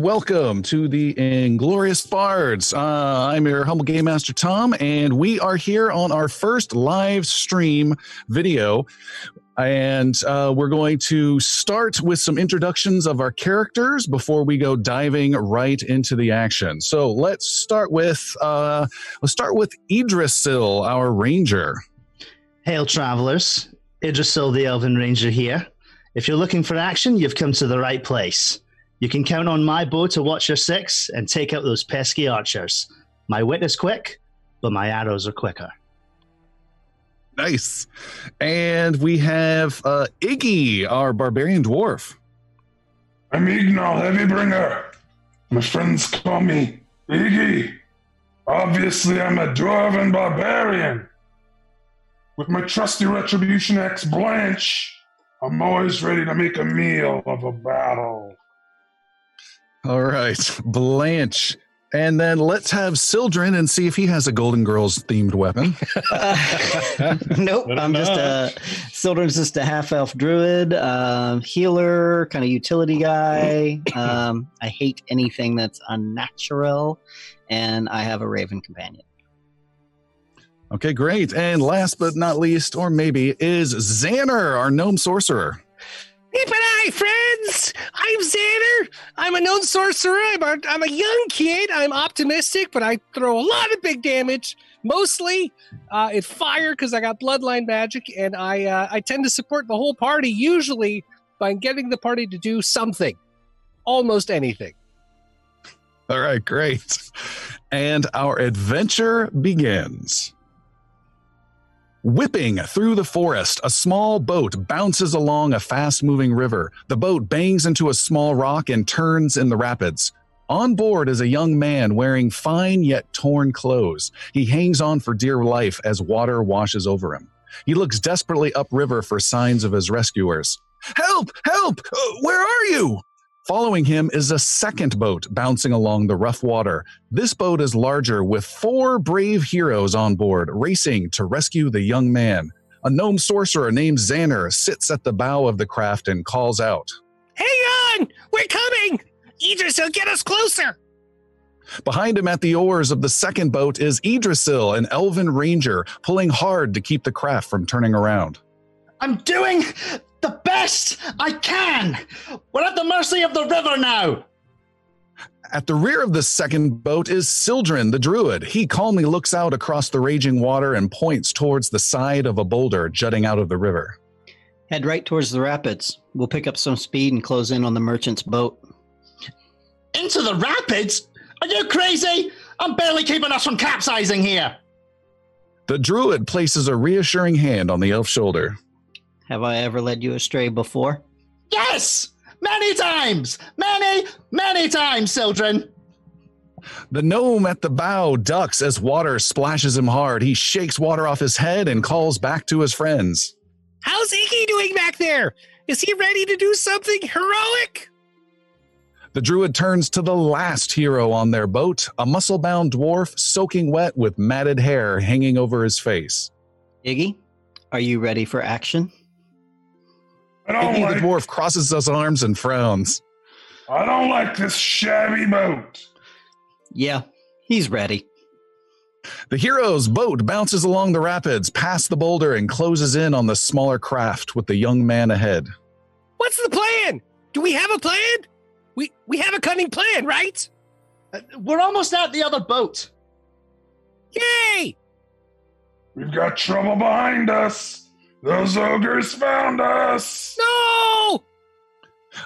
Welcome to the Inglorious Bards. Uh, I'm your humble game master Tom, and we are here on our first live stream video. And uh, we're going to start with some introductions of our characters before we go diving right into the action. So let's start with uh, let's start with Idrisil, our ranger. Hail, travelers! Idrisil, the Elven Ranger here. If you're looking for action, you've come to the right place. You can count on my bow to watch your six and take out those pesky archers. My wit is quick, but my arrows are quicker. Nice. And we have uh, Iggy, our barbarian dwarf. I'm Ignal Heavybringer. My friends call me Iggy. Obviously, I'm a dwarven barbarian. With my trusty retribution axe Blanche, I'm always ready to make a meal of a battle. All right, Blanche. And then let's have Sildren and see if he has a Golden Girls themed weapon. Uh, nope, I'm just a Sildren's just a half elf druid, um, healer, kind of utility guy. Um, I hate anything that's unnatural, and I have a raven companion. Okay, great. And last but not least, or maybe, is Xander, our gnome sorcerer. Keep an eye, friends! I'm Xander. I'm a known sorcerer. I'm a, I'm a young kid. I'm optimistic, but I throw a lot of big damage. Mostly uh, in fire because I got bloodline magic, and I uh, I tend to support the whole party usually by getting the party to do something, almost anything. All right, great. And our adventure begins. Whipping through the forest, a small boat bounces along a fast moving river. The boat bangs into a small rock and turns in the rapids. On board is a young man wearing fine yet torn clothes. He hangs on for dear life as water washes over him. He looks desperately upriver for signs of his rescuers. Help! Help! Uh, where are you? Following him is a second boat bouncing along the rough water. This boat is larger with four brave heroes on board, racing to rescue the young man. A gnome sorcerer named Xander sits at the bow of the craft and calls out. Hang on! We're coming! Idris will get us closer! Behind him at the oars of the second boat is Idrisil, an elven ranger, pulling hard to keep the craft from turning around. I'm doing the best I can. We're at the mercy of the river now. At the rear of the second boat is Sildren, the druid. He calmly looks out across the raging water and points towards the side of a boulder jutting out of the river. Head right towards the rapids. We'll pick up some speed and close in on the merchant's boat. Into the rapids? Are you crazy? I'm barely keeping us from capsizing here. The druid places a reassuring hand on the elf's shoulder. Have I ever led you astray before? Yes! Many times! Many, many times, children! The gnome at the bow ducks as water splashes him hard. He shakes water off his head and calls back to his friends. How's Iggy doing back there? Is he ready to do something heroic? The druid turns to the last hero on their boat, a muscle bound dwarf soaking wet with matted hair hanging over his face. Iggy, are you ready for action? I don't like, the dwarf crosses his arms and frowns. I don't like this shabby boat. Yeah, he's ready. The hero's boat bounces along the rapids, past the boulder, and closes in on the smaller craft with the young man ahead. What's the plan? Do we have a plan? We we have a cunning plan, right? Uh, we're almost at the other boat. Yay! We've got trouble behind us. Those ogres found us. No!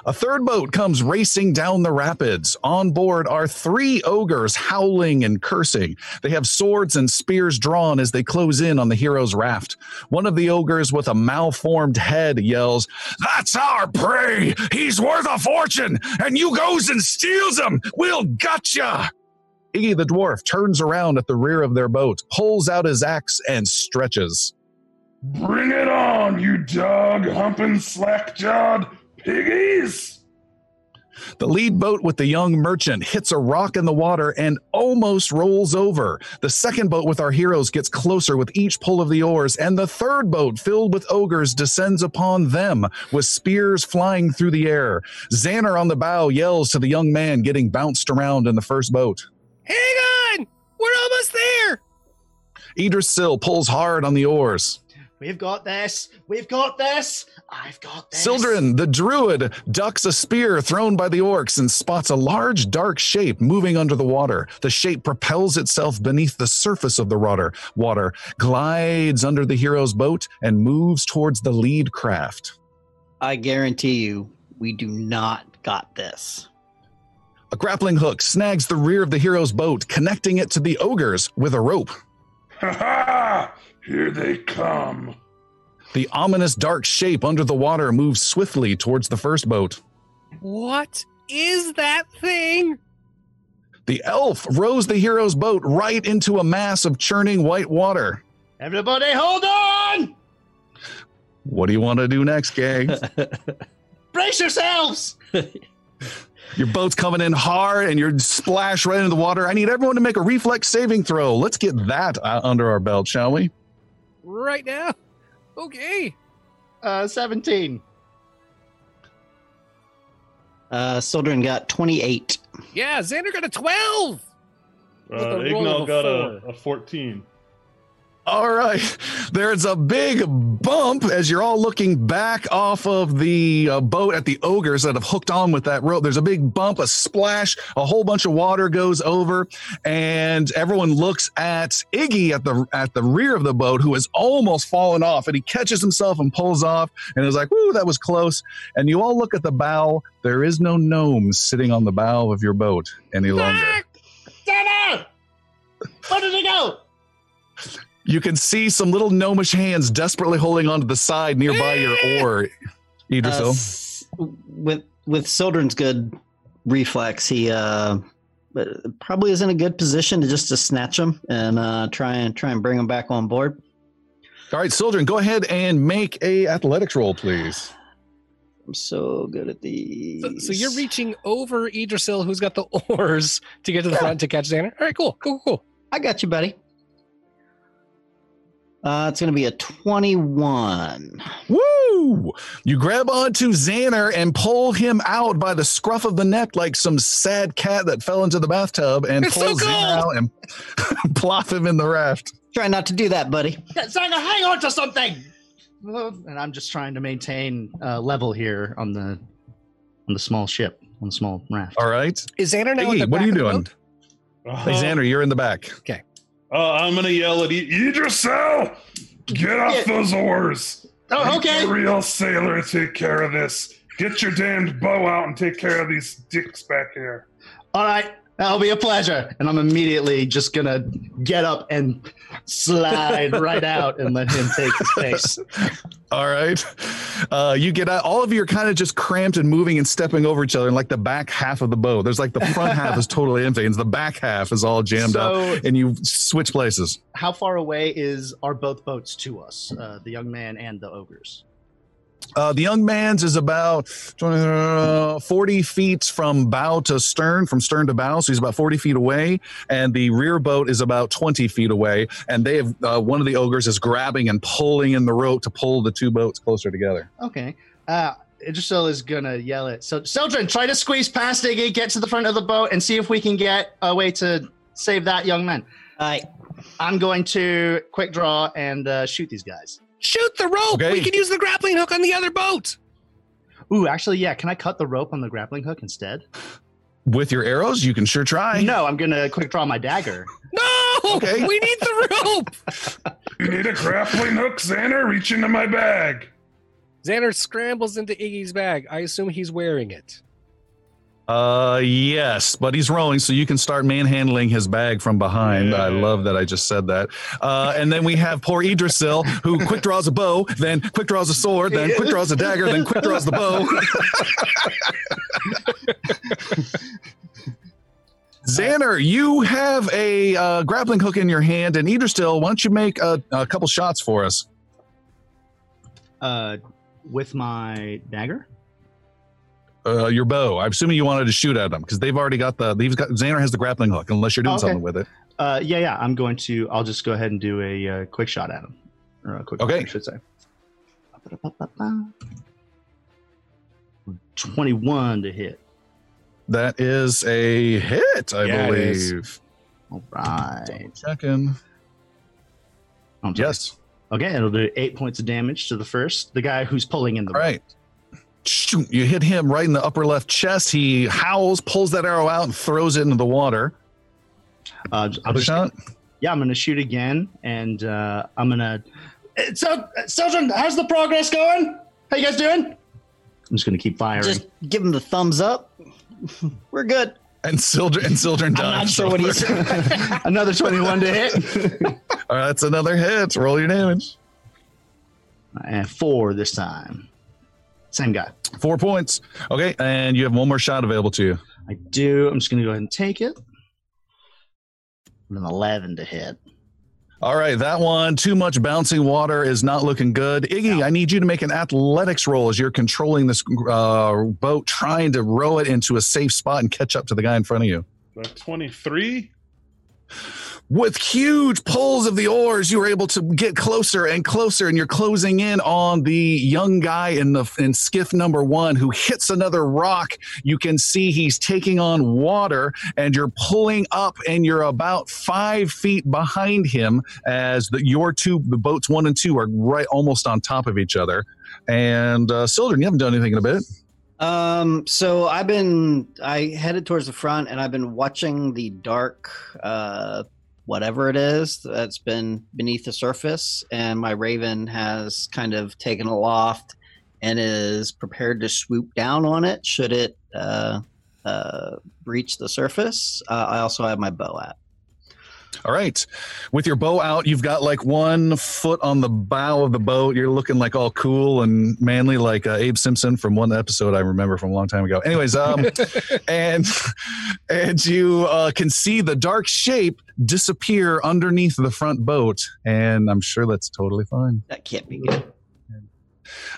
A third boat comes racing down the rapids. On board are three ogres howling and cursing. They have swords and spears drawn as they close in on the hero's raft. One of the ogres with a malformed head yells, That's our prey! He's worth a fortune! And you goes and steals him! We'll gotcha! Iggy the dwarf turns around at the rear of their boat, pulls out his axe, and stretches. Bring it on, you dog humping slack jawed piggies. The lead boat with the young merchant hits a rock in the water and almost rolls over. The second boat with our heroes gets closer with each pull of the oars, and the third boat filled with ogres descends upon them with spears flying through the air. Xander on the bow yells to the young man getting bounced around in the first boat. Hang on! We're almost there! Idrisil pulls hard on the oars. We've got this. We've got this. I've got this. Sildren, the druid, ducks a spear thrown by the orcs and spots a large dark shape moving under the water. The shape propels itself beneath the surface of the water, water glides under the hero's boat, and moves towards the lead craft. I guarantee you, we do not got this. A grappling hook snags the rear of the hero's boat, connecting it to the ogres with a rope. Ha ha! Here they come. The ominous dark shape under the water moves swiftly towards the first boat. What is that thing? The elf rows the hero's boat right into a mass of churning white water. Everybody, hold on! What do you want to do next, gang? Brace yourselves! Your boat's coming in hard and you're splashed right into the water. I need everyone to make a reflex saving throw. Let's get that uh, under our belt, shall we? Right now? Okay. Uh, 17. Uh, Sildren got 28. Yeah, Xander got a 12! Uh, a roll of Ignal got a, a 14. All right. There's a big bump as you're all looking back off of the uh, boat at the ogres that have hooked on with that rope. There's a big bump, a splash, a whole bunch of water goes over, and everyone looks at Iggy at the at the rear of the boat who has almost fallen off, and he catches himself and pulls off, and is like, "Woo, that was close." And you all look at the bow. There is no gnomes sitting on the bow of your boat any longer. Where did he go? You can see some little gnomish hands desperately holding onto the side nearby your oar, Uh, Idrisil. s- with with Sildren's good reflex, he uh, uh, probably is in a good position to just to snatch him and uh, try and try and bring him back on board. All right, Sildren, go ahead and make a athletics roll, please. I'm so good at these. So, so you're reaching over Idrisil, who's got the oars, to get to the front to catch Xander? All right, cool, cool, cool. I got you, buddy. Uh, it's going to be a 21. Woo! You grab onto Xander and pull him out by the scruff of the neck like some sad cat that fell into the bathtub and It's so Xander out and plop him in the raft. Try not to do that, buddy. Xander, hang on to something! And I'm just trying to maintain uh, level here on the on the small ship, on the small raft. All right. Is Xander now at Iggy, the what back are you doing? boat? Uh-huh. Hey, Xander, you're in the back. Uh, I'm gonna yell at E- Idrisil! Get off Yeah. those oars! Oh, okay. A real sailor take care of this. Get your damned bow out and take care of these dicks back here. All right, that'll be a pleasure. And I'm immediately just gonna get up and slide right out and let him take his space. All right. Uh, you get out. All of you are kind of just cramped and moving and stepping over each other in like the back half of the boat. There's like the front half is totally empty, and the back half is all jammed up. And you switch places. how far away is are both boats to us, uh, the young man and the ogres? Uh, the young man's is about 20, uh, 40 feet from bow to stern, from stern to bow. So he's about 40 feet away. And the rear boat is about 20 feet away. And they have uh, one of the ogres is grabbing and pulling in the rope to pull the two boats closer together. Okay. Uh, Idrisil is gonna yell at so Sildren, try to squeeze past Iggy, get to the front of the boat, and see if we can get a way to save that young man. All right. I'm going to quick draw and uh, shoot these guys. Shoot the rope! Okay. We can use the grappling hook on the other boat! Ooh, actually, yeah. Can I cut the rope on the grappling hook instead? With your arrows, you can sure try. No, I'm gonna quick draw my dagger. No! Okay. We need the rope! You need a grappling hook, Xander? Reach into my bag. Xander scrambles into Iggy's bag. I assume he's wearing it. Uh, yes, but he's rowing, so you can start manhandling his bag from behind. I love that I just said that. Uh, and then we have poor Idrisil, who quick draws a bow, then quick draws a sword, then quick draws a dagger, then quick draws the bow. Xander, you have a uh, grappling hook in your hand, and Idrisil, why don't you make a, a couple shots for us? Uh, with my dagger. Uh, your bow. I'm assuming you wanted to shoot at them because they've already got the. They've got Xander has the grappling hook. Unless you're doing Okay. something with it. Uh, yeah, yeah. I'm going to. I'll just go ahead and do a uh, quick shot at him. Or a quick Okay. I should say. Twenty-one to hit. That is a hit, I Yeah, believe. All right. Double Checking. I'm sorry. Yes. Okay, it'll do eight points of damage to the first, the guy who's pulling in the All right. Shoot, you hit him right in the upper left chest. He howls, pulls that arrow out, and throws it into the water. Uh, I'll Other shot. yeah, I'm gonna shoot again, and uh, I'm gonna. Uh, So, uh, Sergeant, how's the progress going? How you guys doing? I'm just gonna keep firing. Just give him the thumbs up. We're good. And Sildren and Sildren I'm not sure what he's. Another 21 to hit, All right, that's another hit. Roll your damage. and four this time. Same guy. Four points. Okay, and you have one more shot available to you. I do. I'm just gonna go ahead and take it. And an 11 to hit. All right, that one, too much bouncing water is not looking good. Iggy, I need you to make an athletics roll as you're controlling this uh, boat, trying to row it into a safe spot and catch up to the guy in front of you. 23? With huge pulls of the oars, you were able to get closer and closer, and you're closing in on the young guy in the in skiff number one who hits another rock. You can see he's taking on water, and you're pulling up, and you're about five feet behind him as the, your two, the boats one and two, are right almost on top of each other. And uh, Sildren, you haven't done anything in a bit. Um, so I've been I headed towards the front and I've been watching the dark uh whatever it is that's been beneath the surface and my raven has kind of taken aloft and is prepared to swoop down on it should it uh uh reach the surface. Uh, I also have my bow out. All right. With your bow out, you've got like one foot on the bow of the boat. You're looking like all cool and manly, like uh, Abe Simpson from one episode I remember from a long time ago. Anyways, um, and and you uh, can see the dark shape disappear underneath the front boat, and I'm sure that's totally fine. That can't be good.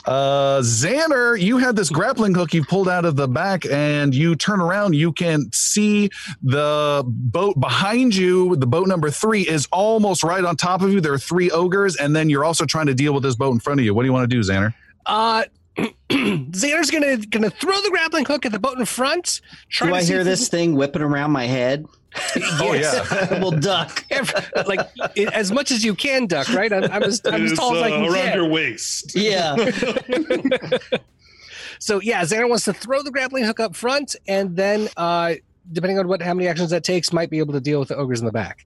Uh, Xander, you had this grappling hook you pulled out of the back, and you turn around. You can see the boat behind you. The boat number three is almost right on top of you. There are three ogres, and then you're also trying to deal with this boat in front of you. What do you want to do, Xander? Uh, Xander's gonna gonna throw the grappling hook at the boat in front. Do I hear if this thing whipping around my head? Oh, Yes. we'll duck. like it- as much as you can duck, right? I'm, I'm as, I'm as It's, tall as I uh, can around get. your waist. Yeah. So yeah, Xander wants to throw the grappling hook up front, and then uh, depending on what how many actions that takes, might be able to deal with the ogres in the back.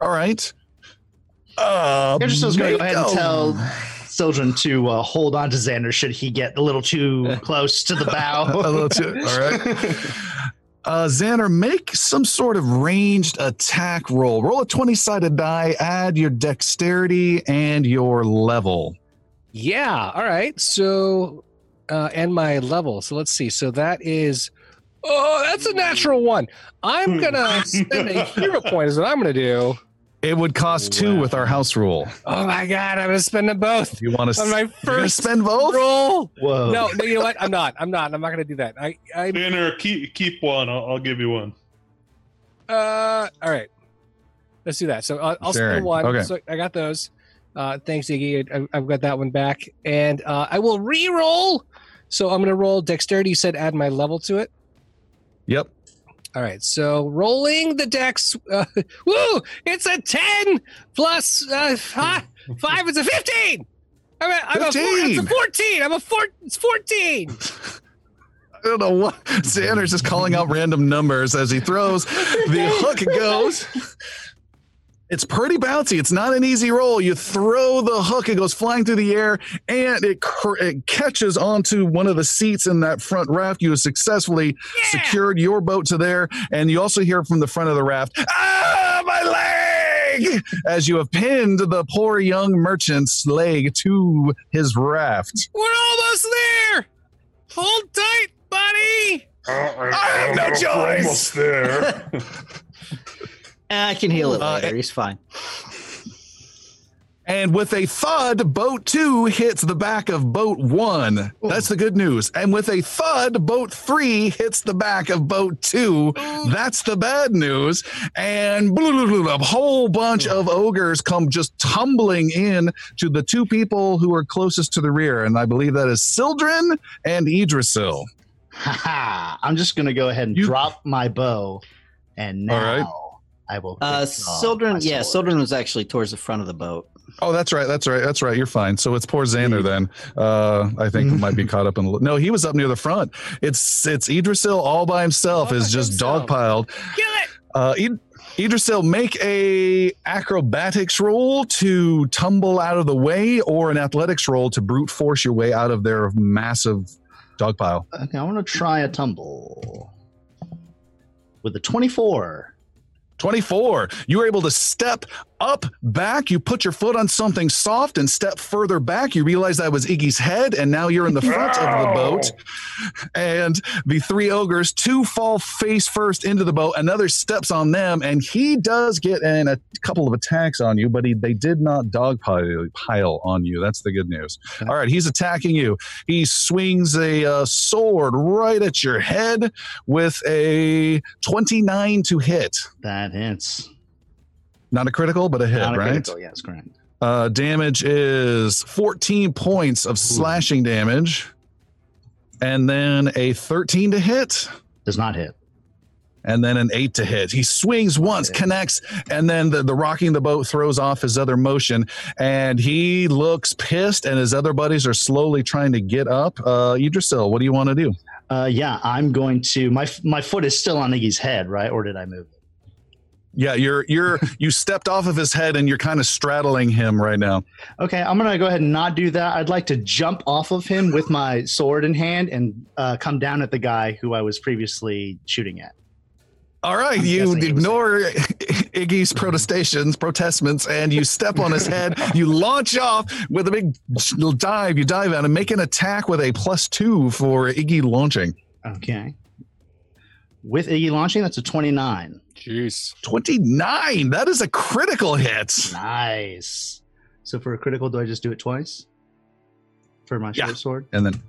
All right. Uh, You're just going to go ahead and tell Sildren to uh, hold on to Xander should he get a little too close to the bow. a little too. All right. Uh, Xander, make some sort of ranged attack roll. Roll a 20 sided die, add your dexterity and your level. Yeah. All right. So uh, and my level. So let's see. So that is. Oh, that's a natural one. I'm gonna spend a hero point. Is what I'm gonna do. It would cost two Wow. with our house rule. Oh my god! I'm gonna spend them both you want to on my first spend both? roll. Whoa. No, no, you know what? I'm not. I'm not. I'm not gonna do that. I, I, Banner, keep, keep one. I'll, I'll give you one. uh, all right. Let's do that. So uh, I'll Sharing. spend one. Okay. So I got those. Uh, thanks, Iggy. I, I've got that one back, and uh, I will re-roll. So I'm gonna roll dexterity. You said add my level to it. Yep. All right, so rolling the decks. Uh, woo! It's a ten plus uh, five. Five is a fifteen. I'm a, I'm a, four, it's a fourteen. I'm a four. It's fourteen. I don't know what. Xander's just calling out random numbers as he throws. The hook goes. It's pretty bouncy. It's not an easy roll. You throw the hook, it goes flying through the air, and it, cr- it catches onto one of the seats in that front raft. You have successfully Yeah. secured your boat to there, and you also hear from the front of the raft, "Ah, my leg!" As you have pinned the poor young merchant's leg to his raft. We're almost there. Hold tight, buddy. I have no We're choice. Almost there. I can heal it Uh, later. He's fine. And with a thud, boat two hits the back of boat one. That's the good news. And with a thud, boat three hits the back of boat two. That's the bad news. And blah, blah, blah, blah, a whole bunch of ogres come just tumbling in to the two people who are closest to the rear. And I believe that is Sildren and Idrisil. Haha. I'm just gonna go ahead and You- drop my bow, and now All right. I will. Uh, withdraw Sildren, yeah, sword. Sildren was actually towards the front of the boat. Oh, that's right. That's right. That's right. You're fine. So it's poor Xander then. Uh, I think might be caught up in. the No, he was up near the front. It's it's Idrisil all by himself All is by just himself. dogpiled. Kill it! Uh, Id- Idrisil, make a acrobatics roll to tumble out of the way, or an athletics roll to brute force your way out of their massive dog pile. Okay, I want to try a tumble with a 24. 24. You were able to step up, back. You put your foot on something soft and step further back. You realize that was Iggy's head, and now you're in the front of the boat. And the three ogres, two fall face first into the boat. Another steps on them, and he does get in a couple of attacks on you, but he, they did not dog pile, pile on you. That's the good news. Okay. All right, he's attacking you. He swings a uh, sword right at your head with a 29 to hit. That hits. Not a critical, but a hit, Not a right? critical, Yes, correct. Uh, damage is 14 points of slashing damage, and then a 13 to hit, Does not hit. and then an 8 to hit. He swings once, Okay. connects, and then the, the rocking the boat throws off his other motion, and he looks pissed, and his other buddies are slowly trying to get up. Uh, Idrisil, what do you want to do? Uh, yeah, I'm going to. My my foot is still on Iggy's head, right? Or did I move it? Yeah, you're you're you stepped off of his head, and you're kind of straddling him right now. Okay, I'm gonna go ahead and not do that. I'd like to jump off of him with my sword in hand and uh, come down at the guy who I was previously shooting at. All right, I'm you guessing it was- ignore Iggy's protestations, protestments, and you step on his head. You launch off with a big dive. You dive out and make an attack with a plus two for Iggy launching. Okay. With Iggy launching, that's a 29. Jeez. 29. That is a critical hit. Nice. So for a critical, do I just do it twice? For my Yeah. short sword? And then,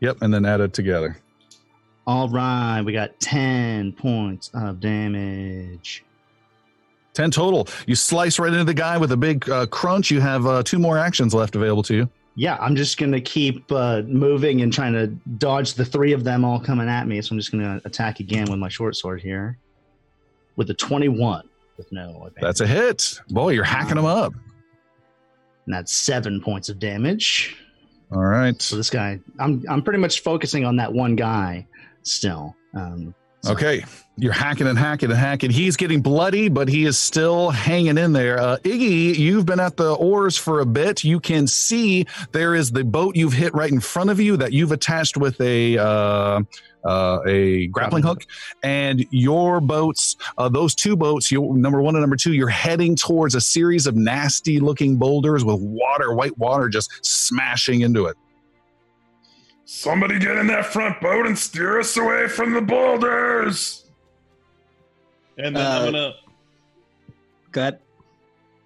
yep, and then add it together. All right, we got 10 points of damage. 10 total. You slice right into the guy with a big uh, crunch. You have uh, two more actions left available to you. Yeah, I'm just going to keep uh, moving and trying to dodge the three of them all coming at me. So I'm just going to attack again with my short sword here with a 21 with no advantage. That's a hit. Boy, you're hacking them up. and that's seven points of damage. All right. So this guy, I'm I'm pretty much focusing on that one guy still. Um, so- Okay, you're hacking and hacking and hacking. He's getting bloody, but he is still hanging in there. Uh, Iggy, you've been at the oars for a bit. You can see there is the boat you've hit right in front of you that you've attached with a uh, uh, a grappling hook, and your boats, uh, those two boats, you, number one and number two, you're heading towards a series of nasty-looking boulders with water, white water, just smashing into it. Somebody get in that front boat and steer us away from the boulders. And then Uh, I'm gonna. Go ahead.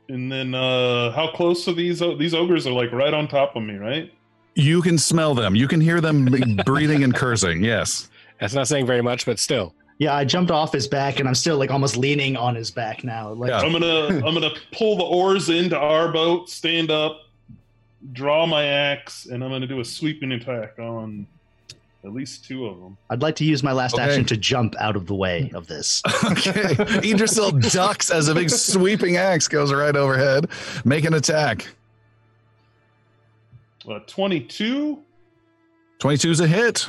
And then, uh, how close are these? o- These ogres are like right on top of me, right? You can smell them. You can hear them breathing and cursing. Yes. That's not saying very much, but still. yeah, I jumped off his back and I'm still like almost leaning on his back now. Like Yeah. I'm gonna, I'm gonna pull the oars into our boat, stand up, draw my axe, and I'm gonna do a sweeping attack on at least two of them. I'd like to use my last Okay. action to jump out of the way of this. Okay. Idrisil ducks as a big sweeping axe goes right overhead. Make an attack. Uh, 22. 22 is a hit.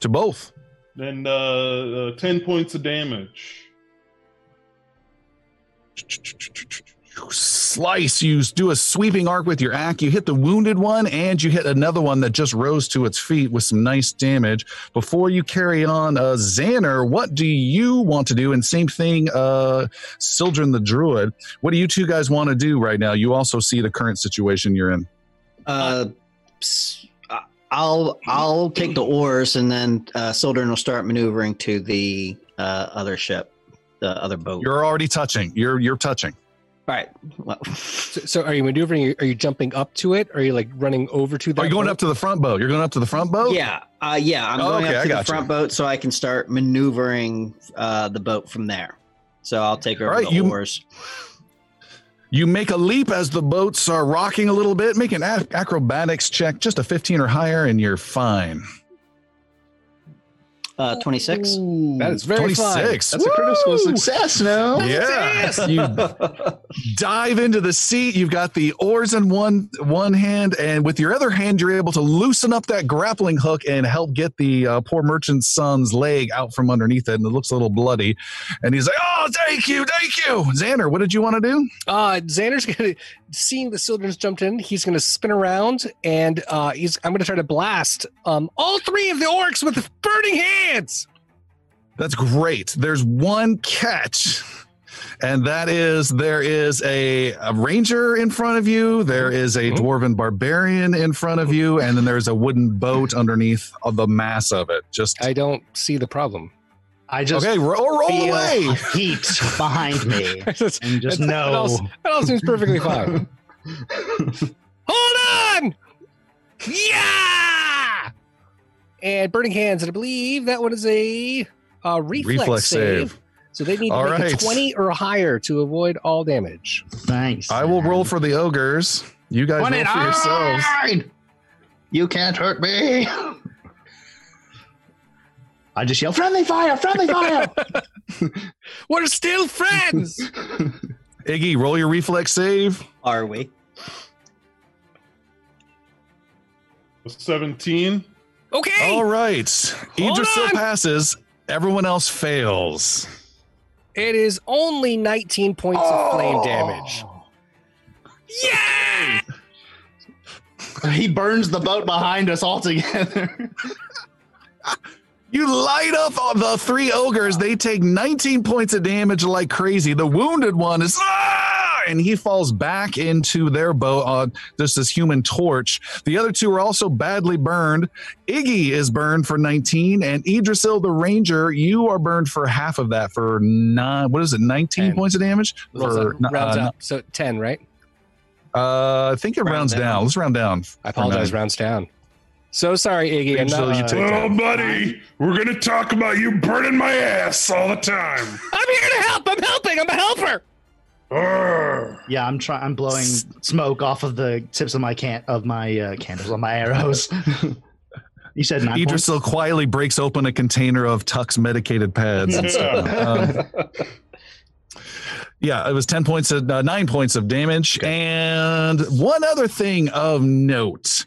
To both. Then uh, uh, 10 points of damage. Slice. You do a sweeping arc with your axe. You hit the wounded one, and you hit another one that just rose to its feet with some nice damage. Before you carry on, uh, Xander, what do you want to do? And same thing, uh, Sildren the Druid. What do you two guys want to do right now? You also see the current situation you're in. Uh, uh, I'll I'll take the oars and then uh, Sildren will start maneuvering to the uh, other ship, the other boat. You're already touching. You're you're touching. Right. Well, So, so are you maneuvering? Are you jumping up to it? Are you like running over to that? Are you going boat? up to the front boat? You're going up to the front boat? yeah. Uh, yeah. I'm Oh, going okay, up to the gotcha. front boat so I can start maneuvering uh, the boat from there. So I'll take over All right, the you- oars. You make a leap as the boats are rocking a little bit. Make an ac- acrobatics check, just a 15 or higher, and you're fine. Uh, 26. Ooh, that is very fun. 26. That's a critical success, no? Yeah. You dive into the seat. You've got the oars in one one hand, and with your other hand, you're able to loosen up that grappling hook and help get the uh, poor merchant's son's leg out from underneath it. And it looks a little bloody. And he's like, "Oh, thank you, thank you, Xander. What did you want to do?" Uh, Xander's gonna seeing the Sildren's jumped in. He's gonna spin around and uh, he's. I'm gonna try to blast um all three of the orcs with the burning hands. That's great. There's one catch, and that is there is a, a ranger in front of you, there is a Mhm. dwarven barbarian in front of you, and then there's a wooden boat underneath of the mass of it. Just I don't see the problem. I just okay, roll, roll feel away. heat behind me That's- and just That know. all, that all seems perfectly fine. Hold on! Yeah! And burning hands, and I believe that one is a uh, reflex, Reflex save. save. So they need to All make a 20 or higher to avoid all damage. Thanks. I will roll for the ogres. You guys roll for yourselves. 29! You can't hurt me. I just yell, friendly fire, friendly fire. We're still friends! Iggy, roll your reflex save. Are we? 17. Okay! All right. Hold Idrisil on. passes. Everyone else fails. It is only 19 points of flame damage. Yeah! he burns the boat behind us altogether. You light up on the three ogres. They take 19 points of damage like crazy. The wounded one is "Ah!" And he falls back into their boat on just this human torch. The other two are also badly burned. Iggy is burned for 19, and Idrisil the ranger, you are burned for half of that for nine. What is it? 19 Ten. points of damage Rolls for rounds uh, up. So 10, right? uh, I think it Round rounds down. down. Let's round down. I apologize, rounds down. So sorry, Iggy. I'm, So you uh, take- Well, buddy, we're gonna talk about you burning my ass all the time. I'm here to help. I'm helping. I'm a helper. Arr. yeah, I'm trying. I'm blowing smoke off of the tips of my can of my uh, candles on my arrows. you said nine points? Idrisil quietly breaks open a container of Tucks medicated pads and stuff. Um, yeah, it was 10 points of uh, nine points of damage. And one other thing of note.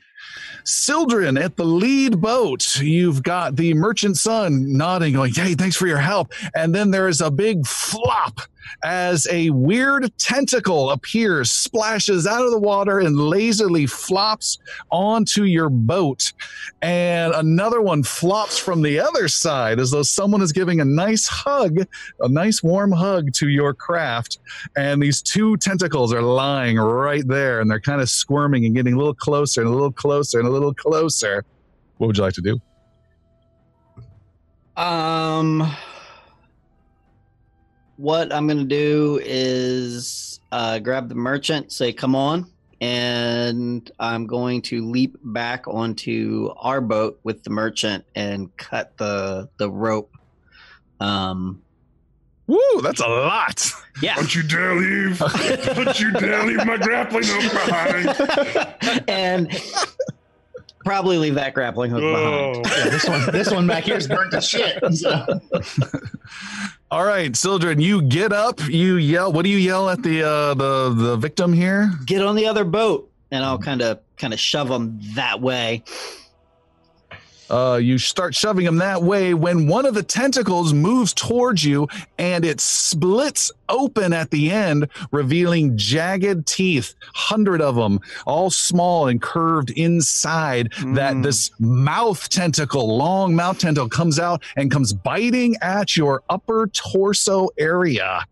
Sildren at the lead boat. You've got the merchant son nodding, going, Hey, thanks for your help. And then there's a big flop as a weird tentacle appears, splashes out of the water, and lazily flops onto your boat. And another one flops from the other side as though someone is giving a nice hug, a nice warm hug to your craft. And these two tentacles are lying right there and they're kind of squirming and getting a little closer and a little closer and a little closer. What would you like to do? Um, what I'm gonna do is uh, grab the merchant, say, "Come on," and I'm going to leap back onto our boat with the merchant and cut the the rope. Um, Woo, that's a lot. yeah, Don't you dare leave! Don't you dare leave my grappling hook behind! and probably leave that grappling hook behind. Oh. Yeah, this one, this one back here is burnt to shit. So. All right, Sildren, you get up, you yell. What do you yell at the uh, the the victim here? Get on the other boat, and I'll kind of kind of shove them that way. Uh, you start shoving him that way when one of the tentacles moves towards you and it splits open at the end, revealing jagged teeth, hundred of them, all small and curved inside. That Mm. this mouth tentacle, long mouth tentacle, comes out and comes biting at your upper torso area.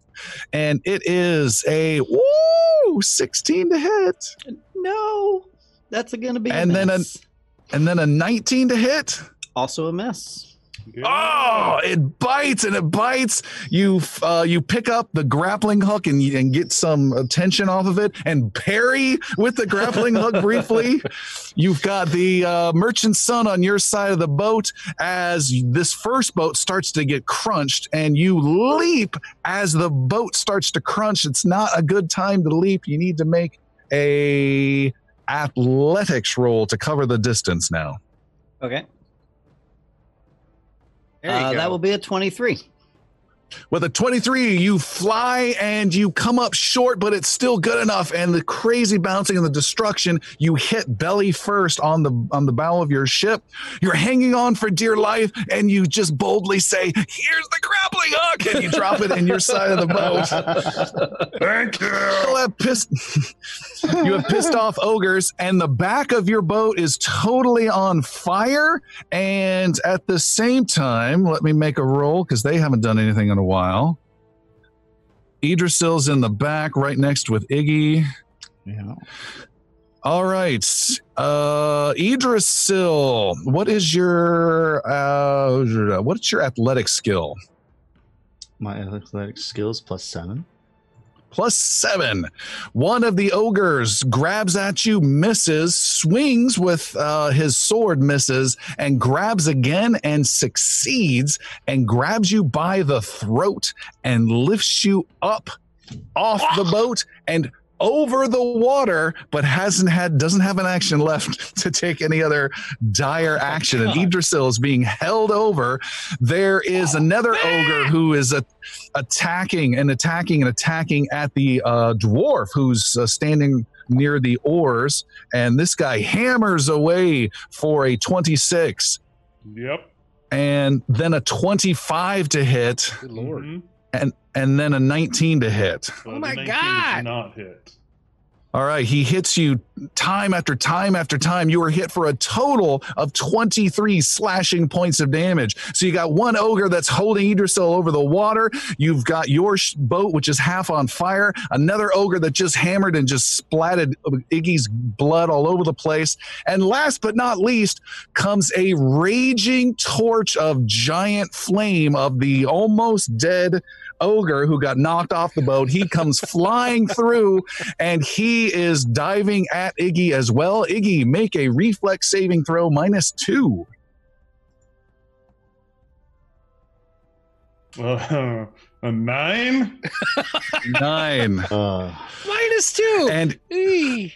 And it is a woo, 16 to hit. No, that's gonna be. a And then a- miss. And then a 19 to hit. also a miss. Oh, it bites and it bites. You uh, you pick up the grappling hook and, and get some tension off of it and parry with the grappling hook briefly. You've got the uh, merchant son on your side of the boat as this first boat starts to get crunched and you leap as the boat starts to crunch. It's not a good time to leap. You need to make a athletics roll to cover the distance now. Okay. There you Uh, go. that will be a 23. With a 23, you fly and you come up short, but it's still good enough. And the crazy bouncing and the destruction, you hit belly first on the on the bow of your ship. You're hanging on for dear life, and you just boldly say, "Here's the grappling hook," and you drop it in your side of the boat. Thank You you. have pissed, you have pissed off ogres, and the back of your boat is totally on fire. And at the same time, let me make a roll because they haven't done anything in a while. Idrisil's in the back, right next with Iggy. Yeah. All right, uh, Idrisil, what is your uh, what's your athletic skill? My athletic skills plus seven. Plus seven. One of the ogres grabs at you, misses, swings with uh, his sword, misses, and grabs again and succeeds and grabs you by the throat and lifts you up off the boat and over the water, but hasn't had doesn't have an action left to take any other dire action. And Idrisil is being held over. There is another ogre who is a, attacking and attacking and attacking at the uh, dwarf who's uh, standing near the oars, and this guy hammers away for a twenty-six, Yep. and then a twenty-five to hit, Good lord. Mhm. And then a nineteen to hit. So Oh my God. does Not hit. All right, he hits you time after time after time. You are hit for a total of 23 slashing points of damage. So you got one ogre that's holding Idrisil over the water. You've got your sh- boat, which is half on fire. Another ogre that just hammered and just splatted Iggy's blood all over the place. And last but not least comes a raging torch of giant flame of the almost dead ogre who got knocked off the boat. He comes flying through and he is diving at Iggy as well. Iggy, make a reflex saving throw minus two. Uh, a nine. Nine. Uh, Minus two. and Eee.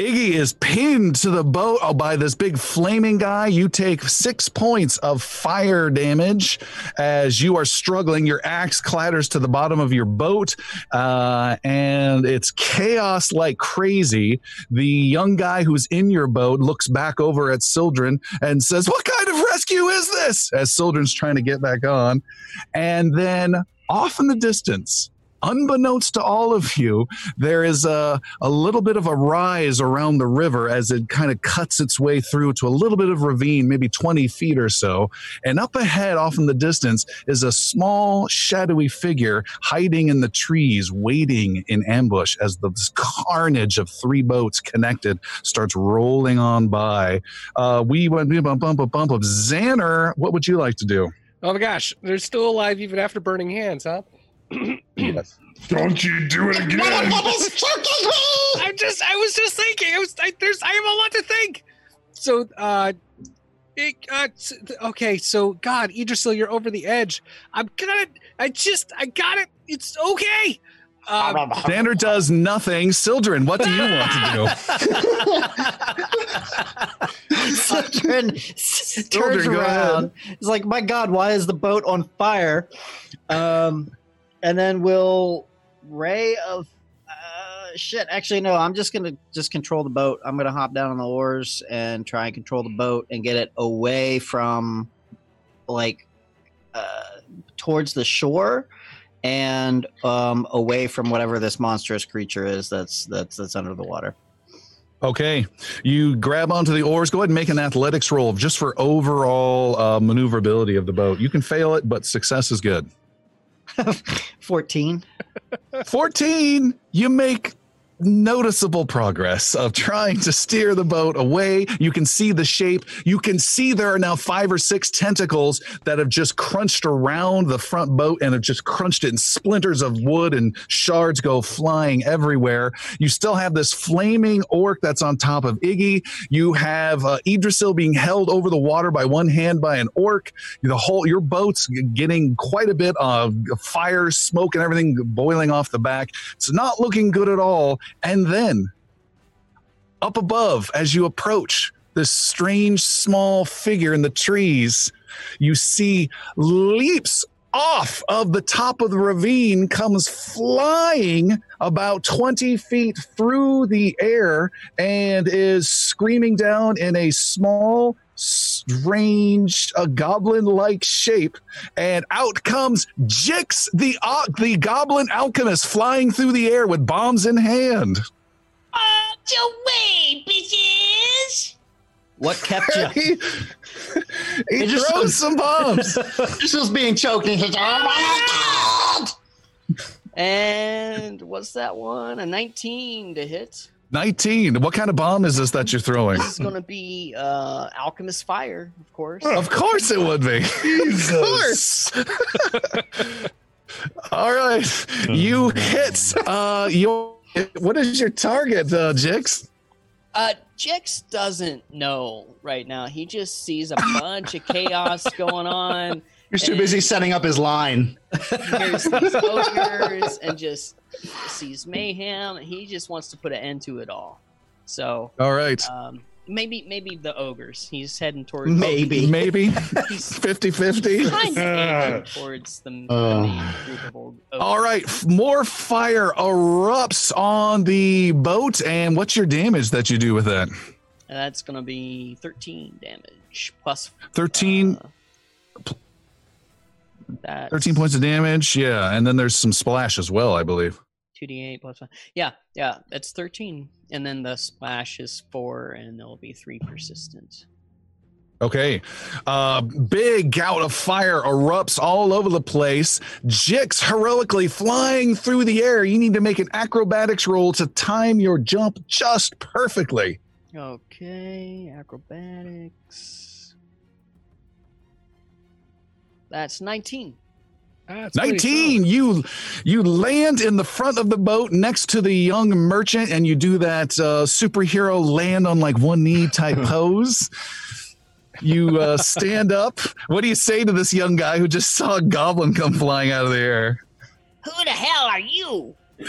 Iggy is pinned to the boat by this big flaming guy. You take six points of fire damage as you are struggling. Your axe clatters to the bottom of your boat, uh, and it's chaos like crazy. The young guy who's in your boat looks back over at Sildren and says, What kind of rescue is this? As Sildren's trying to get back on. And then off in the distance, unbeknownst to all of you, there is a, a little bit of a rise around the river as it kind of cuts its way through to a little bit of ravine, maybe 20 feet or so. And up ahead, off in the distance, is a small, shadowy figure hiding in the trees, waiting in ambush as the this carnage of three boats connected starts rolling on by. Uh, we went we bump, bump, bump, bump Xander. What would you like to do? Oh my gosh, they're still alive even after burning hands, huh? Don't you do it again. I'm just, I was just thinking. I was, I, there's, I have a lot to think. So, uh, it, uh, okay. So, God, Idrisil, you're over the edge. I'm gonna, I just, I got it. It's okay. Um, Xander does nothing. Sildren, what do you want to do? Sildren turns go around. It's like, my God, why is the boat on fire? Um, and then we'll ray of uh, shit. Actually, no. I'm just gonna just control the boat. I'm gonna hop down on the oars and try and control the boat and get it away from, like, uh, towards the shore. And um, away from whatever this monstrous creature is that's that's that's under the water. Okay, you grab onto the oars. Go ahead and make an athletics roll just for overall uh, maneuverability of the boat. You can fail it, but success is good. Fourteen. 14, you make noticeable progress of trying to steer the boat away. You can see the shape. You can see there are now five or six tentacles that have just crunched around the front boat and have just crunched it, and splinters of wood and shards go flying everywhere. You still have this flaming orc that's on top of Iggy. You have uh, Idrisil being held over the water by one hand by an orc. The whole your boat's getting quite a bit of fire, smoke, and everything boiling off the back. It's not looking good at all. And then up above, as you approach this strange small figure in the trees, you see leaps off of the top of the ravine, comes flying about 20 feet through the air, and is screaming down in a small, strange, a goblin-like shape. And out comes Jix, the uh, the goblin alchemist, flying through the air with bombs in hand. Out your way, bitches! What kept you? he he It just- throws some bombs. This was being choked. and he's like, oh my god! and what's that one? A 19 to hit. 19. What kind of bomb is this that you're throwing? This is going to be uh, Alchemist Fire, of course. Of course it would be. Of course. All right. You hit uh your what is your target, uh Jix? Uh, Jix doesn't know right now. He just sees a bunch of chaos going on. He's too busy setting up his line. He hears these and just sees mayhem. He just wants to put an end to it all. So All right. um, maybe maybe the ogres. He's heading towards Maybe. Maybe He's 50-50. kind of aiming towards the, the Uh. main group of ogres. All right, more fire erupts on the boat and what's your damage that you do with that? That's gonna be 13 damage plus 13 uh, that's 13 points of damage. Yeah, and then there's some splash as well, I believe. 2d8 plus one. Yeah, yeah, that's 13. And then the splash is four, and there'll be three persistent. Okay. Uh, big gout of fire erupts all over the place. Jix heroically flying through the air. You need to make an acrobatics roll to time your jump just perfectly. Okay, acrobatics. That's 19. That's pretty 19 you you land in the front of the boat next to the young merchant and you do that uh, superhero land on like one knee type pose. You uh, stand up. What do you say to this young guy who just saw a goblin come flying out of the air? Who the hell are you?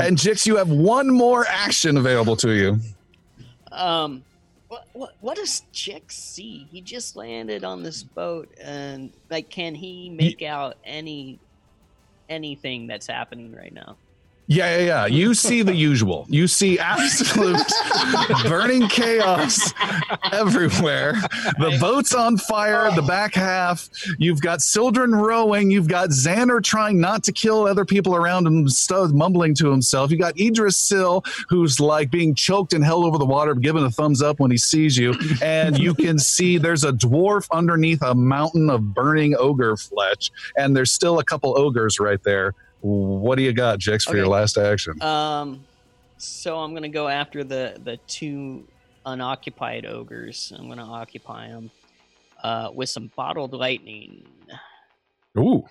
and jix you have one more action available to you. Um, what, what, what does Chick see? He just landed on this boat, and like, can he make out any anything that's happening right now? Yeah, yeah, yeah. You see the usual. You see absolute burning chaos everywhere. The boat's on fire, the back half. You've got Sildren rowing. You've got Xander trying not to kill other people around him, mumbling to himself. You got Idrisil, who's like being choked and held over the water, giving a thumbs up when he sees you. And you can see there's a dwarf underneath a mountain of burning ogre flesh. And there's still a couple ogres right there. What do you got, Jix, for your last action? Um, so I'm gonna go after the the two unoccupied ogres. I'm gonna occupy them uh, with some bottled lightning. Ooh.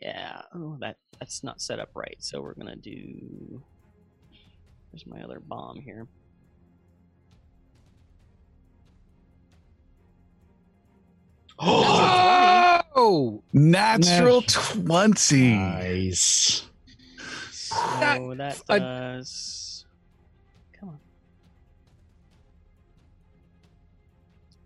Yeah. Oh, that that's not set up right. So we're gonna do. There's my other bomb here. Oh, Oh, natural 20. Nice. So that I- does. Come on.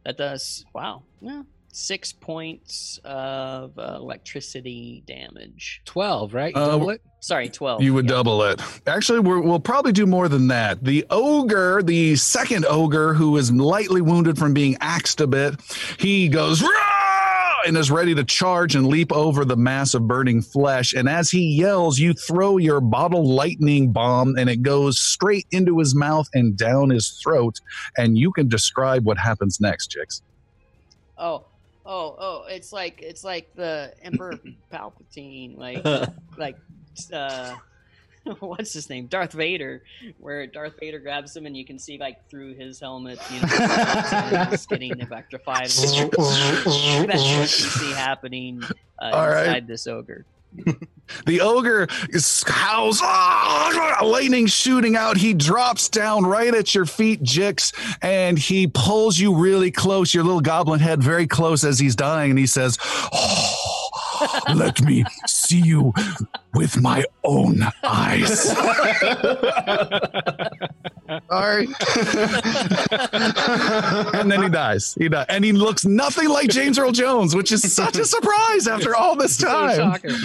That does. Wow. Yeah. Six points of uh, electricity damage. 12, right? You Uh, double it? Sorry, 12. You would yeah. double it. Actually, we're, we'll probably do more than that. The ogre, the second ogre, who is lightly wounded from being axed a bit, he goes "Rah!" And is ready to charge and leap over the mass of burning flesh. And as he yells, you throw your bottle lightning bomb, and it goes straight into his mouth and down his throat. And you can describe what happens next, Jix. Oh, oh, oh! It's like it's like the Emperor Palpatine, like like uh, what's his name, Darth Vader, where Darth Vader grabs him and you can see like through his helmet, you know, he's getting electrified. That's what you see happening uh, All right. inside this ogre. The ogre is- howls, "Ah!" lightning shooting out. He drops down right at your feet, Jix, and he pulls you really close, your little goblin head very close as he's dying, and he says, "Oh, Let me see you with my own eyes. All right. and then he dies. He dies. And he looks nothing like James Earl Jones, which is such a surprise after all this time. shocking.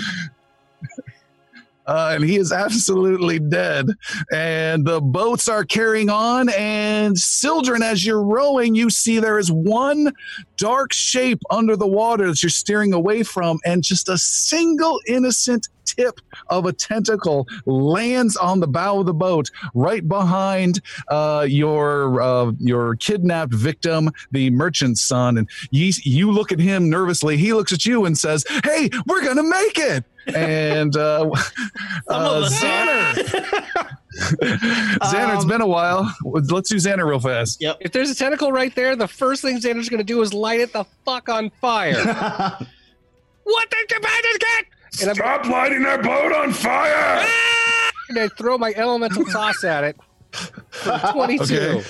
Uh, and he is absolutely dead. And the boats are carrying on. And Sildren, as you're rowing, you see there is one dark shape under the water that you're steering away from, and just a single innocent tip of a tentacle lands on the bow of the boat, right behind uh, your uh, your kidnapped victim, the merchant's son. And you, you look at him nervously. He looks at you and says, "Hey, we're gonna make it." And uh, uh, Xander, Xander, it's Um, been a while. Let's do Xander real fast. If there's a tentacle right there, the first thing Xander's going to do is light it the fuck on fire. what the bandits get? And I'm Stop lighting that boat on fire! And I throw my elemental toss at it. For 22. Okay.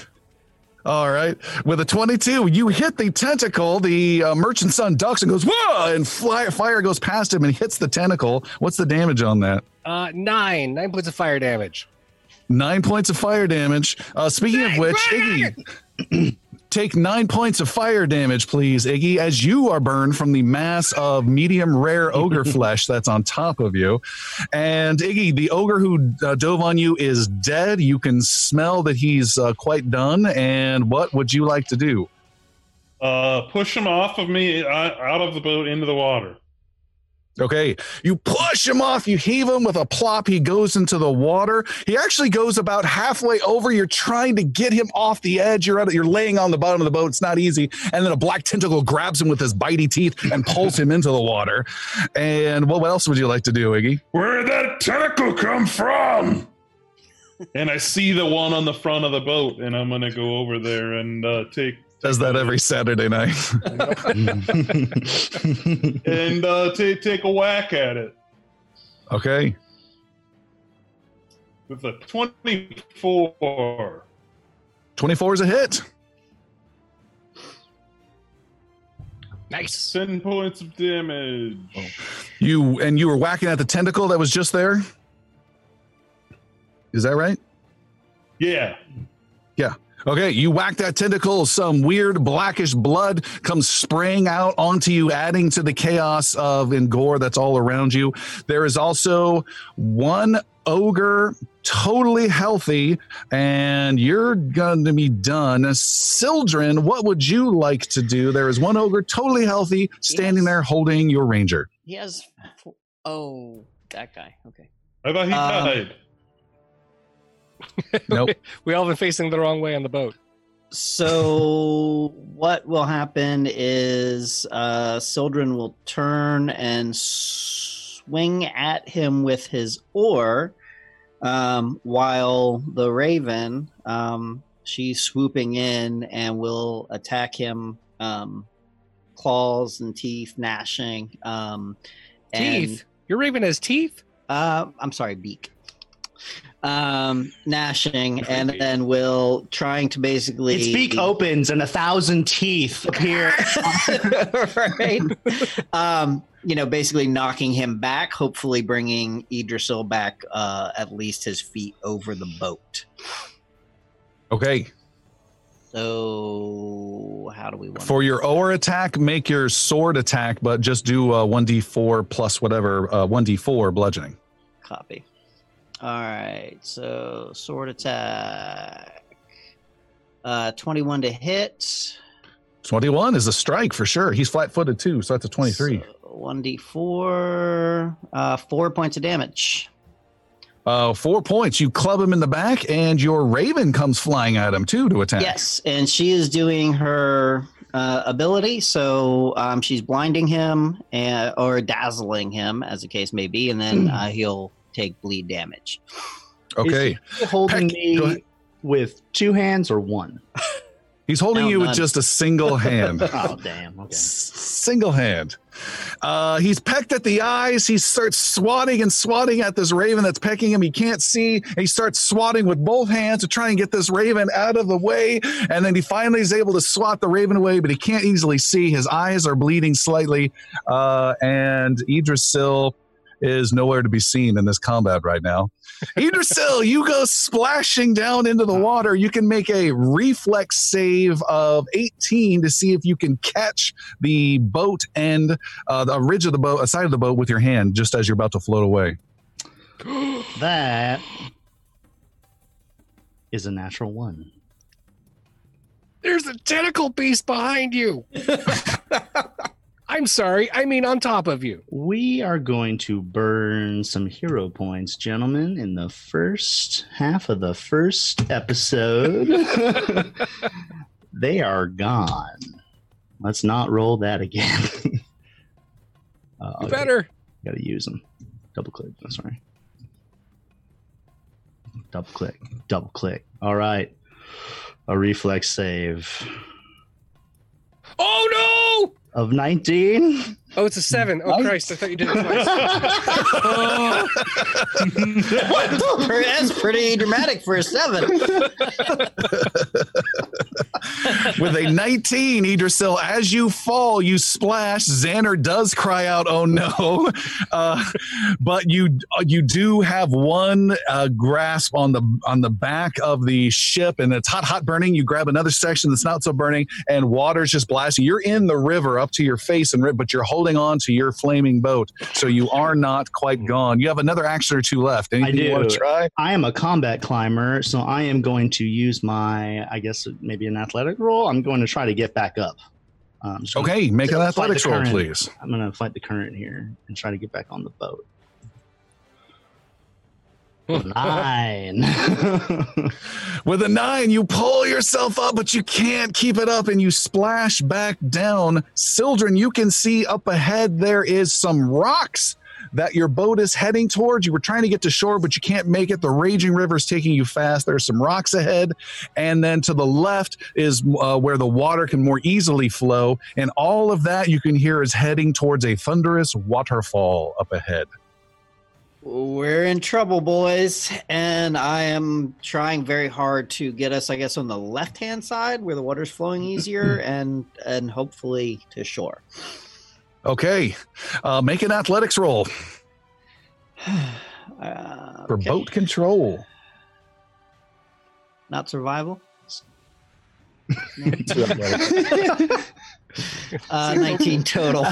All right. With a 22, you hit the tentacle. The uh, merchant son ducks and goes, whoa, and fly, fire goes past him and hits the tentacle. What's the damage on that? Uh, nine. Nine points of fire damage. Nine points of fire damage. Uh, speaking of which, Iggy, take nine points of fire damage, please, Iggy, as you are burned from the mass of medium rare ogre flesh that's on top of you. And Iggy, the ogre who uh, dove on you is dead. You can smell that he's uh, quite done. And what would you like to do? Uh, push him off of me, uh, out of the boat into the water. Okay, you push him off, you heave him with a plop. He goes into the water. He actually goes about halfway over. You're trying to get him off the edge. You're at, you're laying on the bottom of the boat. It's not easy. And then a black tentacle grabs him with his bitey teeth and pulls him into the water. And what, what else would you like to do, Iggy? Where'd that tentacle come from? And I see the one on the front of the boat, and I'm gonna go over there and uh, take Does that every Saturday night. and uh, ta- take a whack at it okay. with a 24. 24 is a hit. Nice. 10 points of damage. You and you were whacking at the tentacle that was just there. Is that right? Yeah. Yeah. Okay, you whack that tentacle, some weird blackish blood comes spraying out onto you, adding to the chaos of and gore that's all around you. There is also one ogre, totally healthy, and you're going to be done. Sildren, what would you like to do? There is one ogre, totally healthy, standing Yes. there holding your ranger. He has. Four, oh, that guy. Okay. I thought he Um, died. Nope. We all been facing the wrong way on the boat. So what will happen is uh, Sildren will turn and swing at him with his oar, um, while the Raven um, she's swooping in and will attack him, um, claws and teeth gnashing. Um, and- Teeth. Your raven has teeth? uh, I'm sorry, beak. Um, gnashing, and then will trying to basically Its beak opens and a thousand teeth appear. right? um, you know, basically knocking him back, hopefully bringing Idrisil back uh, at least his feet over the boat. Okay. So, how do we want For your oar attack, make your sword attack, but just do uh, 1d4 plus whatever, uh, 1d4 bludgeoning. copy? All right, so sword attack, uh, twenty-one to hit. 21 is a strike for sure. He's flat footed too, so that's a 23. One d four, uh, four points of damage. Uh, four points. You club him in the back, and your raven comes flying at him too to attack. Yes, and she is doing her uh, ability, so um, she's blinding him and, or dazzling him, as the case may be, and then uh, he'll take bleed damage. Okay. Is he holding Peck, me with two hands or one? He's holding No, you with just a single hand. Oh, damn. Okay. S- single hand. Uh, he's pecked at the eyes. He starts swatting and swatting at this raven that's pecking him. He can't see. He starts swatting with both hands to try and get this raven out of the way. And then he finally is able to swat the raven away, but he can't easily see. His eyes are bleeding slightly. Uh, and Idrisil is nowhere to be seen in this combat right now. Idrisil, you go splashing down into the water. You can make a reflex save of 18 to see if you can catch the boat and uh, the ridge of the boat, a side of the boat with your hand just as you're about to float away. That is a natural one. There's a tentacle beast behind you. I'm sorry. I mean, on top of you. We are going to burn some hero points, gentlemen, in the first half of the first episode. they are gone. Let's not roll that again. uh, better. Got to use them. Double click. I'm sorry. Double click. Double click. All right. A reflex save of 19. Oh, it's a seven. Oh Christ! I thought you did it twice. Oh. That's pretty dramatic for a seven. With a 19, Idrisil, as you fall, you splash. Xander does cry out, "Oh no!" Uh, but you you do have one uh, grasp on the on the back of the ship, and it's hot, hot burning. You grab another section that's not so burning, and water's just blasting. You're in the river up to your face, and but you're holding on to your flaming boat, so you are not quite gone. You have another action or two left. Anything you want do. to try? I am a combat climber, so I am going to use my, I guess, maybe an athletic roll. I'm going to try to get back up. Um, so Okay, make an Fight the athletics roll, please. I'm going to fight the current here and try to get back on the boat. Nine. With a nine, you pull yourself up, but you can't keep it up and you splash back down. Sildren, you can see up ahead there is some rocks that your boat is heading towards. You were trying to get to shore, but you can't make it. The raging river is taking you fast. There's some rocks ahead. And then to the left is uh, where the water can more easily flow. And all of that you can hear is heading towards a thunderous waterfall up ahead. We're in trouble, boys, and I am trying very hard to get us, I guess, on the left-hand side where the water's flowing easier, and and hopefully to shore. Okay, uh, make an athletics roll Uh, for okay. boat control. not survival. Uh, 19 total.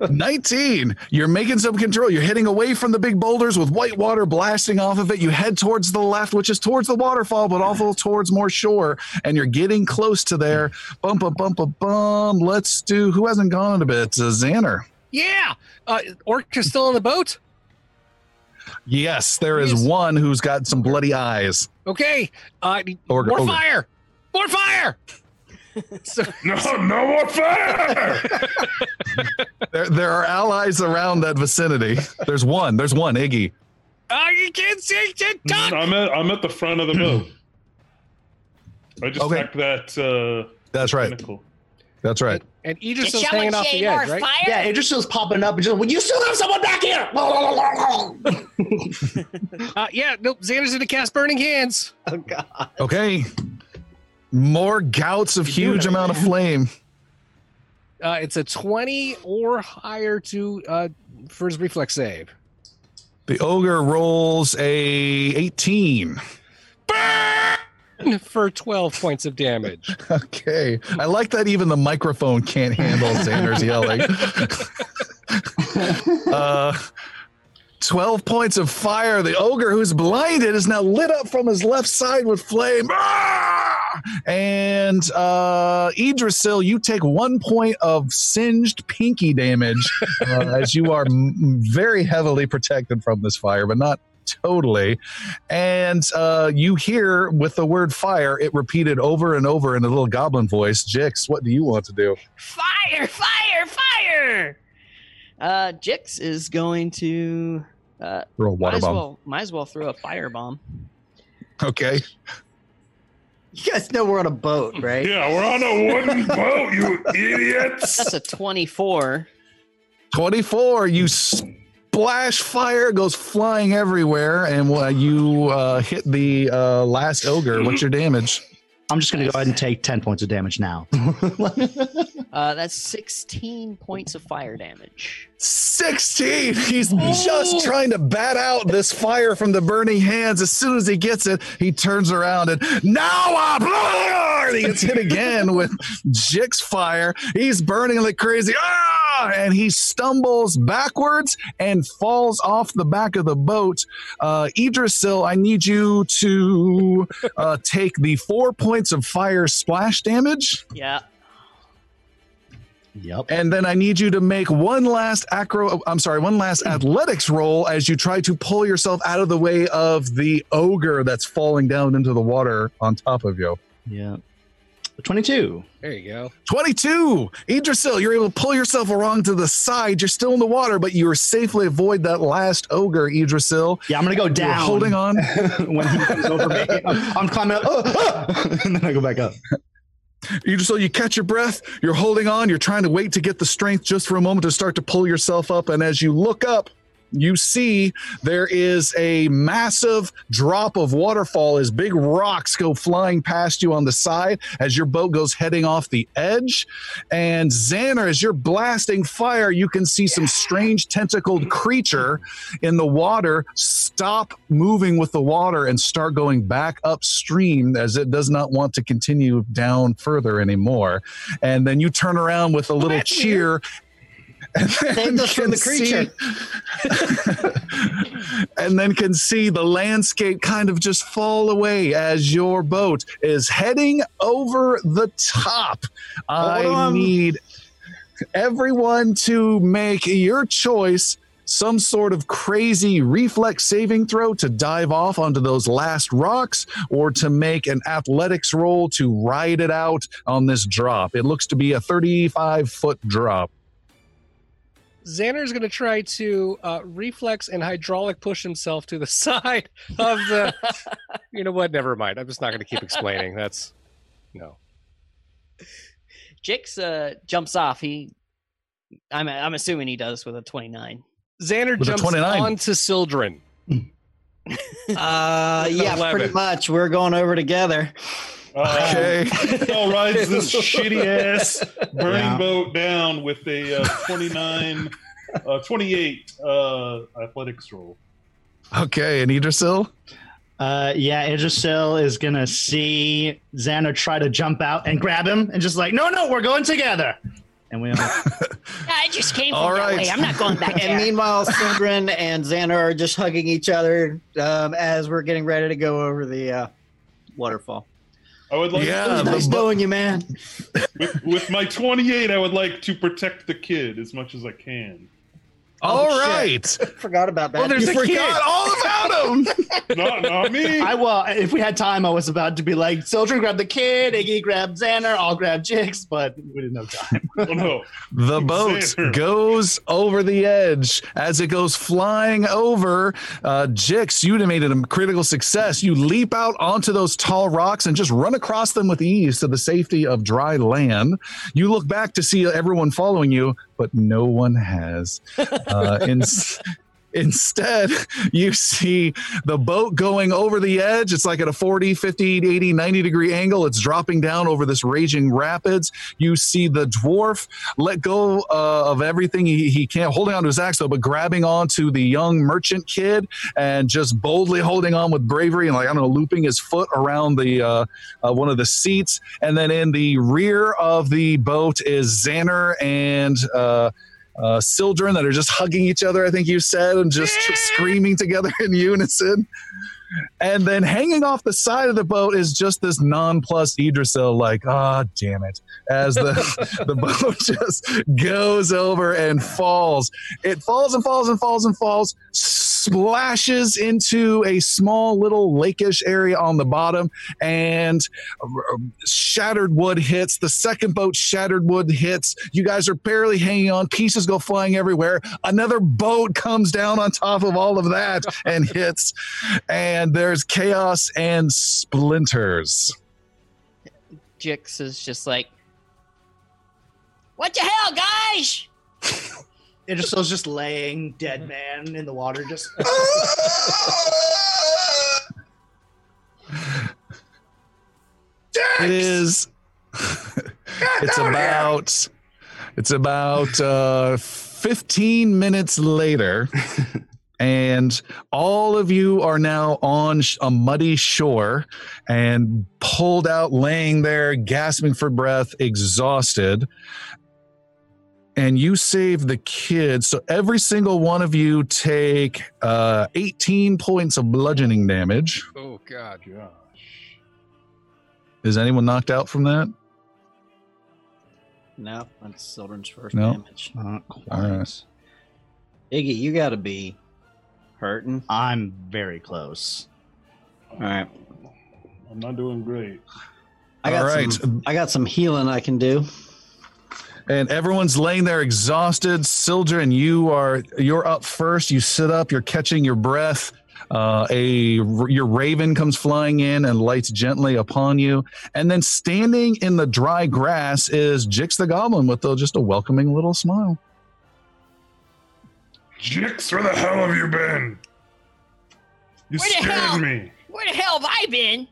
19. You're making some control. You're heading away from the big boulders with white water blasting off of it. You head towards the left, which is towards the waterfall, but also towards more shore. And you're getting close to there. Bum, bum, bum, bum, bum. Let's do. Who hasn't gone in a bit? Uh, Xander. yeah. Uh, Orca's still in the boat. Yes, there is one who's got some bloody eyes. Okay. Uh, Orca- more Orca. fire. More fire. So No, no more fire! There, there are allies around that vicinity. There's one. There's one. Iggy. uh, you can't see it. Talk. I'm at I'm at the front of the boat. I just Okay. hacked that uh, That's right. pinnacle. That's right. Did And Idris is someone hanging off the edge, right? fire? yeah, Idrisil's popping up and just, well, you still have someone back here. Uh, yeah. Nope. Xander's gonna cast burning hands. oh, God. Okay. More gouts of You're huge amount of flame. Uh, it's a twenty or higher to uh, for his reflex save. The ogre rolls a 18. Burn for twelve points of damage. Okay. I like that even the microphone can't handle Xander's yelling. uh, 12 points of fire. The ogre who's blinded is now lit up from his left side with flame. Ah! And uh, Idrisil, you take one point of singed pinky damage uh, as you are m- very heavily protected from this fire, but not totally. And uh, you hear with the word fire, it repeated over and over in a little goblin voice. Jix, what do you want to do? Fire! Fire! Fire! Uh, Jix is going to Uh, Throw a might water as well might as well throw a firebomb. Okay. You guys know we're on a boat, right? Yeah, we're on a wooden boat, you idiots. That's a twenty-four. 24. You splash fire, goes flying everywhere, and uh, you uh, hit the uh, last ogre. What's your damage? I'm just going to go ahead and take 10 points of damage now. Uh, that's sixteen points of fire damage. 16. He's just trying to bat out this fire from the burning hands. As soon as he gets it, he turns around and now I and he gets hit again with Jix fire. He's burning like crazy. Ah! And he stumbles backwards and falls off the back of the boat. Uh, Idrisil, I need you to uh, take the four points of fire splash damage. Yeah. Yep. And then I need you to make one last acro I'm sorry, one last hmm. athletics roll as you try to pull yourself out of the way of the ogre that's falling down into the water on top of you. Yeah. 22. There you go. 22. Idrisil, you're able to pull yourself along to the side. You're still in the water, but you are safely avoid that last ogre, Idrisil. Yeah, I'm going to go You're down. holding on. when he comes over me. I'm, I'm climbing up. Oh, oh, and then I go back up. Idrisil, you catch your breath. You're holding on. You're trying to wait to get the strength just for a moment to start to pull yourself up. And as you look up, you see there is a massive drop of waterfall as big rocks go flying past you on the side as your boat goes heading off the edge. And Xander, as you're blasting fire, you can see some strange tentacled creature in the water stop moving with the water and start going back upstream as it does not want to continue down further anymore. And then you turn around with a little cheer. Save from the creature. see- and then can see the landscape kind of just fall away as your boat is heading over the top. I need everyone to make your choice some sort of crazy reflex saving throw to dive off onto those last rocks or to make an athletics roll to ride it out on this drop. It looks to be a 35 foot drop. Xander's going to try to uh, reflex and hydraulic push himself to the side of the. you know what? Never mind. I'm just not going to keep explaining. That's no. Jix uh, jumps off. He, I'm I'm assuming he does with a 29. Xander With jumps 29. onto Sildren. Uh, yeah, 11. pretty much. We're going over together. Uh, Okay. Phil rides this shitty ass burning Yeah. boat down with a uh, 29, uh, 28 uh, athletics roll. Okay, and Idrisil? Uh, yeah, Idrisil is going to see Xander try to jump out and grab him and just like, no, no, we're going together. And we all, I just came from All that right. way. I'm not going back And meanwhile, Sildren and Xander are just hugging each other um, as we're getting ready to go over the uh, waterfall. I would like Yeah, It was nice bo- knowing you, man. with, with my 28, I would like to protect the kid as much as I can. All shit. right. Forgot about that. Well, there's You forgot kid. all about him. Not, not me. I well, if we had time, I was about to be like, Sildren grab the kid, Iggy grab Xander, I'll grab Jix, but we didn't have time. oh, no. The boat Xander. goes over the edge. As it goes flying over, uh, Jix, you made it a critical success. You leap out onto those tall rocks and just run across them with ease to the safety of dry land. You look back to see everyone following you, but no one has. Uh, in, Instead, you see the boat going over the edge. It's like at a 40, 50, 80, 90 degree angle. It's dropping down over this raging rapids. You see the dwarf let go uh, of everything he, he can't, holding on to his axe though, but grabbing onto the young merchant kid and just boldly holding on with bravery and like, I don't know, looping his foot around the uh, uh, one of the seats. And then in the rear of the boat is Xander and uh, uh, that are just hugging each other, I think you said, and just screaming together in unison. And then hanging off the side of the boat is just this nonplussed Idrisil, like, ah, damn it, as the, the boat just goes over and falls. It falls and falls and falls and falls, splashes into a small little lakeish area on the bottom, and uh, shattered wood hits. The second boat, shattered wood hits. You guys are barely hanging on. Pieces go flying everywhere. Another boat comes down on top of all of that and hits, and there's chaos and splinters. Jix is just like, What the hell, guys? Idrisil's just was just laying dead man in the water, just It is. it's about. It's about uh, 15 minutes later, and all of you are now on sh- a muddy shore and pulled out, laying there, gasping for breath, exhausted. And you save the kids. So every single one of you take uh, 18 points of bludgeoning damage. Oh God. Gosh. Is anyone knocked out from that? No, that's Sildren's first No. damage. Not All right. Iggy, you got to be hurting. I'm very close. All right. I'm not doing great. I got All right. some. I got some healing I can do. And everyone's laying there exhausted. Sildren, you are you're up first. You sit up. You're catching your breath. Uh, a your raven comes flying in and lights gently upon you, and then standing in the dry grass is Jix the Goblin with a, just a welcoming little smile. Jix, where the hell have you been? You Where the scared hell? me. Where the hell have I been?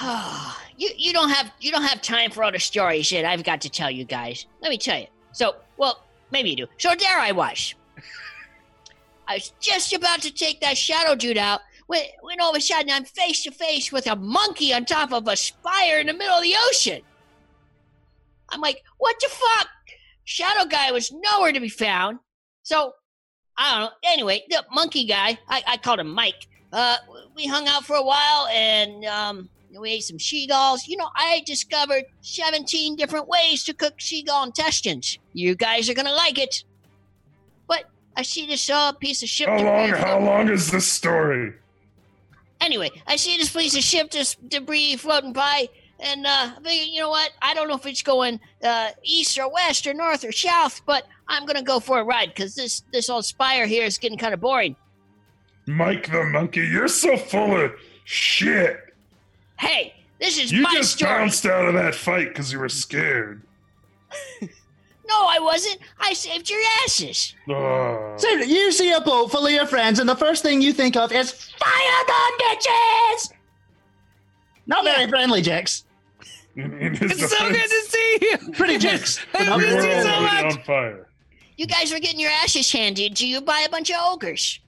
you you don't have you don't have time for all the stories that I've got to tell you guys. Let me tell you. So, well, maybe you do. So there I was. I was just about to take that shadow dude out when, when all of a sudden I'm face to face with a monkey on top of a spire in the middle of the ocean. I'm like, what the fuck? Shadow guy was nowhere to be found. So, I don't know. Anyway, the monkey guy, I, I called him Mike. Uh, we hung out for a while and um, we ate some seagulls. You know, I discovered 17 different ways to cook seagull intestines. You guys are gonna like it. But I see this uh, piece of ship. How long? How long is this story? Anyway, I see this piece of ship, this debris floating by, and uh, I you know what? I don't know if it's going uh, east or west or north or south, but I'm gonna go for a ride because this this old spire here is getting kind of boring. Mike the monkey, you're so full of shit. Hey, this is my- You my just story. bounced out of that fight because you were scared. No, I wasn't. I saved your asses. Ugh. So you see a boat full of your friends, and the first thing you think of is fire gun bitches. Not very friendly, Jix. In, in It's so good to see you. Pretty Jix. I miss you you're so much. on fire. You guys were getting your asses handed to you by a bunch of ogres.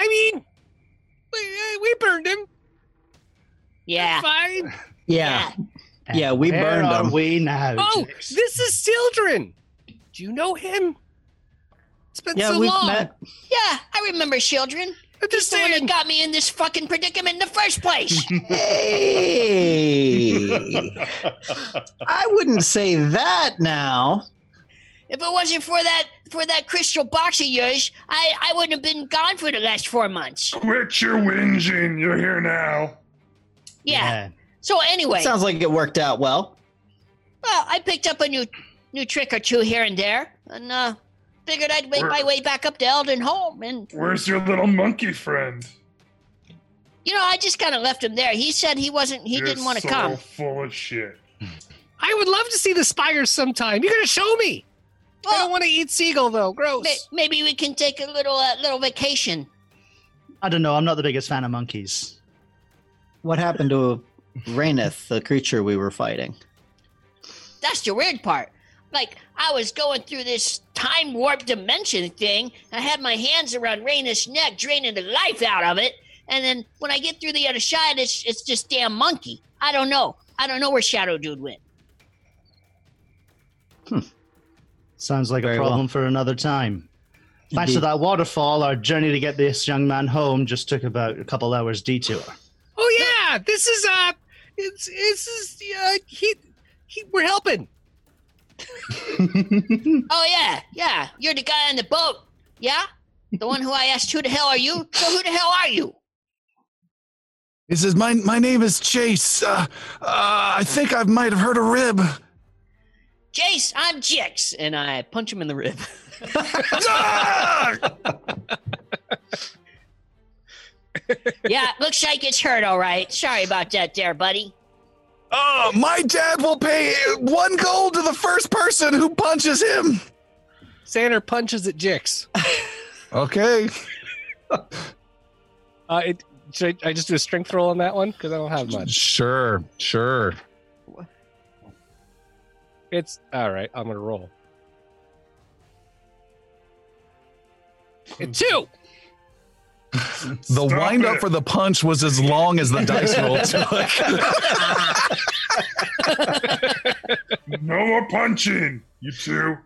I mean, we, uh, we burned him. Yeah. Fine. Yeah. Yeah, we Where burned are them. we now? Oh, Jix? this is Sildren. Do you know him? It's been Yeah, so we've long. met. Yeah, I remember Sildren. I'm just The one that got me in this fucking predicament in the first place. Hey, I wouldn't say that now. if it wasn't for that for that crystal box of yours, I, I wouldn't have been gone for the last four months. Quit your whinging. You're here now. Yeah. So anyway, Sounds like it worked out well. well, I picked up a new new trick or two here and there, and uh, figured I'd make my way back up to Eldon Home. And Where's your little monkey friend? you know, I just kind of left him there. He said he wasn't. He You're didn't want to so come. Full of shit. I would love to see the spires sometime. You're gonna show me. I don't want to eat seagull though. Gross. may- maybe we can take a little uh, little vacation. I don't know. I'm not the biggest fan of monkeys. What happened to Raineth, the creature we were fighting? That's the weird part. Like I was going through this time warp dimension thing. I had my hands around Raina's neck, draining the life out of it. And then when I get through the other side, it's it's just damn monkey. I don't know. I don't know where Shadow Dude went. Hmm. Sounds like Very a well. problem for another time. Thanks to that waterfall, our journey to get this young man home just took about a couple hours detour. Oh yeah, this is uh, it's this is uh, he, he we're helping. Oh yeah, yeah. You're the guy on the boat. Yeah, the one who I asked who the hell are you. So who the hell are you? He says, "My my name is Chase. Uh, uh, I think I might have heard a rib." Jace, I'm Jix. And I punch him in the rib. Ah! Yeah, looks like it's hurt. All right. Sorry about that, there, buddy. Oh, my dad will pay one gold to the first person who punches him. Xander punches at Jix. Okay. Uh, it, should I, I just do a strength roll on that one? Because I don't have much. Sure, sure. It's all right. I'm gonna roll. A two. The Stop wind up for the punch was as long as the dice roll took. No more punching, you two.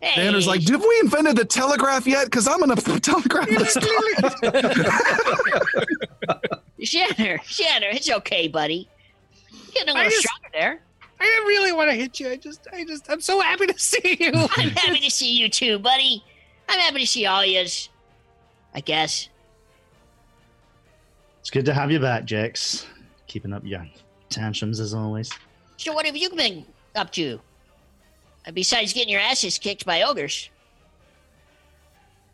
Hey, Xander's like, "Have we invented the telegraph yet? Because I'm gonna telegraph this." Shanner, Shanner, it's okay, buddy. Getting a I little just- stronger there. I didn't really want to hit you. I just, I just, I'm so happy to see you. I'm happy to see you too, buddy. I'm happy to see all yous. I guess. It's good to have you back, Jax. Keeping up your tantrums as always. So what have you been up to? Uh, Besides getting your asses kicked by ogres.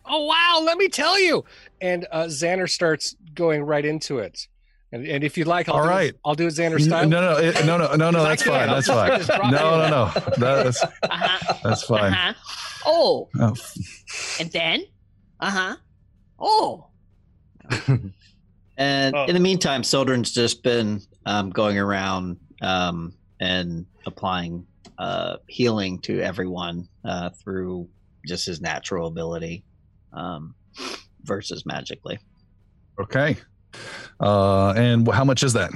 oh wow, let me tell you. And uh, Xander starts going right into it. And, and if you'd like, I'll All do right. it, I'll do it Xander No, style. no, no, it- no, no, no, no. That's fine. That's fine. No, no, no. That's Uh-huh. that's fine. uh-huh. Oh, Oh, and then? Uh-huh. Oh. And Oh. in the meantime, Sildren's just been um, going around um, and applying uh, healing to everyone uh, through just his natural ability um, versus magically. okay. Uh, and how much is that?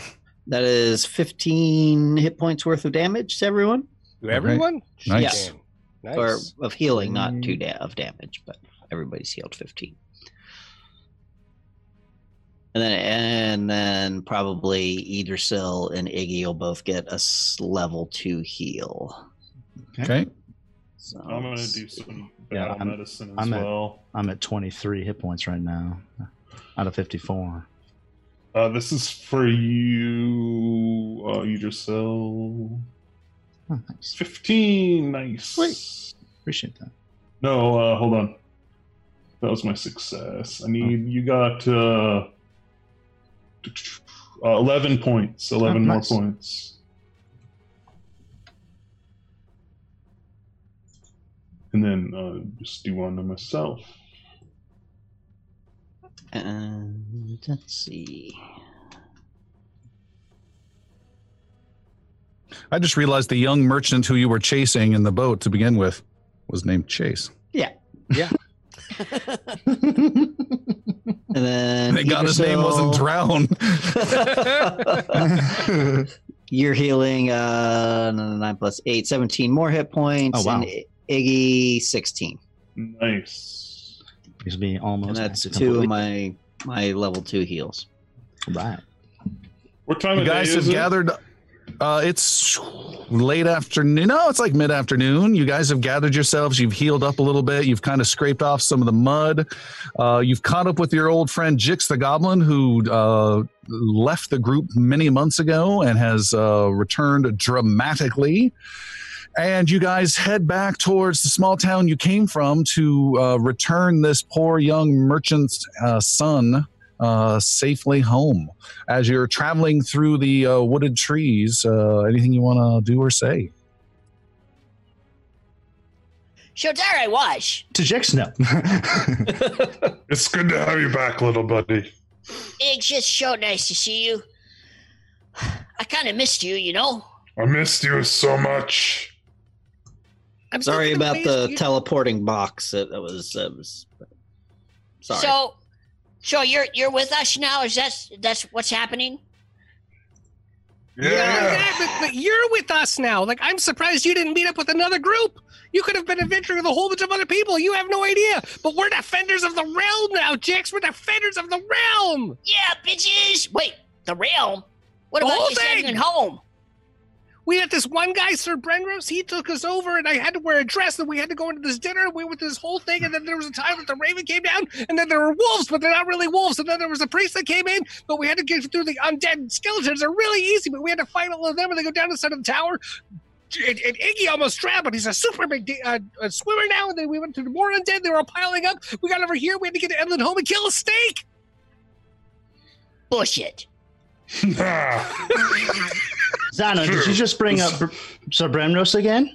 That is 15 hit points worth of damage to everyone, To everyone? Nice. Damn. Nice. or of healing, not two da- of damage, but everybody's healed 15. And then, and then probably Idrisil and Iggy will both get a level two heal. Okay. So I'm gonna do some Yeah, battle I'm- medicine as I'm at- well. I'm at 23 hit points right now out of 54. Uh, this is for you, uh, Idrisil. Oh, nice. Fifteen, nice. Sweet. Appreciate that. No, uh, hold on. That was my success. I need you got uh, uh, eleven points. Eleven Oh, more nice. points. And then uh, just do one to myself. And let's see. I just realized the young merchant who you were chasing in the boat to begin with was named Chase. And then Thank God his name wasn't Idrisil- Drown. You're healing uh, 9 plus 8, 17 more hit points. Oh, wow. And Iggy, 16. Nice. Gives me almost. And that's to two of my my level two heals. Right. What time You of guys is have it? gathered. Uh, it's late afternoon. No, it's like mid afternoon. You guys have gathered yourselves. You've healed up a little bit. You've kind of scraped off some of the mud. Uh, you've caught up with your old friend Jix the Goblin, who uh, left the group many months ago and has uh, returned dramatically. And you guys head back towards the small town you came from to uh, return this poor young merchant's uh, son uh, safely home as you're traveling through the uh, wooded trees, uh, anything you want to do or say? So there I was. To Jax, no. It's good to have you back, little buddy. It's just so nice to see you. I kind of missed you, you know? I missed you so much. I'm Sorry about the you- teleporting box. It, it was, it was. Sorry. So, so you're you're with us now? Is that that's what's happening? Yeah. Yeah, but, but you're with us now. Like, I'm surprised you didn't meet up with another group. You could have been adventuring with a whole bunch of other people. You have no idea. But we're defenders of the realm now, Jix. We're defenders of the realm. Yeah, bitches. Wait, the realm. What The about whole just thing! home? We had this one guy, Sir Brenrose. He took us over, and I had to wear a dress, and we had to go into this dinner. And we went to this whole thing, and then there was a time that the raven came down, and then there were wolves, but they're not really wolves. And then there was a priest that came in, but we had to get through the undead skeletons. They're really easy, but we had to fight all of them, and they go down the side of the tower. And, and Iggy almost drowned, but he's a super big uh, swimmer now. And then we went through the more undead. They were all piling up. We got over here. We had to get to Edlin home and kill a snake. Bullshit. Ah, Xana, did you just bring up Br- Sir Brenrose again?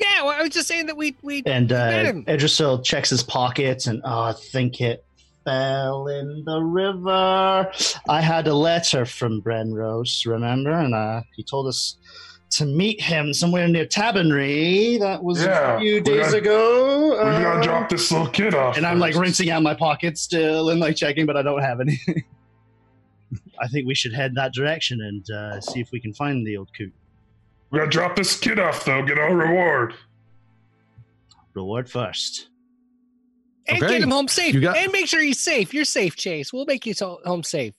Yeah, well, I was just saying that we we And met uh, him. Idrisil checks his pockets and, oh, I think it fell in the river. I had a letter from Brenrose, remember? And uh, he told us to meet him somewhere near Tabernary. That was Yeah, a few we days gotta- ago. we gotta Uh, drop this little kid off. and I'm like rinsing out my pockets still and like checking, but I don't have any. I think we should head that direction and uh, see if we can find the old coot. We gotta drop this kid off though. Get our reward. Reward first. and Okay. get him home safe. You got- and make sure he's safe. You're safe, Chase. We'll make you home safe.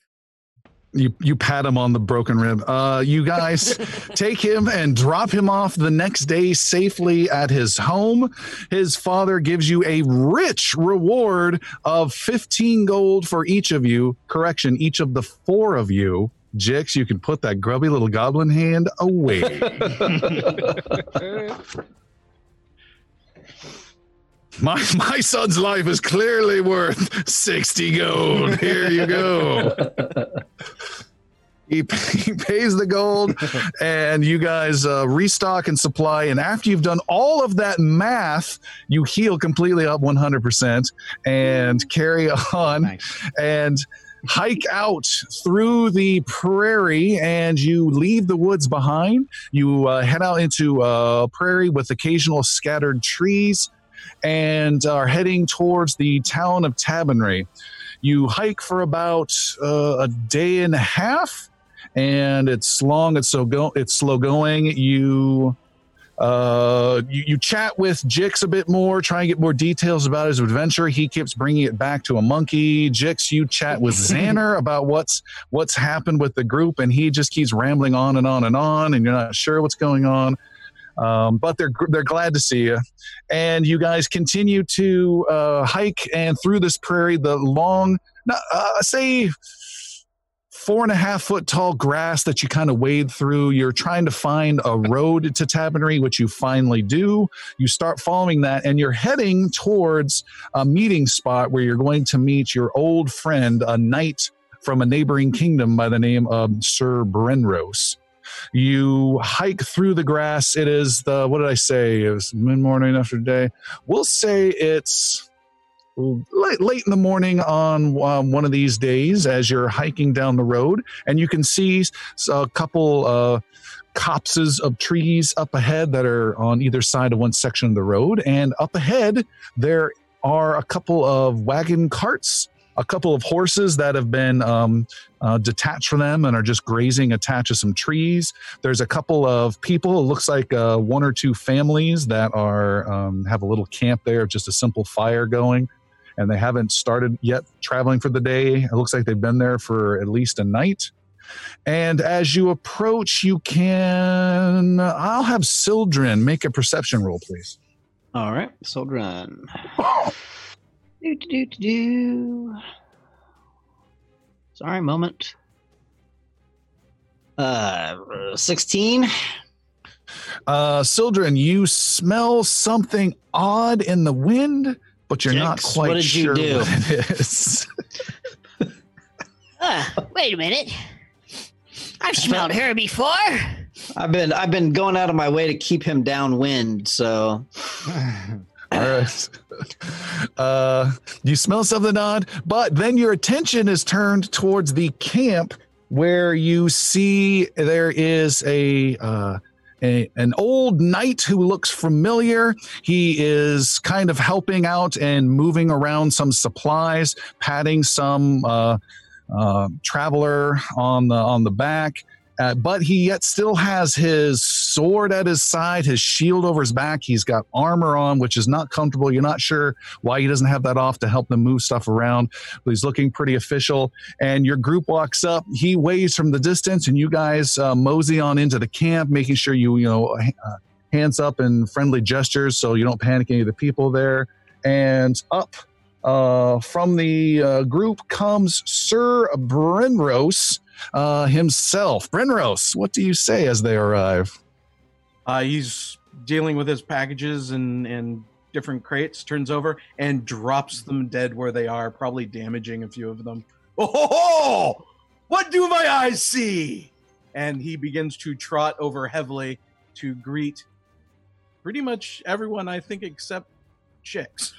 You you pat him on the broken rib. Uh, you guys take him and drop him off the next day safely at his home. His father gives you a rich reward of 15 gold for each of you. Correction, each of the four of you. Jix, you can put that grubby little goblin hand away. my my son's life is clearly worth 60 gold. Here you go. He, he pays the gold and you guys uh, restock and supply and after you've done all of that math you heal completely up 100% and carry on Nice. and hike out through the prairie and you leave the woods behind you uh, head out into a prairie with occasional scattered trees and are heading towards the town of Tabernary. You hike for about uh, a day and a half, and it's long. It's so go. It's slow going. You. Uh, you, you chat with Jix a bit more, try and get more details about his adventure. He keeps bringing it back to a monkey. Jix, you chat with Xander about what's what's happened with the group, and he just keeps rambling on and on and on, and you're not sure what's going on. Um, but they're they're glad to see you, and you guys continue to uh, hike and through this prairie, the long, uh, say four and a half foot tall grass that you kind of wade through. You're trying to find a road to Tabernary, which you finally do. You start following that, and you're heading towards a meeting spot where you're going to meet your old friend, a knight from a neighboring kingdom by the name of Sir Brenrose. You hike through the grass. It is the what did I say? It was mid morning after day. We'll say it's late, late in the morning on um, one of these days as you're hiking down the road, and you can see a couple uh, copses of trees up ahead that are on either side of one section of the road, and up ahead there are a couple of wagon carts. A couple of horses that have been um, uh, detached from them and are just grazing attached to some trees. There's a couple of people. It looks like uh, one or two families that are um, have a little camp there, just a simple fire going, and they haven't started yet traveling for the day. It looks like they've been there for at least a night. And as you approach, you can. I'll have Sildren make a perception roll, please. All right, run. Do, do, do, do. Sorry, moment. Uh, 16. Uh, Sildren, you smell something odd in the wind, but you're not quite what did you sure do? what it is. Uh, wait a minute. I've smelled her before. I've been I've been going out of my way to keep him downwind, so All right. Uh, you smell something odd, but then your attention is turned towards the camp where you see there is a, uh, a an old knight who looks familiar. He is kind of helping out and moving around some supplies, patting some uh, uh, traveler on the on the back. Uh, but he yet still has his sword at his side, his shield over his back. He's got armor on, which is not comfortable. You're not sure why he doesn't have that off to help them move stuff around. But he's looking pretty official. And your group walks up. He waves from the distance, and you guys uh, mosey on into the camp, making sure you, you know, uh, hands up and friendly gestures so you don't panic any of the people there. And up uh, from the uh, group comes Sir Brenrose uh, himself. Brenrose, what do you say as they arrive? Uh, he's dealing with his packages and, and different crates, turns over and drops them dead where they are, probably damaging a few of them. Oh, ho, ho! what do my eyes see? And he begins to trot over heavily to greet pretty much everyone, I think, except Jix.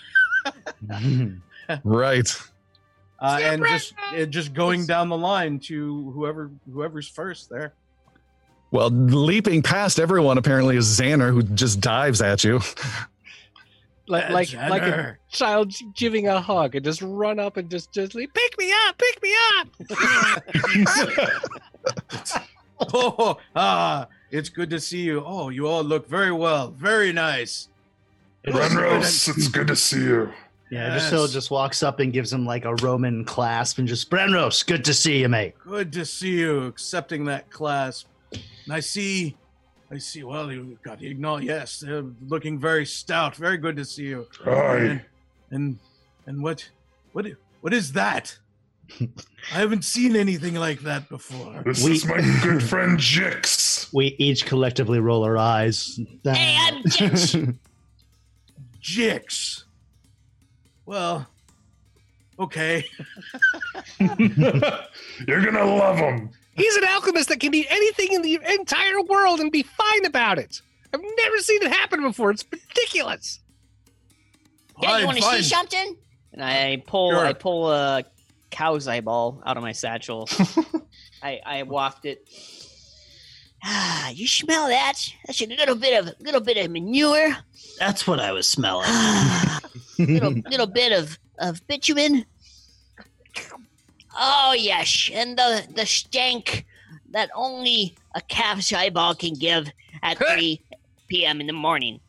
right. Uh, and just uh, just going down the line to whoever whoever's first there. Well, leaping past everyone apparently is Xander, who just dives at you. like like like a child giving a hug and just run up and just just like, pick me up, pick me up. oh, ah, it's good to see you. Oh, you all look very well, very nice. Brenrose, it's good to see you. Yeah, yes. just just walks up and gives him like a Roman clasp and just Brenrose, good to see you, mate. Good to see you, accepting that clasp. And I see, I see. Well, you've got Ignal. Yes, they're looking very stout. Very good to see you. Hi. And and, and what, what, what is that? I haven't seen anything like that before. This we, is my good friend Jix. We each collectively roll our eyes. Hey, I'm Jix. Jix. Well, okay. You're gonna love him. He's an alchemist that can eat anything in the entire world and be fine about it. I've never seen it happen before. It's ridiculous. Yeah, you want to see something? And I pull, sure. I pull a cow's eyeball out of my satchel. I, I waft it. Ah, you smell that? That's a little bit of little bit of manure. That's what I was smelling. little little bit of of bitumen. Oh yes, and the the stank that only a calf's eyeball can give at three p.m. in the morning,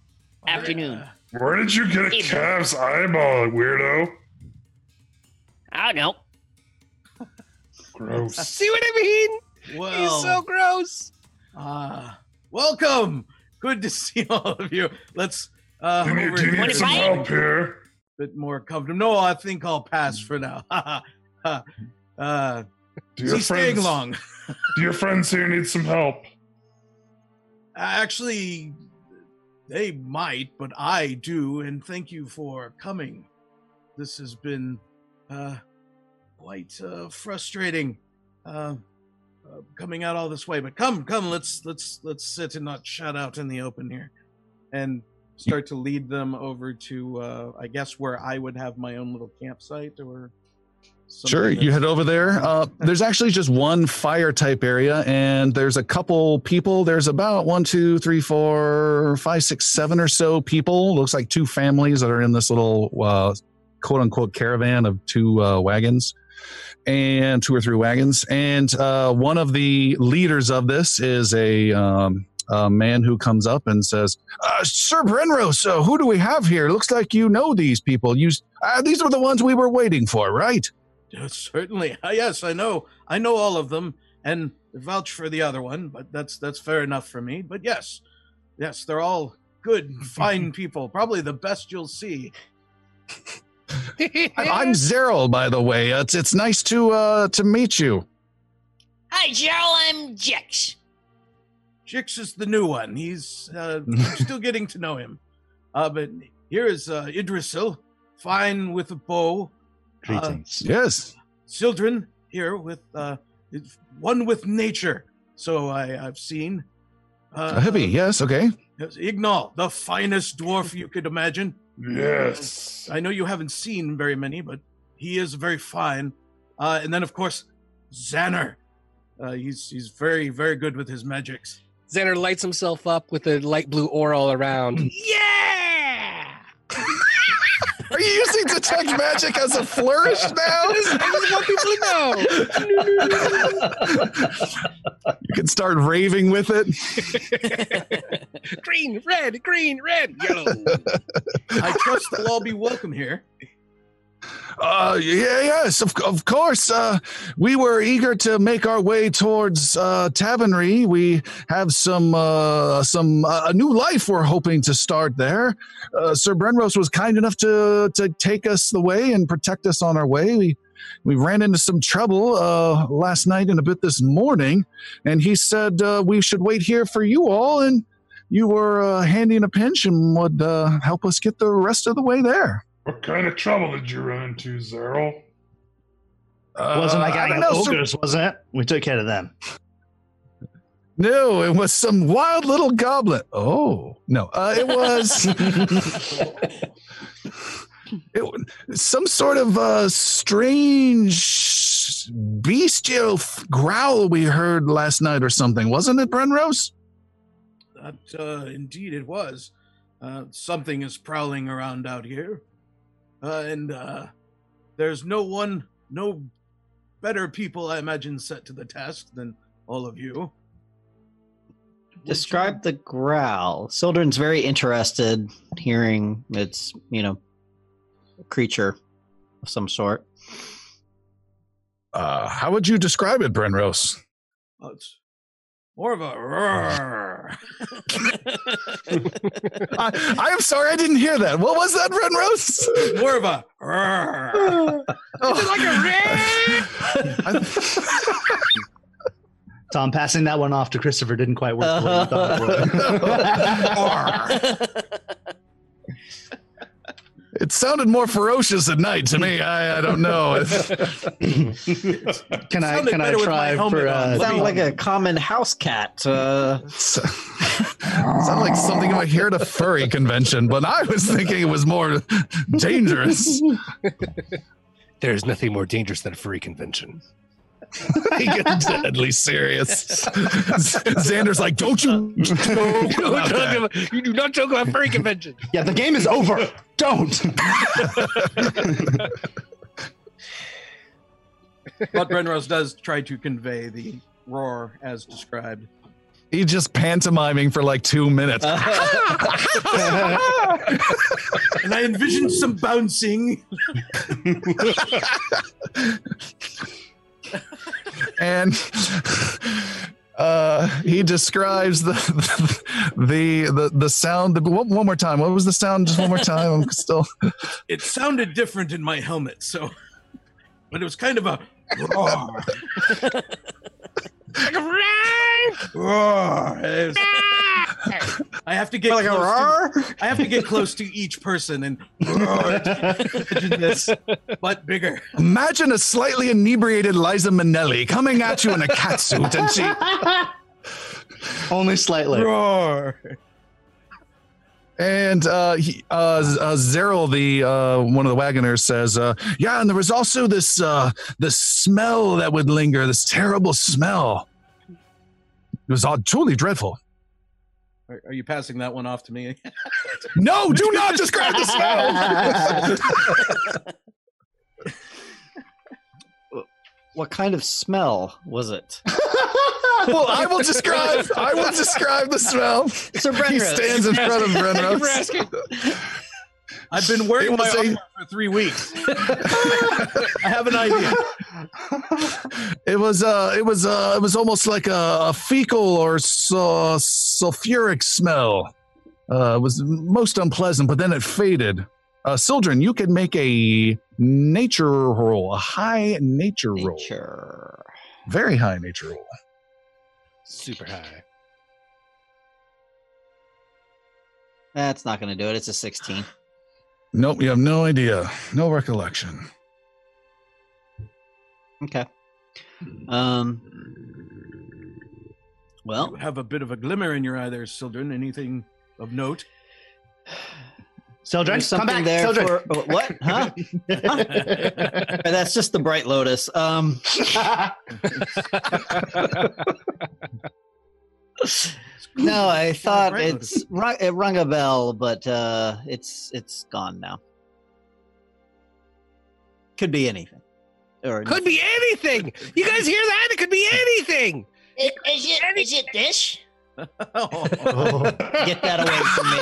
afternoon. Where did you get a calf's eyeball, weirdo? I don't know. Gross. See what I mean? Well, He's so gross. Ah, uh, welcome. Good to see all of you. Let's uh, do you need, do you need some help here? Bit more comfortable. No, I think I'll pass for now. uh, do your staying long? do your friends here need some help? Actually, they might, but I do, and thank you for coming. This has been uh, quite uh, frustrating. Uh, uh, coming out all this way. But come, come, let's let's let's sit and not shout out in the open here, and start to lead them over to uh, I guess where I would have my own little campsite or. Sure, you head over there. Uh, there's actually just one fire type area, and there's a couple people. There's about one, two, three, four, five, six, seven or so people. Looks like two families that are in this little uh, quote unquote caravan of two uh, wagons and two or three wagons. And uh, one of the leaders of this is a, um, a man who comes up and says, uh, "Sir Brenrose, uh, who do we have here? Looks like you know these people. You, uh, these are the ones we were waiting for, right?" Yes, certainly. Uh, yes, I know. I know all of them, and vouch for the other one. But that's that's fair enough for me. But yes, yes, they're all good, fine people. Probably the best you'll see. I'm Zeril, by the way. It's it's nice to uh to meet you. Hi, Gerald. I'm Jix. Jix is the new one. He's uh, still getting to know him. Uh, but here is uh, Idrisil, fine with a bow. Greetings. Uh, yes. Sildren here with uh, one with nature. So I, I've seen. Uh, a hippie, yes, okay. Ignal, the finest dwarf you could imagine. Yes. I know you haven't seen very many, but he is very fine. Uh, and then, of course, Xander. Uh, he's he's very very good with his magics. Xander lights himself up with a light blue aura all around. yeah. Are you using detect magic as a flourish now? I just want people to know. You can start raving with it. green, red, green, red, yellow. I trust they'll all be welcome here. Uh, yeah, yes, of, of course. Uh, we were eager to make our way towards uh, Tabernary. We have some uh, some uh, a new life we're hoping to start there. Uh, Sir Brenrose was kind enough to to take us the way and protect us on our way. We we ran into some trouble uh, last night and a bit this morning, and he said uh, we should wait here for you all, and you were uh, handy a pinch and would uh, help us get the rest of the way there. What kind of trouble did you run into, Zerl? wasn't Uh, a I gang don't know, Sir- ogres, wasn't it? We took care of them. No, it was some wild little goblin. Oh no, uh, it was it some sort of uh, strange bestial f- growl we heard last night or something, wasn't it, Brenrose? That uh, indeed it was. Uh, something is prowling around out here, uh, and uh, there's no one, no better people, I imagine, set to the task than all of you. Describe the growl. Sildren's very interested hearing it's, you know, creature of some sort. Uh, how would you describe it, Brenrose? Oh, it's more of a roar. I, I am sorry, I didn't hear that. What was that, Brenrose? more of a roar. Oh. Tom, passing that one off to Christopher didn't quite work the way you thought it sounded more ferocious at night to me. I, I don't know. can I can I better with my try helmet for uh, Sound like a common house cat. Uh, Sound like something you might hear at a furry convention, but I was thinking it was more dangerous. There's nothing more dangerous than a furry convention. he gets deadly serious. Xander's like, "Don't you joke Don't about talk that." about- you do not joke about furry convention. Yeah, the game is over. Don't. but Brenrose does try to convey the roar as described. He's just pantomiming for like two minutes. Uh-huh. And I envisioned some bouncing. and uh, he describes the the the the sound. The, one, one more time. What was the sound? Just one more time. I'm still. It sounded different in my helmet, so. But it was kind of a roar. roar. Was- I have to get like a close roar? To, I have to get close to each person and roar. Imagine this, but bigger. Imagine a slightly inebriated Liza Minnelli coming at you in a cat suit and she. Only slightly. Roar. And uh, he, uh, uh, Zeril, the uh, one of the wagoners, says, uh, "Yeah, and there was also this uh, this smell that would linger, this terrible smell. It was all truly dreadful. Are, are you passing that one off to me? No, do not describe the smell. what kind of smell was it? well, I will describe. I will describe the smell. So He stands in front of Thank you for Brenrose. asking. I've been wearing It my was a- for three weeks. I have an idea. It was uh it was uh it was almost like a, a fecal or su- sulfuric smell. Uh it was most unpleasant, but then it faded. Uh Sildren, you could make a nature roll, a high nature, roll. Very high nature roll. Super high. That's not going to do it. It's a 16. Nope, you have no idea. No recollection. Okay. Um. Well, You have a bit of a glimmer in your eye there, Sildren. Anything of note? Sildren, there's come something back. there Sildren. for oh, what? Huh? That's just the bright lotus. Um. No, I thought Bright it's rung- it rung a bell, but uh, it's it's gone now. Could be anything. Or Could be anything. You guys hear that? It could be anything. I- Is it is it this? Get that away from me.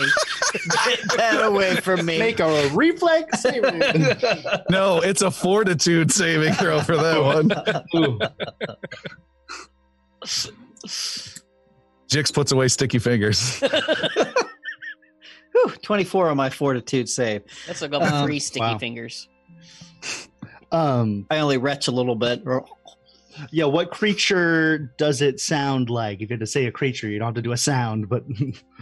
Get that away from me. Make a reflex saving. No, it's a fortitude saving throw for that one. Jix puts away sticky fingers. Whew, 24 on my fortitude save. That's like up Um, three sticky wow. fingers. um, I only retch a little bit. Yeah. What creature does it sound like? If you had to say a creature, you don't have to do a sound, but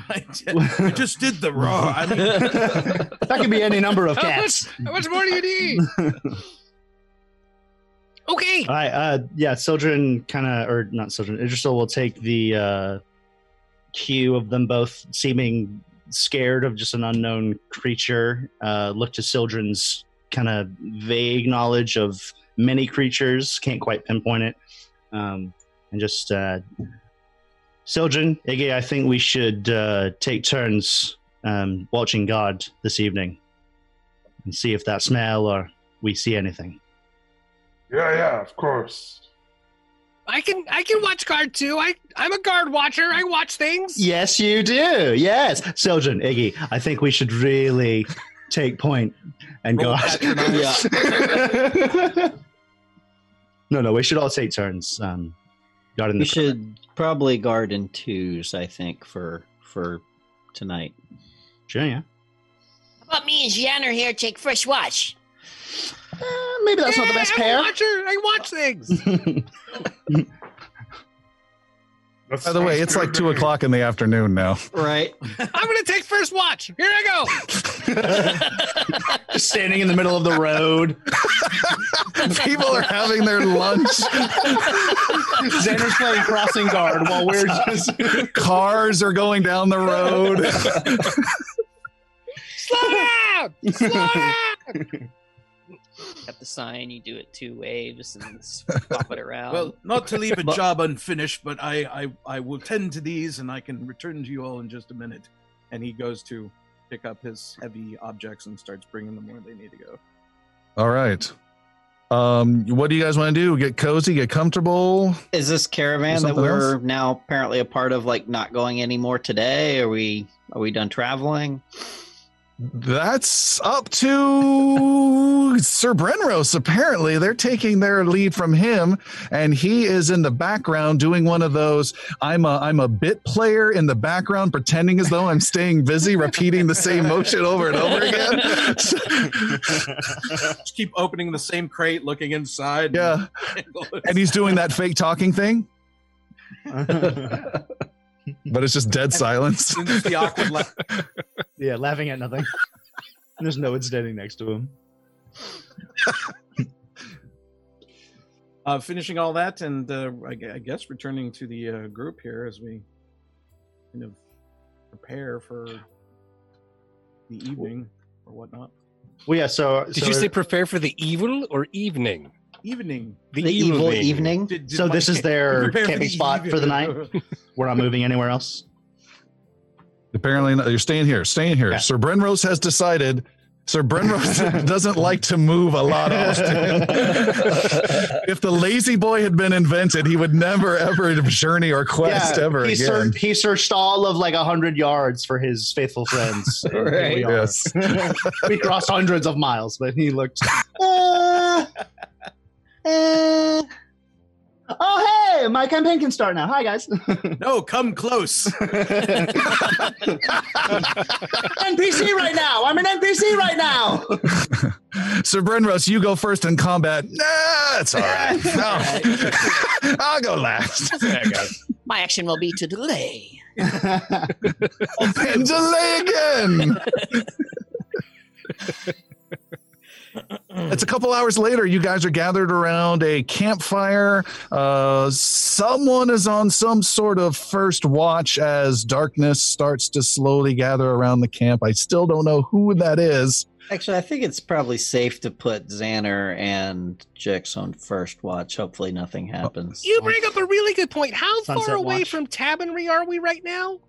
I, did- I just did the raw. I mean, that could be any number of How cats. much, how much more do you need? Okay. All right. Uh, yeah. Sildren kind of, or not Sildren, Idrisil will take the uh, cue of them both seeming scared of just an unknown creature. Uh, look to Sildren's kind of vague knowledge of many creatures, can't quite pinpoint it. Um, and just, uh, Sildren, Iggy, I think we should uh, take turns um, watching guard this evening and see if that smell or we see anything. Yeah, yeah, of course. I can I can watch guard too. I I'm a guard watcher. I watch things. Yes, you do. Yes, Sildren, Iggy. I think we should really take point and go. Roll patronize. no, no, we should all take turns. Um, guarding We the should probably guard in twos, I think, for for tonight. Sure, yeah. How about me and Gianna here take first watch? Uh, maybe that's not the Yeah, best I'm a pair. watcher. I watch things. That By the way, it's like two me. o'clock in the afternoon now. Right. I'm gonna take first watch. Here I go. Just standing in the middle of the road. People are having their lunch. Xander's playing crossing guard while we're just. Cars are going down the road. Slow down. Slow down. Got the sign, you do it two waves and s- pop it around. well, not to leave a job unfinished, but I, I I will tend to these, and I can return to you all in just a minute. And he goes to pick up his heavy objects and starts bringing them where they need to go. All right. Um, what do you guys want to do? Get cozy, get comfortable. Is this caravan that we're else? now apparently a part of like not going anymore today? Are we are we done traveling? That's up to Sir Brenrose. Apparently, they're taking their lead from him, and he is in the background doing one of those. I'm a I'm a bit player in the background, pretending as though I'm staying busy, repeating the same motion over and over again. Just keep opening the same crate, looking inside. yeah, and he's doing that fake talking thing, but it's just dead silence. Just the awkward laugh. yeah, laughing at nothing. There's no one standing next to him. Uh, finishing all that, and uh, I, I guess returning to the uh, group here as we kind of prepare for the evening or whatnot. Well, yeah. So, Did so, you say prepare for the evil or evening? Evening. The, evil evening. Did- did so this is their camping the spot for the night. We're not moving anywhere else. Apparently, not. you're staying here. Staying here. Yeah. Sir Brenrose has decided. Sir Brenrose doesn't like to move a lot often. if the lazy boy had been invented, he would never ever journey or quest ever he again. searched, he searched all of like a hundred yards for his faithful friends. And here we. Yes. we crossed hundreds of miles, but he looked. "Uh, uh, oh, hey, my campaign can start now. Hi, guys. no, come close. NPC right now. I'm an NPC right now. Sir Brenrose, you go first in combat. Nah, it's all right. No. I'll go last. My action will be to delay. And delay again. It's a couple hours later. You guys are gathered around a campfire. Uh, someone is on some sort of first watch as darkness starts to slowly gather around the camp. I still don't know who that is. Actually, I think it's probably safe to put Xander and Jix on first watch. Hopefully, nothing happens. You bring up a really good point. How Sunset far away watch. from Tabernary are we right now?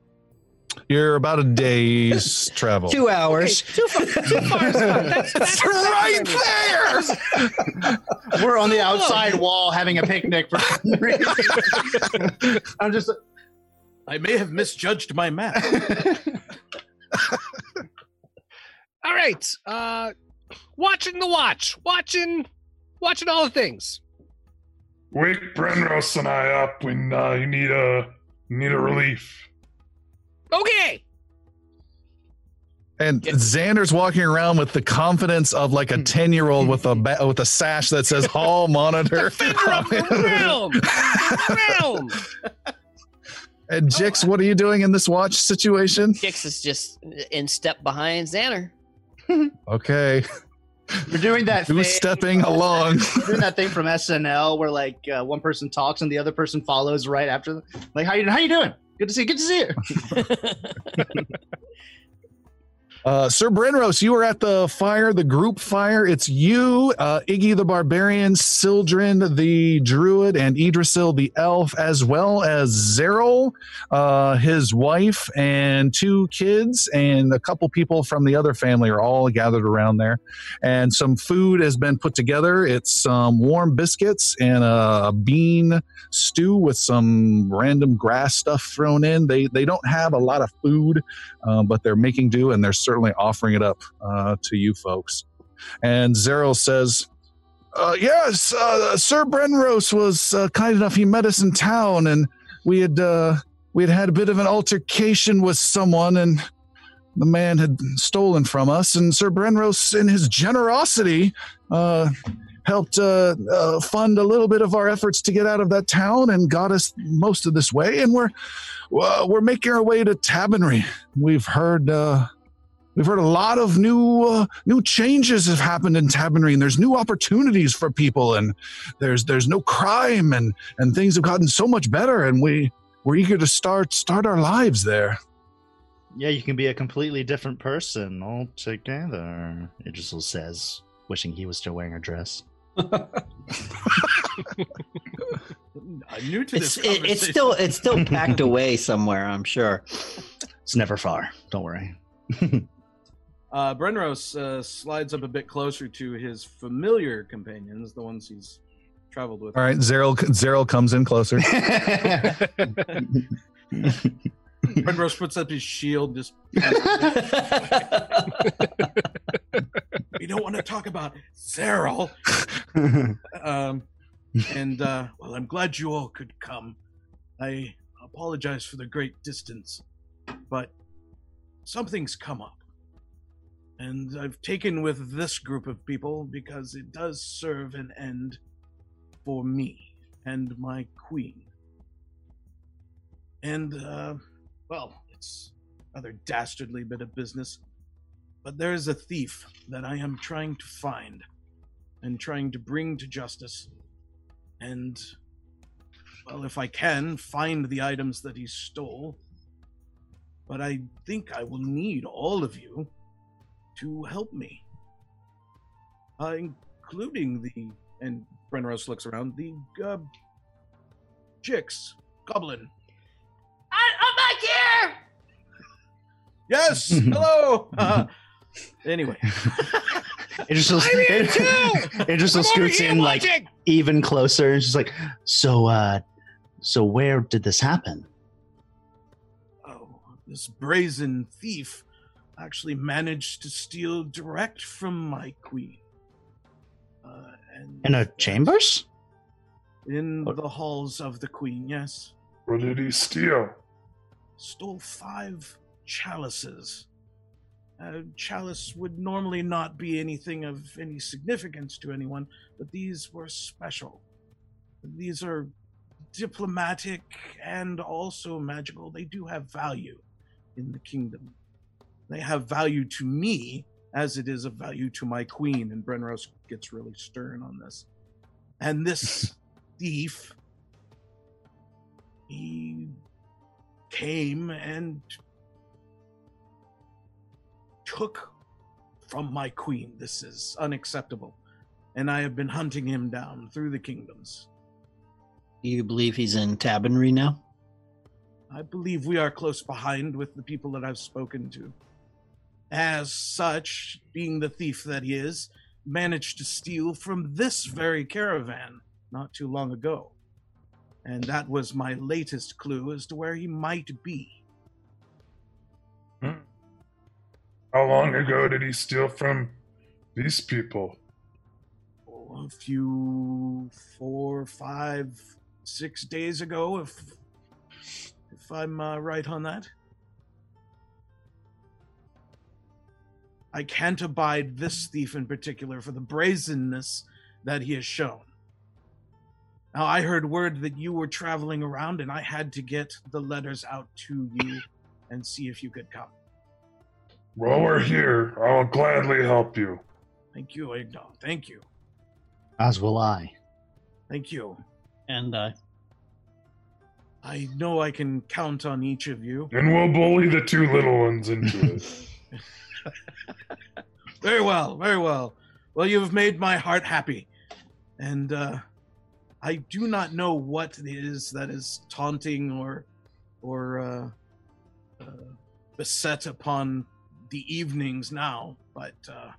You're about a day's travel. Two hours. Too far. Too far. That's, that's right there. We're on the outside wall having a picnic for some reason. I'm just I may have misjudged my map. All right. Uh, watching the watch. Watching. Watching all the things. Wake Brenrose and I up when uh, you need a you need a relief. Okay. And Xander's walking around with the confidence of like a ten year old with a ba- with a sash that says "Hall Monitor." Defender of realm. Realm. and Jix, what are you doing in this watch situation? Jix is just in step behind Xander. Okay, we're doing that who's thing, stepping along? we're doing that thing from SNL where like uh, one person talks and the other person follows right after them. Like how you how you doing? Good to see you. Good to see you. Uh, Sir Brenrose, you were at the fire, the group fire. It's you, uh, Iggy the Barbarian, Sildren the Druid, and Idrisil the Elf, as well as Zeril, uh, his wife, and two kids, and a couple people from the other family are all gathered around there. And some food has been put together. It's some warm biscuits and a, bean stew with some random grass stuff thrown in. They they don't have a lot of food uh, but they're making do and they're certainly offering it up uh, to you folks. And Zeril says, uh, Yes, uh, Sir Brenrose was uh, kind enough. He met us in town and we had uh, we had had a bit of an altercation with someone and the man had stolen from us. And Sir Brenrose, in his generosity, uh, helped uh, uh, fund a little bit of our efforts to get out of that town and got us most of this way. And we're uh, we're making our way to Tabernary. We've heard we've heard a lot of new uh, new changes have happened in Tabernary, and there's new opportunities for people, and there's there's no crime, and and things have gotten so much better, and we we're eager to start start our lives there. yeah, you can be a completely different person altogether. Idrisil says, wishing he was still wearing a dress. I'm new to It's this. it, it's still it's still packed away somewhere. I'm sure. It's never far. Don't worry. Uh, Brenrose uh, slides up a bit closer to his familiar companions, the ones he's traveled with. All right, Zeril Zeril comes in closer. Brenrose puts up his shield. Just we don't want to talk about Cyril. Um, and uh, well, I'm glad you all could come. I apologize for the great distance, but something's come up. And I've taken with this group of people because it does serve an end for me and my queen. And, uh, well, it's a rather dastardly bit of business, but there is a thief that I am trying to find and trying to bring to justice. And, well, if I can, find the items that he stole. But I think I will need all of you to help me, uh, including the and Brenrose looks around the uh, Jix Goblin. I, I'm back here. Yes, hello. Uh, anyway, Idrisil, I'm here too. Idrisil I'm scoots here in like watching. even closer and she's like, "So, uh, so where did this happen?" oh, this brazen thief actually managed to steal direct from my queen. Uh, and In her chambers? in the halls of the queen, yes. What did he steal? stole five chalices. A chalice would normally not be anything of any significance to anyone, but these were special. These are diplomatic and also magical. They do have value in the kingdom. They have value to me as it is of value to my queen, and Brenrose gets really stern on this. And this thief, he came and took from my queen. This is unacceptable. And I have been hunting him down through the kingdoms. Do you believe he's in Tabernary now? I believe we are close behind with the people that I've spoken to. As such, being the thief that he is, managed to steal from this very caravan not too long ago. And that was my latest clue as to where he might be. How long ago did he steal from these people? Oh, a few, four, five, six days ago, if if I'm uh, right on that. I can't abide this thief in particular for the brazenness that he has shown. Now, I heard word that you were traveling around, and I had to get the letters out to you and see if you could come. Well, we're here, I'll gladly help you. Thank you, Ignar. Thank you. As will I. Thank you. And uh, I know I can count on each of you. And we'll bully the two little ones into it. Very well, very well. Well, you have made my heart happy. And uh, I do not know what it is that is taunting or or uh, uh, beset upon the evenings now, but uh,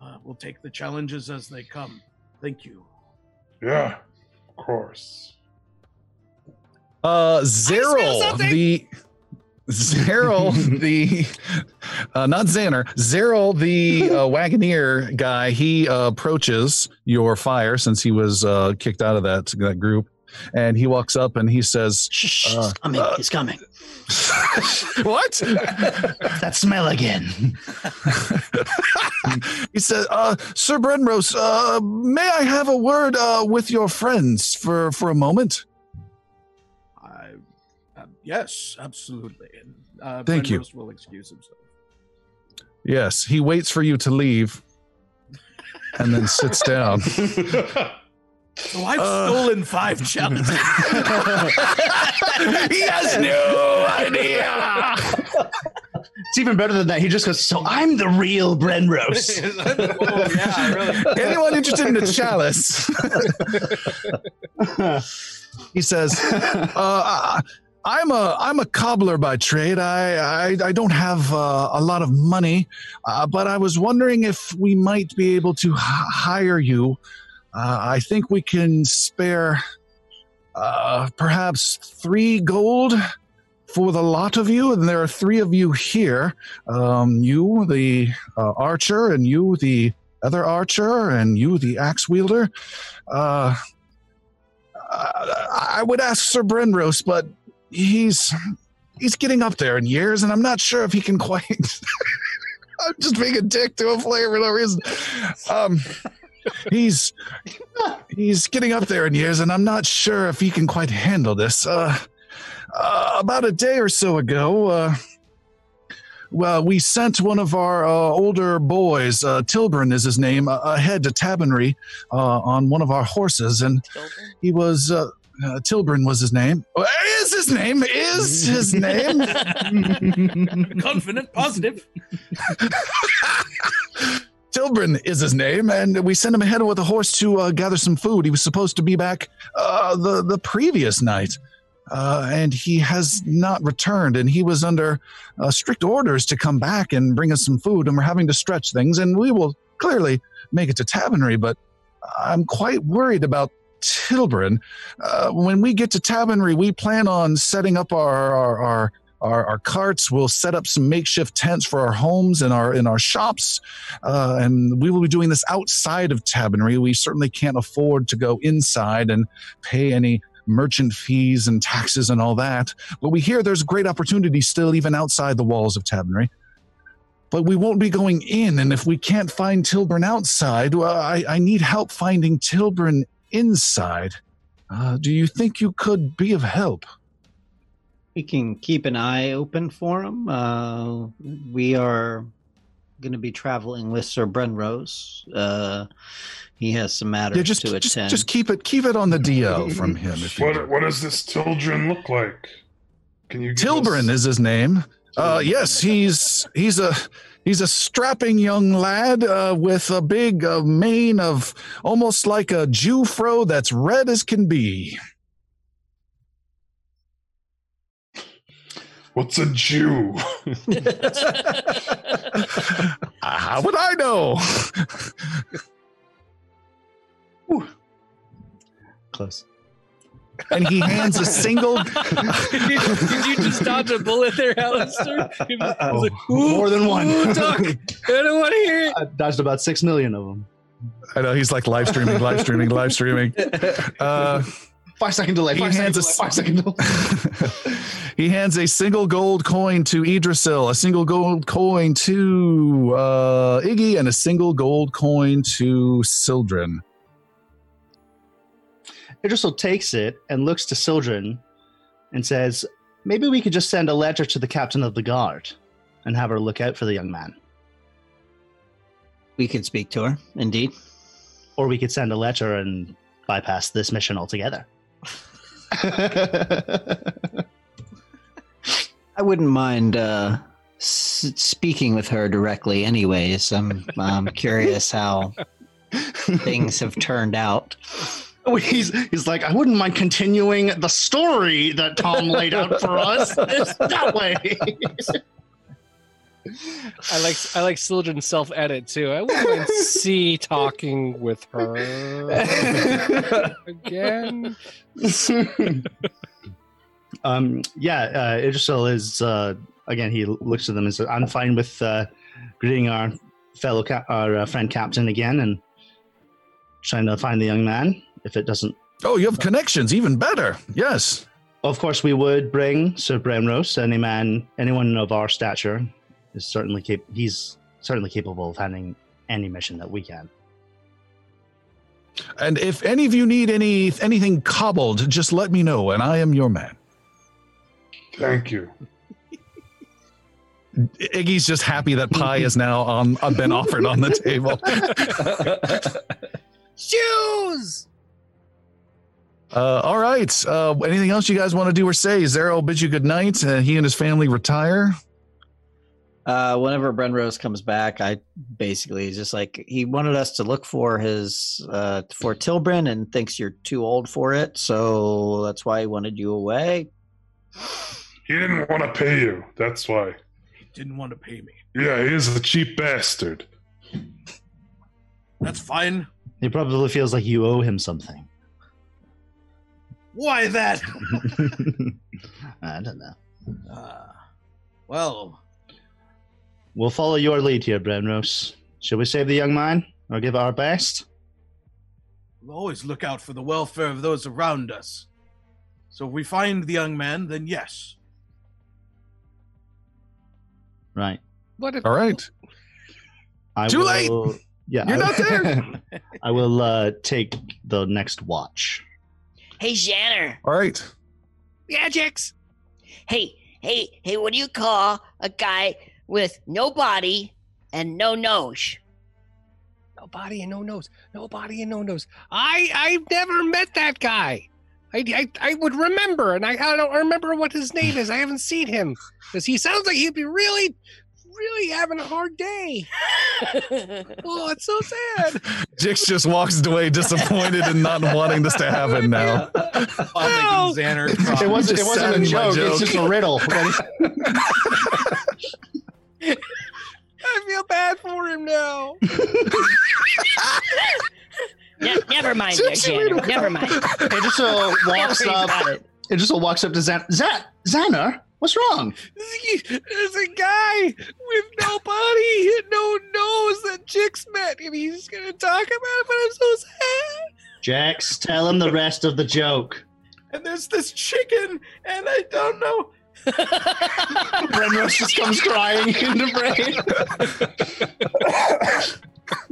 uh, we'll take the challenges as they come. Thank you. yeah, of course. Uh, smell Zeril, something. the Zeril, the uh, not Xander, Zeril, the uh, Wagoneer guy. He uh, approaches your fire since he was uh, kicked out of that that group, and he walks up and he says, Shh, shh, Uh, he's coming. uh, he's coming. "What?" That smell again. he says, uh, "Sir Brenrose, uh, may I have a word uh, with your friends for for a moment?" I, yes, absolutely. And uh, Thank you. Will excuse himself. Yes, he waits for you to leave, and then sits down. So I've Uh, stolen five challenges. he has no idea. It's even better than that. He just goes, So I'm the real Brenrose. oh, yeah, really. Anyone interested in a chalice? he says, uh, "I'm a I'm a cobbler by trade. I I, I don't have uh, a lot of money, uh, but I was wondering if we might be able to h- hire you. Uh, I think we can spare uh, perhaps three gold." For the lot of you, and there are three of you here. Um, you, the uh, archer, and you, the other archer, and you, the axe wielder. Uh, I would ask Sir Brenrose, but he's he's getting up there in years, and I'm not sure if he can quite. I'm just being a dick to a player for no reason. Um, he's he's getting up there in years, and I'm not sure if he can quite handle this. Uh, uh, about a day or so ago, uh, well, we sent one of our uh, older boys, uh, Tilburn is his name, uh, ahead to Tabernary uh, on one of our horses, and he was. Uh, Tilburn was his name. Uh, Is his name? Is his name? Confident, positive. Tilburn is his name, and we sent him ahead with a horse to uh, gather some food. He was supposed to be back uh, the the previous night, uh, and he has not returned. And he was under uh, strict orders to come back and bring us some food. And we're having to stretch things, and we will clearly make it to Tabernary. But I'm quite worried about Tilburn. Uh, when we get to Tabernary, we plan on setting up our our, our our, our carts. We'll set up some makeshift tents for our homes and our in our shops, uh, and we will be doing this outside of Tabernary. We certainly can't afford to go inside and pay any merchant fees and taxes and all that. But we hear there's great opportunity still even outside the walls of Tabernary. But we won't be going in, and if we can't find Tilburn outside, well, I, I need help finding Tilburn inside. Uh, do you think you could be of help? We can keep an eye open for him. Uh, we are going to be traveling with Sir Brenrose. Uh, he has some matters Yeah, just, to just attend. just keep it keep it on the DL from him. If What what does this Tildren look like? Can you give Tilburn us- is his name. Uh, yes, he's he's a he's a strapping young lad uh, with a big uh, mane of almost like a Jew fro that's red as can be. What's a Jew? How would I know? Close. And he hands a single. did, you, did you just dodge a bullet there, Alistair? He was- he was like, More than one. ooh, Doc, I don't want to hear it. I dodged about six million of them. I know he's like live streaming, live streaming, live streaming. Uh, Five second delay. He Five second hands delay. us- Five second delay. he hands a single gold coin to Idrisil, a single gold coin to uh, Iggy, and a single gold coin to Sildren. Idrisil takes it and looks to Sildren and says, Maybe we could just send a letter to the captain of the guard and have her look out for the young man. We could speak to her, indeed. Or we could send a letter and bypass this mission altogether. I wouldn't mind uh, s- speaking with her directly, anyways. I'm, I'm curious how things have turned out. he's, he's like, I wouldn't mind continuing the story that Tom laid out for us this, that way. I like I like Sildren's self edit too. I wouldn't see talking with her again. um, yeah, uh, Idrisil is, uh, again, he looks at them and says, I'm fine with uh, greeting our fellow, cap- our uh, friend captain again and trying to find the young man. If it doesn't, Oh, you have connections, even better. Yes. of course, we would bring Sir Brenrose, any man, anyone of our stature is certainly cap- he's certainly capable of handling any mission that we can. And if any of you need any anything cobbled, just let me know, and I am your man. Thank you. Iggy's just happy that pie is now on uh, been offered on the table. Shoes. Uh, all right. Uh, anything else you guys want to do or say? Zeril bids you good night. Uh, he and his family retire. Uh, whenever Brenrose comes back, I basically just like he wanted us to look for his uh, for Tilbrin and thinks you're too old for it, so that's why he wanted you away. He didn't want to pay you. That's why. He didn't want to pay me. Yeah, he is a cheap bastard. That's fine. He probably feels like you owe him something. Why that? I don't know. Uh, well, We'll follow your lead here, Brenrose. Shall we save the young man or give our best? we'll always look out for the welfare of those around us. So if we find the young man, then yes. Right. What if All right. I Too late! will- Yeah, You're I- not there. I will uh, take the next watch. Hey, Xander. All right. yeah, Jix? Hey, hey, hey, what do you call a guy with no body and no nose? No body and no nose. No body and no nose. I I've never met that guy. I, I, I would remember, and I, I don't remember what his name is. I haven't seen him because he sounds like he'd be really, really having a hard day. Oh, it's so sad. Jix just walks away disappointed and not wanting this to happen now. I'm Xander. It wasn't, it wasn't a saddened by joke, it's just a riddle. I feel bad for him now. Ne- never mind, there, Just wait a Xander. Never mind. it just uh, walks Don't up. it. It just walks up to Zan. Zan, Xander, what's wrong? There's a guy with no body and no nose that Jix met, and he's gonna talk about it, but I'm so sad. Jax, tell him the rest of the joke. and there's this chicken, and I don't know. Brenrose just comes crying into brain.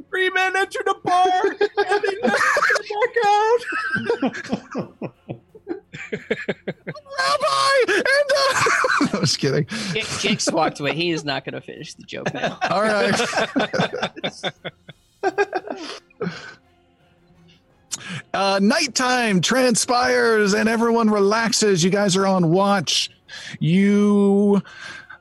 Three men entered a bar, and they never came back out. Rabbi! And, uh, I was kidding. Jix walked away. He is not going to finish the joke now. All right. uh, nighttime transpires and everyone relaxes. You guys are on watch. You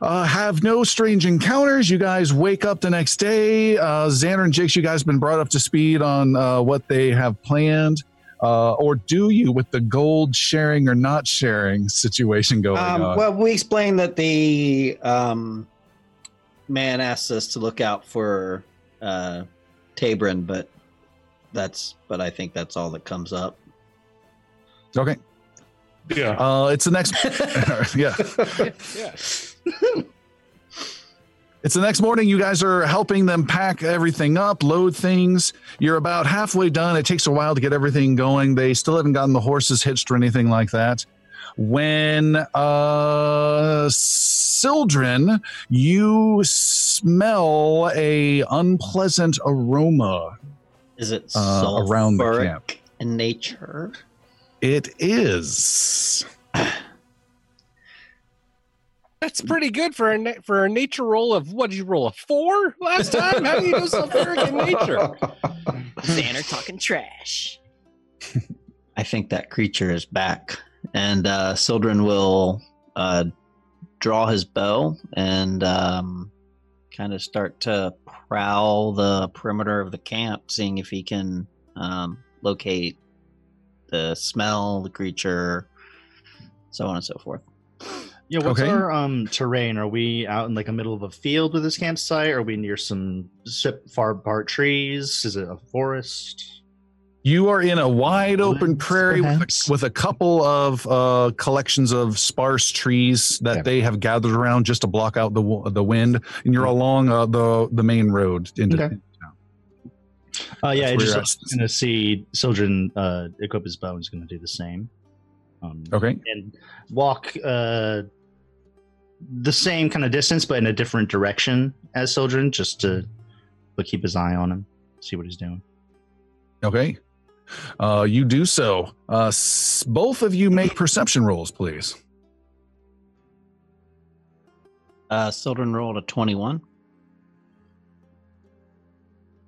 uh, have no strange encounters. You guys wake up the next day. Uh, Xander and Jix, you guys have been brought up to speed on uh, what they have planned. Uh, or do you with the gold sharing or not sharing situation going Um, on? well, we explained that the um, man asked us to look out for uh, Tabrin, but that's but I think that's all that comes up. okay. Yeah. Uh, it's the next. yeah. yeah. It's the next morning. You guys are helping them pack everything up, load things. You're about halfway done. It takes a while to get everything going. They still haven't gotten the horses hitched or anything like that. When uh Sildren, you smell a unpleasant aroma Is it uh, around the camp. in nature? It is. That's pretty good for a for a nature roll of what did you roll a four last time? How do you know sulfuric in nature? Xander talking trash. I think that creature is back, and uh, Sildren will uh, draw his bow and um, kind of start to prowl the perimeter of the camp, seeing if he can um, locate the smell, the creature, so on and so forth. Yeah, what's Okay. our um terrain? Are we out in like a middle of a field with this campsite? Are we near some far apart trees? Is it a forest? You are in a wide open prairie with a, with a couple of uh, collections of sparse trees that Yeah. they have gathered around just to block out the the wind, and you're along uh, the the main road into. Okay. Uh, yeah, I just you're I was going to see Sildren uh, equip his bow he's going to do the same. Um, Okay. And walk uh, the same kind of distance, but in a different direction as Sildren, just to but keep his eye on him, see what he's doing. Okay. Uh, you do so. Uh, s- both of you make perception rolls, please. Uh, Sildren rolled a 21.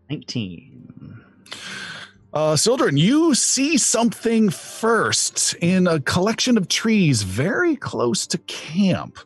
19. Uh, Sildren, you see something first in a collection of trees very close to camp.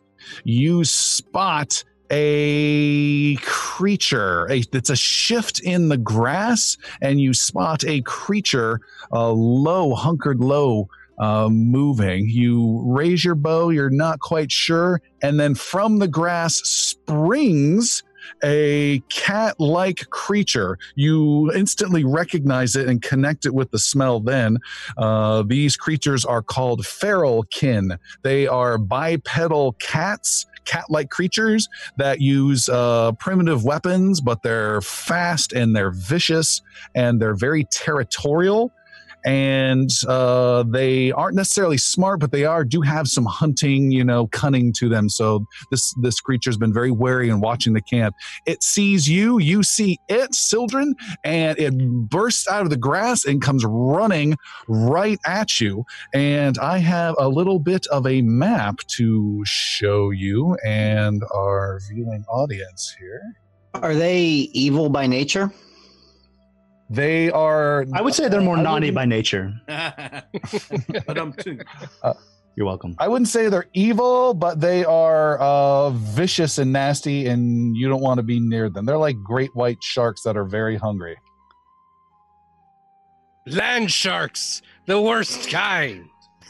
You spot a creature. A, it's a shift in the grass, and you spot a creature uh, low, hunkered low, uh, moving. You raise your bow, you're not quite sure, and then from the grass springs a cat like creature. You instantly recognize it and connect it with the smell then. Uh, these creatures are called feral kin. They are bipedal cats. Cat like creatures that use uh, primitive weapons, but they're fast and they're vicious and they're very territorial and uh, they aren't necessarily smart, but they are do have some hunting, you know, cunning to them. So this this creature's been very wary and watching the camp. It sees you, you see it, Sildren, and it bursts out of the grass and comes running right at you. And I have a little bit of a map to show you and our viewing audience here. Are they evil by nature? They are. I would say they're more I naughty by nature. but I'm too. You're welcome. I wouldn't say they're evil, but they are uh, vicious and nasty, and you don't want to be near them. They're like great white sharks that are very hungry. Land sharks, the worst kind.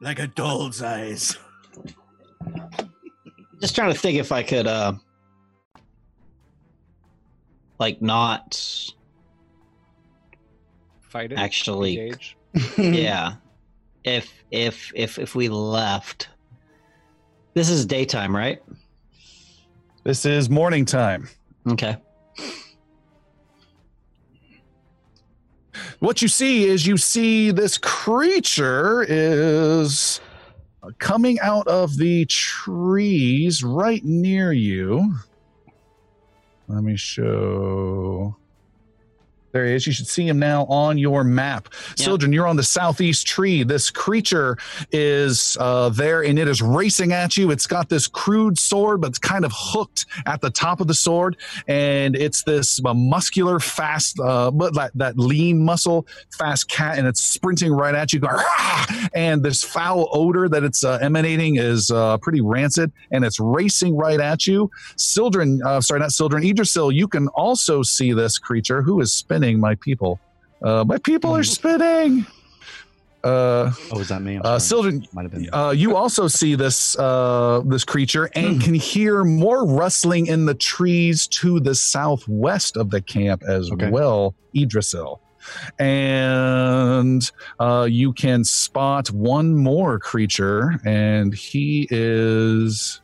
like a doll's eyes. Just trying to think if I could, uh, like, not Fight it. actually. engage. yeah. If if if if we left, this is daytime, right? This is morning time. Okay. What you see is you see this creature is coming out of the trees right near you. Let me show. There he is. You should see him now on your map. Yep. Sildren, you're on the southeast tree. This creature is uh, there and it is racing at you. It's got this crude sword, but it's kind of hooked at the top of the sword. And it's this uh, muscular, fast, uh, but that, that lean muscle, fast cat, and it's sprinting right at you, going, "Rah!" and this foul odor that it's uh, emanating is uh, pretty rancid, and it's racing right at you. Sildren, uh, sorry, not Sildren, Idrisil, you can also see this creature who is spinning my people Uh, my people are spitting. Uh, Oh, was that me? Uh. Sildren, Might have been. uh, you also see this uh, this creature and can hear more rustling in the trees to the southwest of the camp as Okay. well, Idrisil. And uh, you can spot one more creature, and he is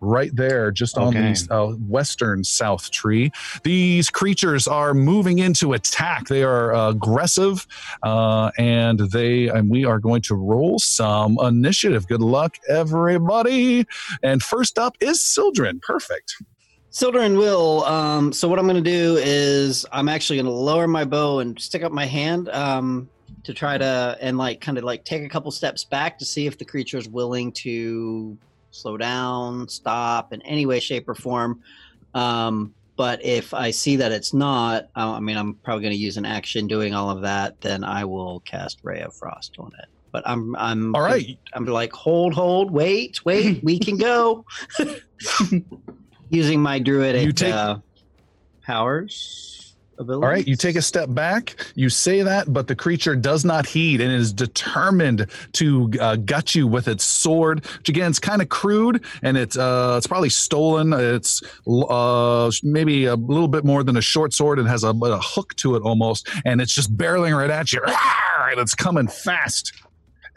right there, just on Okay. the uh, western south tree. These creatures are moving into attack. They are uh, aggressive, uh, and they and we are going to roll some initiative. Good luck, everybody! And first up is Sildren. Perfect. Sildren will. Um, so what I'm going to do is I'm actually going to lower my bow and stick up my hand um, to try to and like kind of like take a couple steps back to see if the creature is willing to slow down, stop in any way, shape, or form. Um, but if I see that it's not, I mean, I'm probably going to use an action doing all of that. Then I will cast Ray of Frost on it. But I'm I'm All right. I'm like hold hold wait wait we can go. Using my druidic take- uh, powers ability. All right, you take a step back. You say that, but the creature does not heed and is determined to uh, gut you with its sword. Which again, it's kind of crude and it's uh, it's probably stolen. It's uh, maybe a little bit more than a short sword and has a, a hook to it almost, and it's just barreling right at you. And it's coming fast.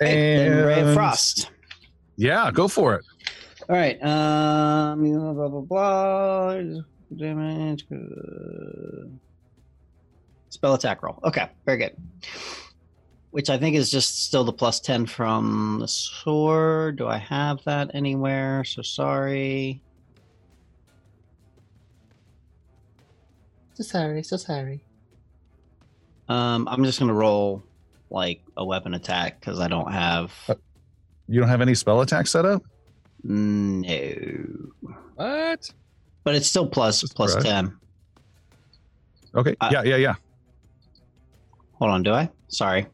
And Ray And- Frost. Yeah, go for it. All right. Um. you know, Blah blah blah. Damage. uh, Spell attack roll. Okay. Very good. Which I think is just still the plus ten from the sword. Do I have that anywhere? So sorry. So sorry, so sorry. Um. I'm just gonna roll like a weapon attack because I don't have. You don't have any spell attack set up? No. What? But it's still plus That's ten. Okay. Uh, yeah, yeah, yeah. Hold on. Do I? Sorry.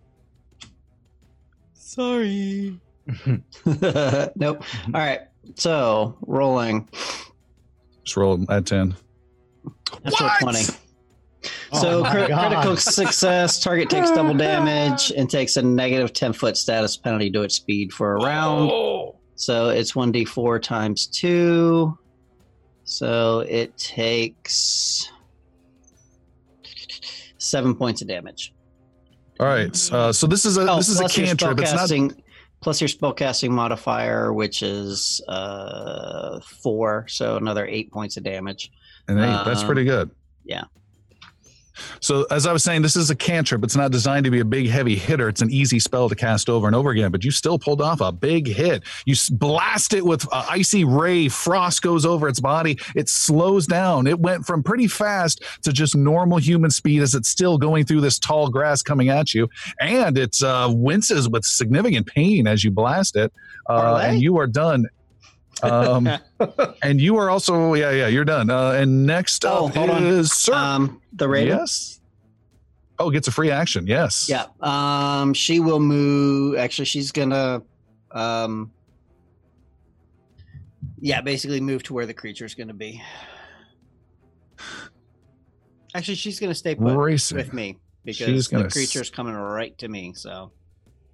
Sorry. nope. All right. So rolling. Just roll at 10. Natural What? 20. Oh So my crit- critical success. Target takes double damage and takes a negative 10 foot status penalty to its speed for a round. Oh. So it's 1d4 times 2. So it takes 7 points of damage. All right. Uh, so this is a Oh, this is a plus your cantrip. It's not Plus your spellcasting modifier, which is uh, 4. So another 8 points of damage. An eight. That's Um, pretty good. yeah. So as I was saying, this is a cantrip. It's not designed to be a big heavy hitter. It's an easy spell to cast over and over again. But you still pulled off a big hit. You blast it with uh, icy ray. Frost goes over its body. It slows down. It went from pretty fast to just normal human speed as it's still going through this tall grass coming at you, and it uh, winces with significant pain as you blast it. Uh, and you are done. Um, and you are also yeah yeah you're done. Uh, and next Oh, up hold on. is Sir. Um, the raven? Yes. Oh, gets a free action. Yes. Yeah. Um, she will move. Actually, she's gonna. Um, yeah, basically move to where the creature's gonna be. Actually, she's gonna stay put Racing. with me because gonna the s- creature's coming right to me. So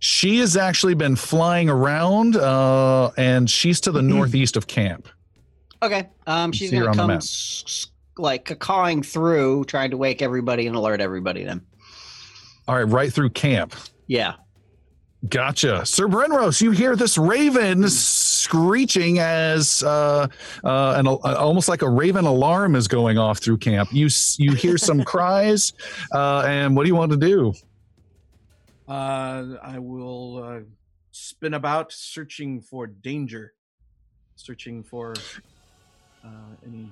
She has actually been flying around, uh, and she's to the northeast of camp. okay. Um, she's See her gonna on the come map. s- s- like cawing through, trying to wake everybody and alert everybody. Then, All right, right through camp. yeah. Gotcha, Sir Brenrose. You hear this raven screeching as uh, uh, an, uh, almost like a raven alarm is going off through camp. You s- you hear some cries, uh, and what do you want to do? Uh, I will uh, spin about, searching for danger, searching for uh, any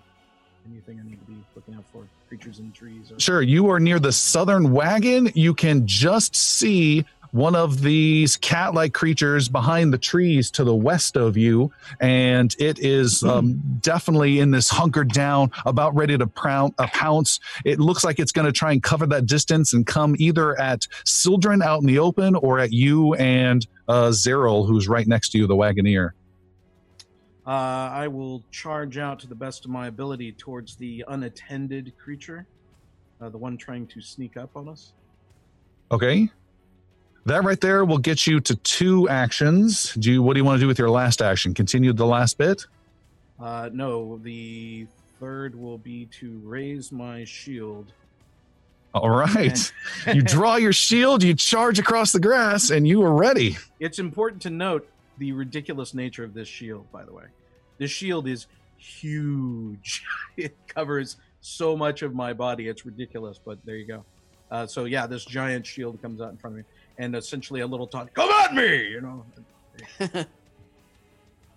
anything I need to be looking out for, creatures in trees. Or... Sure, you are near the southern wagon. You can just see one of these cat like creatures behind the trees to the west of you. And it is um, definitely in this hunkered down, about ready to proun- uh, pounce. It looks like it's going to try and cover that distance and come either at Sildren out in the open or at you and uh, Zeril, who's right next to you, the Wagoneer. Uh, I will charge out to the best of my ability towards the unattended creature, uh, the one trying to sneak up on us. Okay. That right there will get you to two actions. Do you what do you want to do with your last action? Continue the last bit? Uh, no, the third will be to raise my shield. All right. you draw your shield, you charge across the grass, and you are ready. It's important to note the ridiculous nature of this shield, by the way. This shield is huge. it covers so much of my body. It's ridiculous, but there you go. Uh, so yeah, this giant shield comes out in front of me, and essentially a little taunt. Come at me, you know.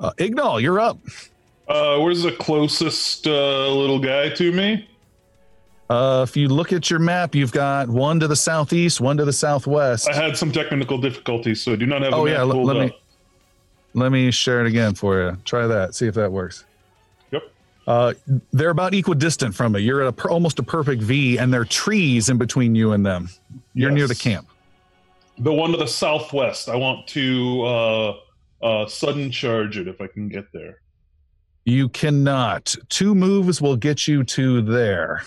Uh, Ignal, you're up. Uh, where's the closest uh, little guy to me? Uh, if you look at your map, you've got one to the southeast, one to the southwest. I had some technical difficulties, so I do not have. Oh the yeah, map let, pulled me up. let me share it again for you. Try that. See if that works. Yep. Uh, they're about equidistant from it. You're at a per, almost a perfect V, and there are trees in between you and them. You're near the camp. The one to the southwest. I want to uh, uh, sudden charge it if I can get there. You cannot. Two moves will get you to there.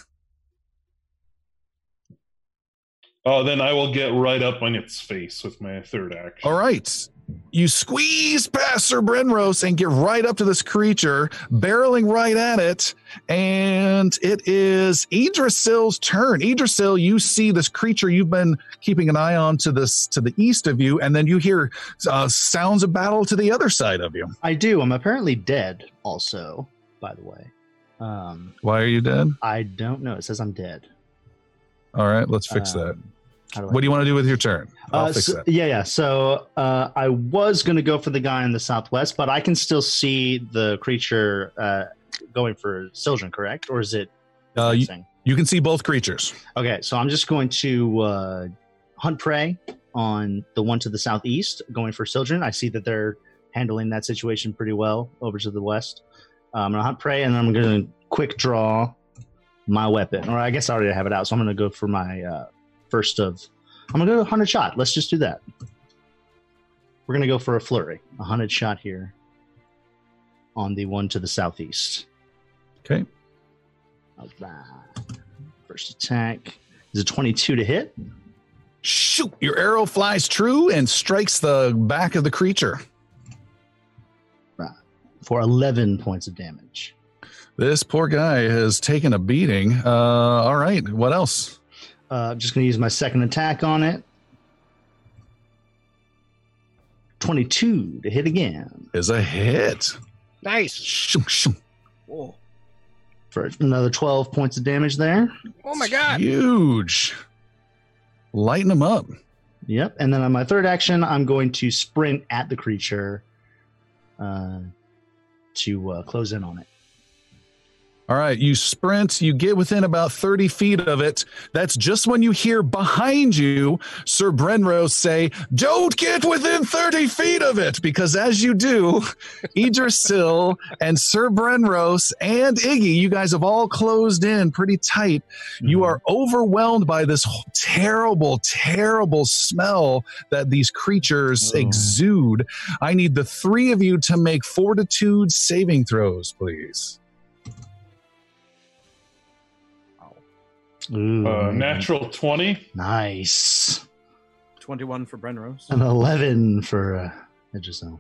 Oh, then I will get right up on its face with my third action. All right. You squeeze past Sir Brenrose and get right up to this creature, barreling right at it. And it is Idrisil's turn. Idrisil, you see this creature you've been keeping an eye on to this to the east of you, and then you hear uh, sounds of battle to the other side of you. I do. I'm apparently dead. Also, by the way, um, Why are you dead? I don't know. It says I'm dead. All right, let's fix Um, that. How do I What do you want to do with your turn? I'll Uh, fix so- that. Yeah, yeah. So uh, I was going to go for the guy in the southwest, but I can still see the creature uh, going for Sildren, correct? Or is it? Uh, you, you can see both creatures. Okay, so I'm just going to uh, hunt prey on the one to the southeast, going for Sildren. I see that they're handling that situation pretty well over to the west. Uh, I'm going to hunt prey, and I'm going to quick draw my weapon. Or I guess I already have it out, so I'm going to go for my uh, first of. I'm going to go hunted shot. Let's just do that. We're going to go for a flurry, a hunted shot here on the one to the southeast. Okay. All right. First attack is a 22 to hit. Shoot! Your arrow flies true and strikes the back of the creature. for 11 points of damage. This poor guy has taken a beating. Uh, all right, what else? Uh, I'm just going to use my second attack on it. 22 to hit again Is a hit. Nice. Shoo, shoo. Whoa. for another 12 points of damage there. Oh my god. Huge. Lighten them up. Yep. And then on my third action, I'm going to sprint at the creature uh, to uh, close in on it. All right, you sprint, you get within about 30 feet of it. That's just when you hear behind you Sir Brenrose say, Don't get within 30 feet of it. Because as you do, Idrisil and Sir Brenrose and Iggy, you guys have all closed in pretty tight. You mm-hmm. are overwhelmed by this terrible, terrible smell that these creatures Oh. exude. I need the three of you to make fortitude saving throws, please. Ooh, Uh, natural 20. Nice. 21 for Brenrose. An 11 for uh, Idrisil.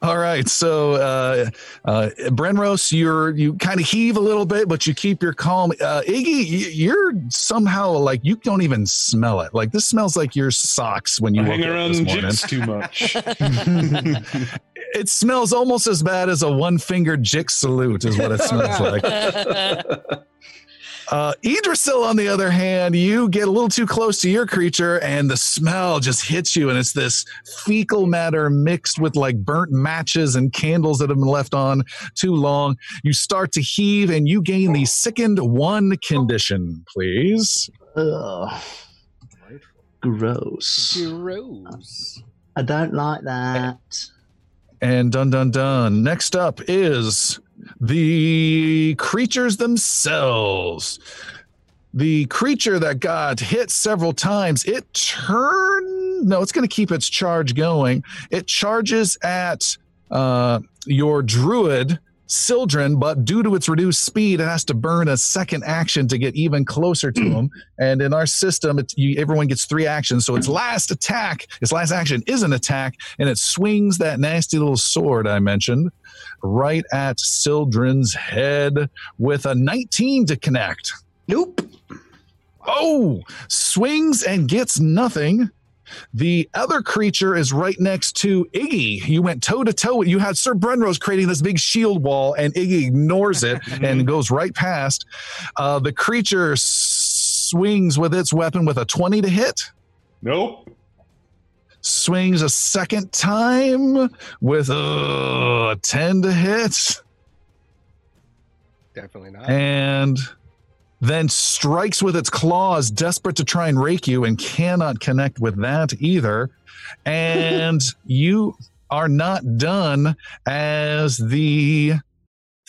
All right, so uh, uh, Brenrose, you're you kind of heave a little bit, but you keep your calm. Uh, Iggy, you're somehow like you don't even smell it. Like this smells like your socks when you I woke hang around this morning. gyps too much. It smells almost as bad as a one-fingered jick salute, is what it smells like. Uh, Idrisil, on the other hand, you get a little too close to your creature, and the smell just hits you, and it's this fecal matter mixed with like burnt matches and candles that have been left on too long. You start to heave, and you gain the sickened one condition, please. Ugh. Gross. Gross. I don't like that. And dun dun dun. Next up is the creatures themselves. The creature that got hit several times, it turned. No, it's going to keep its charge going. It charges at uh, your druid Sildren, but due to its reduced speed, it has to burn a second action to get even closer to him. And in our system, you, everyone gets three actions. So its last attack, its last action is an attack, and it swings that nasty little sword I mentioned right at Sildren's head with a 19 to connect. Nope. Oh, swings and gets nothing. The other creature is right next to Iggy. You went toe to toe. You had Sir Brenrose creating this big shield wall, and Iggy ignores it and goes right past. Uh, the creature swings with its weapon with a 20 to hit. Nope. Swings a second time with uh, a 10 to hit. Definitely not. and then strikes with its claws, desperate to try and rake you, and cannot connect with that either. And you are not done as the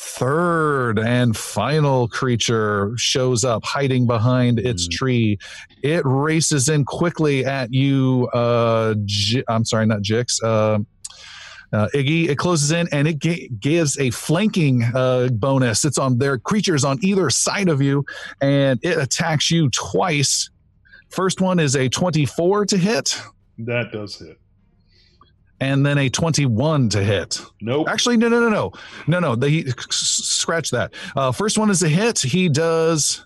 third and final creature shows up hiding behind its tree it races in quickly at you uh J- i'm sorry not jix uh uh, Iggy, it closes in and it ga- gives a flanking uh, bonus. It's on their creatures on either side of you, and it attacks you twice. First one is a 24 to hit, That does hit. And then a 21 to hit. Nope. Actually, no, no, no, no, no, no. They scratch that. Uh, first one is a hit. He does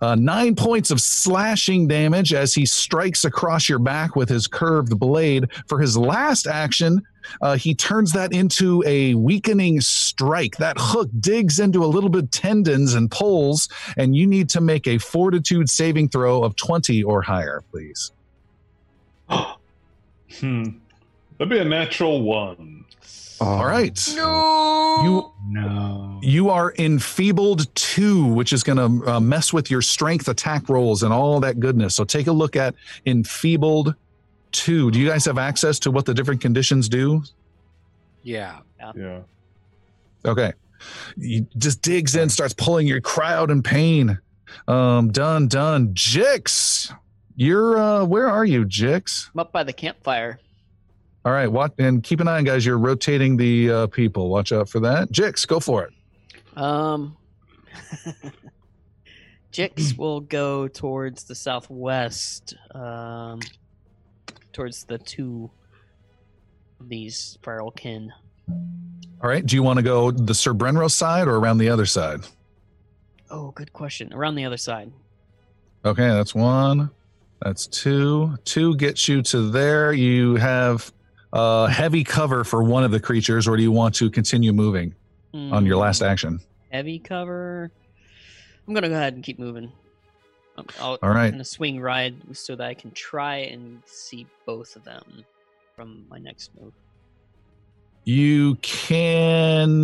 uh, nine points of slashing damage as he strikes across your back with his curved blade. For his last action, uh, he turns that into a weakening strike. That hook digs into a little bit of tendons and pulls, and you need to make a fortitude saving throw of 20 or higher, please. Hmm. That'd be a natural one. All right. No. You No. You are enfeebled two, which is going to uh, mess with your strength attack rolls and all that goodness. So take a look at enfeebled two. Do you guys have access to what the different conditions do? Yeah. Yeah. Okay. He just digs in, starts pulling your crowd in pain. Um, done, done. Jix, you're uh where are you, Jix? I'm up by the campfire. All right, what and keep an eye on guys. You're rotating the uh, people. Watch out for that. Jix, go for it. Um, Jix will go towards the southwest, um, towards the two of these feral kin. All right. Do you want to go the Sir Brenro side or around the other side? Oh, good question. Around the other side. Okay, that's one. That's two. Two gets you to there. You have uh, heavy cover for one of the creatures, or do you want to continue moving on your last Mm, action? Heavy cover. I'm gonna go ahead and keep moving. Um, I'll, All right. I'm gonna swing ride so that I can try and see both of them from my next move. You can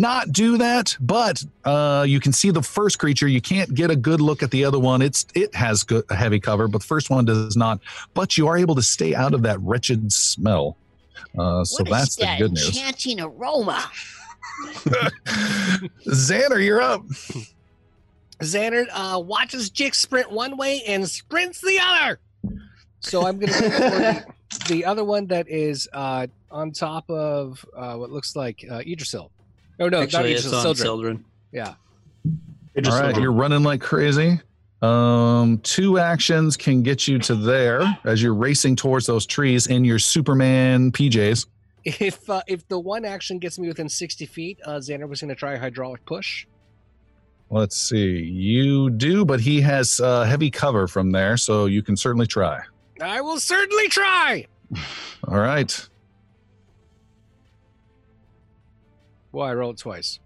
not do that, but uh, you can see the first creature. You can't get a good look at the other one. It's it has good, heavy cover, but the first one does not. But you are able to stay out of that wretched smell. Uh, so What is that's the that good news. enchanting aroma? Xander, you're up. Xander uh, watches Jix sprint one way and sprints the other. So I'm going to go for the, the other one that is uh, on top of uh, what looks like uh, Idrisil. Oh, no, Actually, not it's Idrisil, on Sildren. Sildren. Yeah. All right, you're running like crazy. Um, two actions can get you to there as you're racing towards those trees in your Superman PJs. If uh, if the one action gets me within 60 feet, uh, Xander was going to try a hydraulic push. Let's see. You do, but he has uh, heavy cover from there, so you can certainly try. I will certainly try. All right. Well, I rolled twice.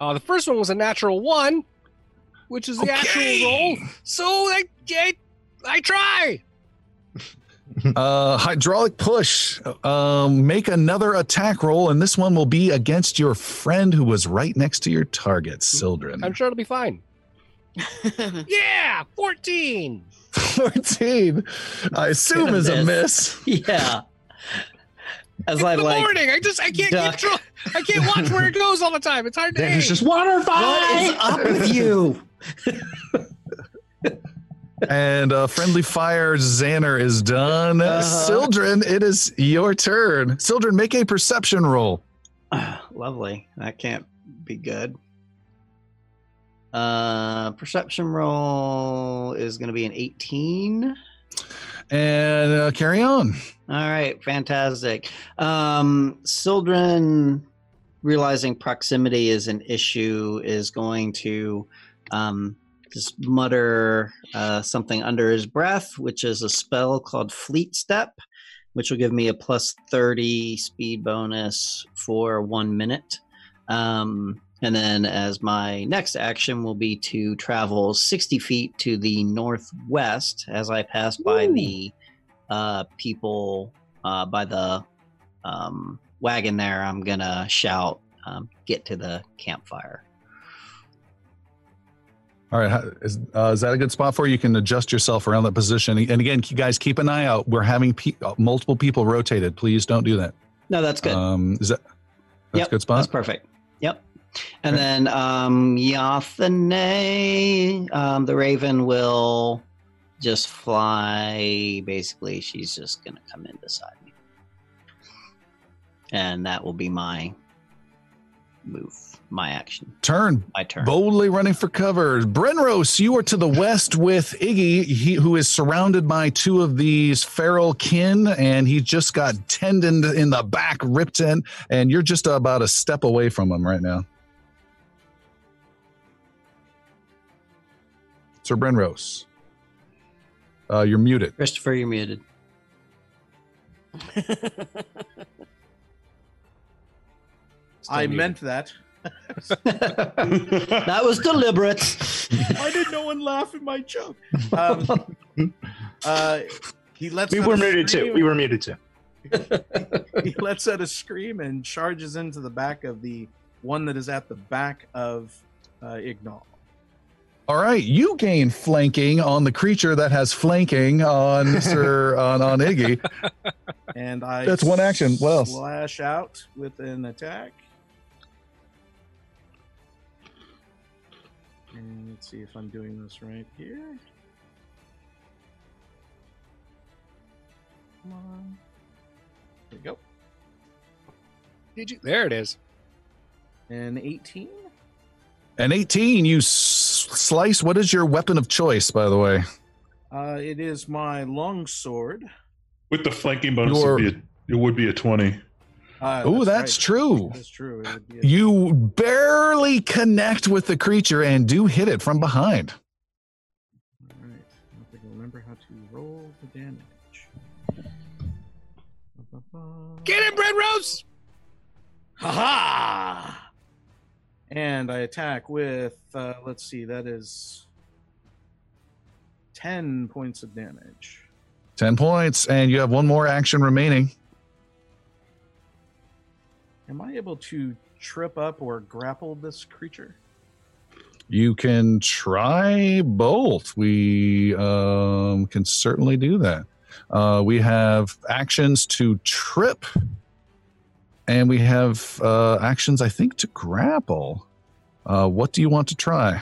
Uh, the first one was a natural one, which is the actual roll. So I, I, I try. Uh, hydraulic push. Um, make another attack roll, and this one will be against your friend who was right next to your target, Sildren. I'm sure it'll be fine. yeah, 14. 14. I assume is a miss. Yeah. As It's I the like, morning. I just I can't duck. keep tra- I can't watch where it goes all the time. It's hard to There's aim. just water what is up with you? And uh, friendly fire Xander is done. Uh-huh. Sildren, it is your turn. Sildren, make a perception roll. lovely. That can't be good. Uh, perception roll is going to be an 18. And uh, carry on. All right, fantastic. Um, Sildren, realizing proximity is an issue, is going to um, just mutter uh, something under his breath, which is a spell called Fleet Step, which will give me a plus 30 speed bonus for one minute. Um, and then, as my next action, will be to travel 60 feet to the northwest as I pass by the uh, people uh, by the um, wagon there. I'm going to shout, um, get to the campfire. All right, is, uh, is that a good spot for you? You can adjust yourself around that position. And again, you guys, keep an eye out. We're having pe- uh, multiple people rotated. Please don't do that. No, that's good. Um, is that that's Yep, a good spot? That's perfect. Yep. And Okay. then um, Yathane, um, the Raven, will just fly. Basically, she's just going to come in beside me. And that will be my move, my action, Turn. my turn. Boldly running for cover. Brenrose, you are to the west with Iggy, he, who is surrounded by two of these feral kin, and he just got tendoned in the back, ripped in, and you're just about a step away from him right now. Sir Brenrose. uh, you're muted. Christopher, you're muted. I muted. meant that. that was deliberate. Why did no one laugh at my joke? Um, uh, he lets We were a muted too. We were muted too. he lets out a scream and charges into the back of the one that is at the back of uh, Ignal. All right, you gain flanking on the creature that has flanking on Sir on, on Iggy. And I That's one action. What else? Slash out with an attack. And let's see if I'm doing this right here. Come on. There we go. Did you? There it is. And 18. An 18, you s- slice. What is your weapon of choice, by the way? Uh, it is my long sword. With the flanking bonus, Your- it would, be a, it would be a 20. Uh, Oh, that's right. true. That's true. It would be a- You barely connect with the creature and do hit it from behind. All right. I don't think I remember how to roll the damage. Get him, Bread Rose! Ha ha! And I attack with, uh, let's see, that is 10 points of damage. 10 points, and you have one more action remaining. Am I able to trip up or grapple this creature? You can try both. We um, can certainly do that. Uh, we have actions to trip, and we have uh, actions, I think, to grapple. Uh, what do you want to try?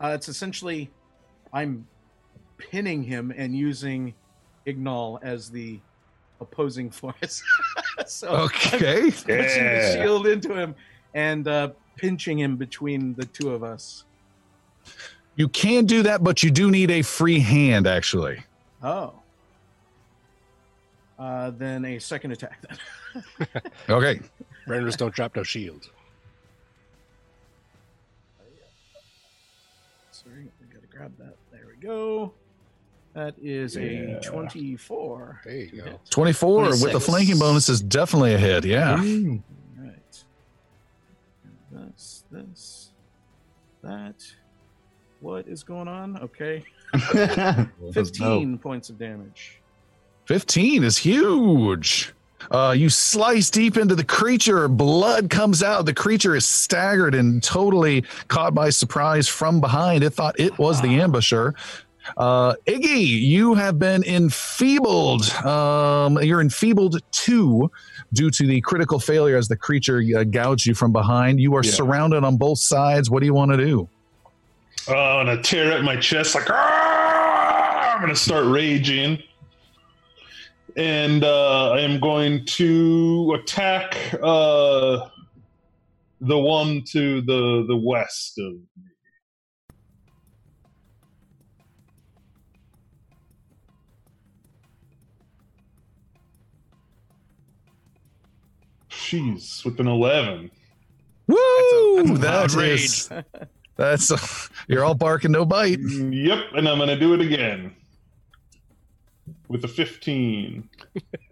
Uh, it's essentially, I'm pinning him and using Ignal as the opposing force. so Okay. I'm pushing the shield into him and uh, pinching him between the two of us. You can do that, but you do need a free hand, actually. Oh. Uh, then a second attack. Then. Okay. Renders don't drop no shield. Sorry, I gotta grab that. There we go. That is Yeah. a 24. There you go. hit. 24 with the flanking bonus is definitely a hit. Yeah. All right. This, this, that. What is going on? Okay. 15 points of damage. 15 is huge. Uh, you slice deep into the creature, blood comes out. The creature is staggered and totally caught by surprise from behind. It thought it was the ambusher. Uh, Iggy, you have been enfeebled. Um, you're enfeebled two due to the critical failure as the creature uh, gouged you from behind. You are Yeah. surrounded on both sides. What do you want to do? Oh, going to tear at my chest like, "Ah!" I'm going to start raging. And uh, I am going to attack uh, the one to the the west of me. Jeez, with an eleven. Woo! That's That a- is. That's you're all barking no bite. Yep, and I'm gonna do it again with a 15.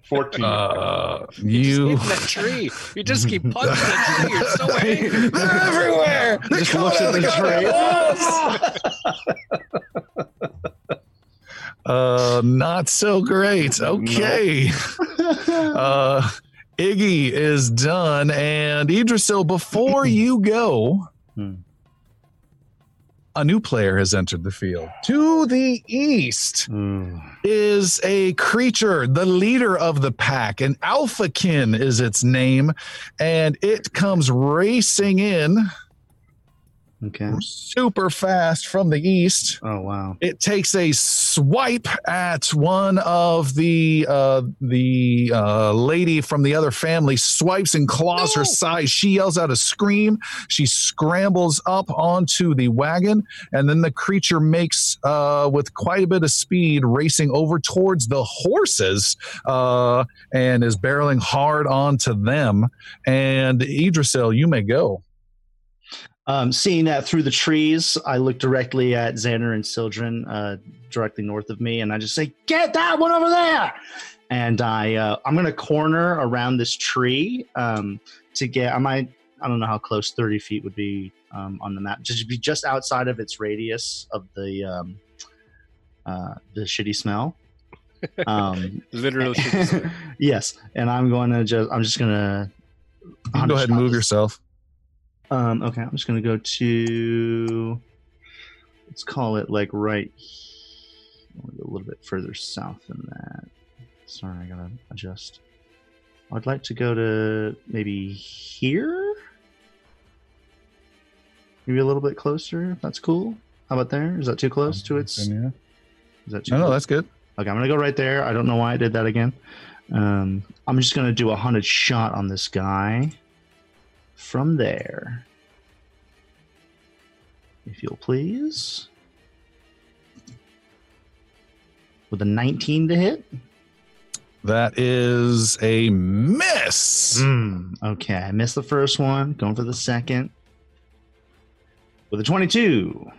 14. Uh, Just you hitting that tree. You just keep punching that tree. You're so angry. they're everywhere. They're Just looks at the they're. Uh, not so great. Okay. uh, Iggy is done, and Idrisil, before you go, Hmm. A new player has entered the field. To the east Ooh. is a creature, the leader of the pack, an alphakin is its name, and it comes racing in Okay. super fast from the east. Oh wow. It takes a swipe at one of the uh, the uh, lady from the other family, swipes and claws her No. side. She yells out a scream. She scrambles up onto the wagon, and then the creature makes uh, with quite a bit of speed, racing over towards the horses, uh, and is barreling hard onto them. And Idrisil, you may go. Um, seeing that through the trees, I look directly at Xander and Sildren, uh, directly north of me, and I just say, "Get that one over there!" And I, uh, I'm going to corner around this tree um, to get. I might. I don't know how close 30 feet would be um, on the map. Just be just outside of its radius of the um, uh, the shitty smell. Um, Literally. yes, and I'm going to just. I'm just going to. You can go ahead and move yourself. Um, okay, I'm just gonna go to let's call it like right a little bit further south than that. Sorry, I gotta adjust. I'd like to go to maybe here. Maybe a little bit closer, if that's cool. How about there? Is that too close to its? Yeah. Is that too No, no, close? that's good. Okay, I'm gonna go right there. I don't know why I did that again. Um, I'm just gonna do a hunted shot on this guy from there. If you'll please. With a 19 to hit. That is a miss. Hmm. Okay, I missed the first one. Going for the second. With a 22.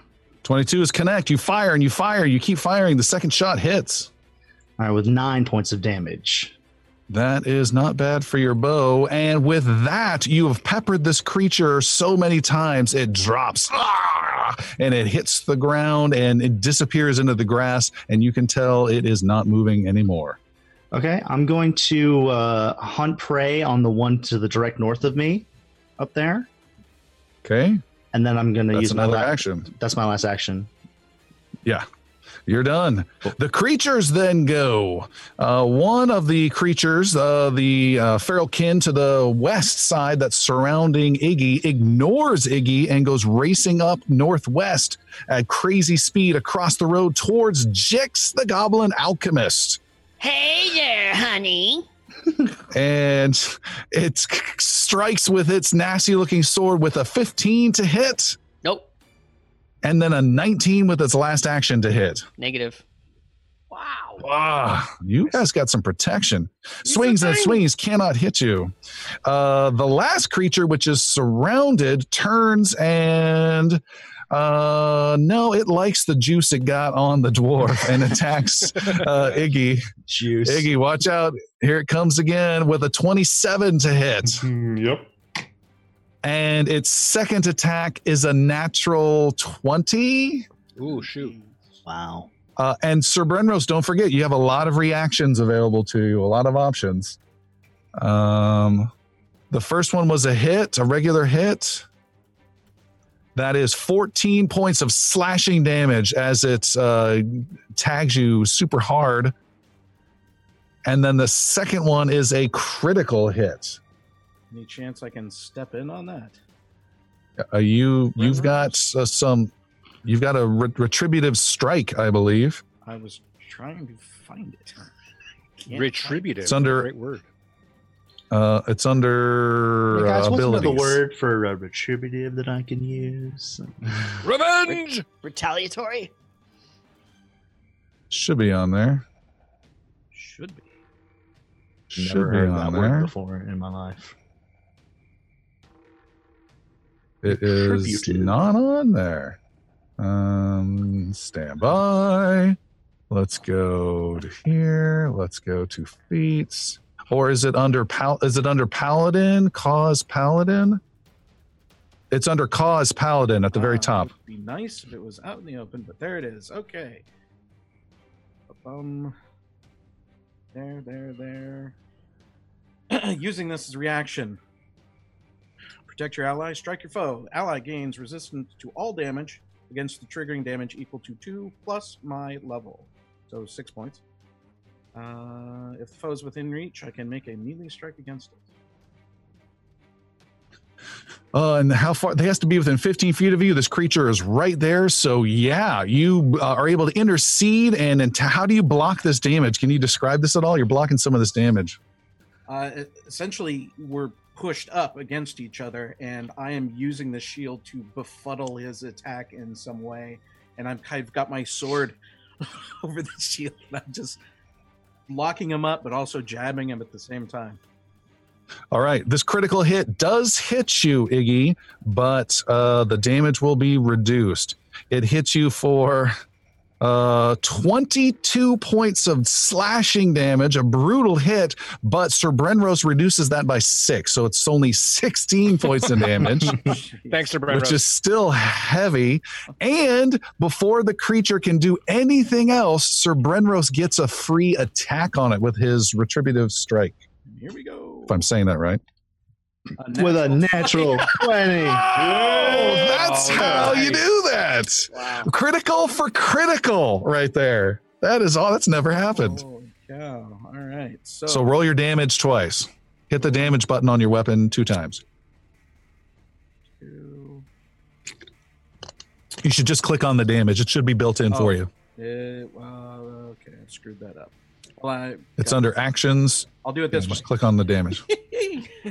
22 is connect. You fire and you fire. You keep firing. The second shot hits. All right, with nine points of damage. That is not bad for your bow. And with that, you have peppered this creature so many times it drops ah, and it hits the ground and it disappears into the grass. And you can tell it is not moving anymore. Okay, I'm going to uh, hunt prey on the one to the direct north of me, up there, Okay. and then I'm going to use my another la- action. That's my last action. You're done. The creatures then go. Uh, one of the creatures, uh, the uh, feral kin to the west side that's surrounding Iggy, ignores Iggy and goes racing up northwest at crazy speed across the road towards Jix, the goblin alchemist. Hey there, honey. And it strikes with its nasty looking sword with a 15 to hit. And then a 19 with its last action to hit. Negative. Wow. Ah, you guys got some protection. He's Swings and swings cannot hit you. Uh, the last creature, which is surrounded, turns and uh, no, it likes the juice it got on the dwarf and attacks uh, Iggy. Juice. Iggy, watch out! Here it comes again with a twenty-seven to hit, Hmm, yep. And its second attack is a natural twenty. Ooh, shoot. Wow. Uh, and Sir Brenrose, don't forget, you have a lot of reactions available to you, a lot of options. Um, the first one was a hit, a regular hit. That is 14 points of slashing damage as it uh, tags you super hard. And then the second one is a critical hit. Any chance I can step in on that? Uh, you you've got uh, some, you've got a re- retributive strike, I believe. I was trying to find it. Can't Retributive. It's under- Great word. Uh, it's under Hey guys, uh, what's another word for uh, retributive that I can use? Revenge. Retaliatory. Should be on there. Should be. Should Never be heard on that word there. before in my life. It is not on there. Um, stand by. Let's go to here. Let's go to feats. Or is it under pal? Is it under paladin? Cause paladin. It's under cause paladin at the very Ah, top. It'd be nice if it was out in the open, but there it is. Okay. Um. There, there, there. Using this as reaction. Protect your ally, strike your foe. Ally gains resistance to all damage against the triggering damage equal to two plus my level. So six points. Uh, if the foe is within reach, I can make a melee strike against it. Uh, and how far? They has to be within 15 feet of you. This creature is right there. So yeah, you uh, are able to intercede. And, and how do you block this damage? Can you describe this at all? You're blocking some of this damage. uh, essentially we're pushed up against each other and i am using the shield to befuddle his attack in some way and i've got my sword over the shield i'm just locking him up but also jabbing him at the same time All right, this critical hit does hit you, Iggy, but uh, the damage will be reduced. It hits you for uh, 22 points of slashing damage, a brutal hit, but Sir Brenrose reduces that by six, so it's only 16 points of damage. Thanks, Sir Brent. which is still heavy. And before the creature can do anything else, Sir Brenrose gets a free attack on it with his retributive strike. here we go If I'm saying that right. With a natural 20. Oh, that's Oh, how you do that. Wow. Critical for critical, right there. That is all. That's never happened. Holy cow. all right so, So roll your damage twice. Hit the damage button on your weapon two times. two, You should just click on the damage. It should be built in for Oh. you. uh, well, okay i screwed that up well, I, It's under actions. i'll do it Yeah, this way just click on the damage.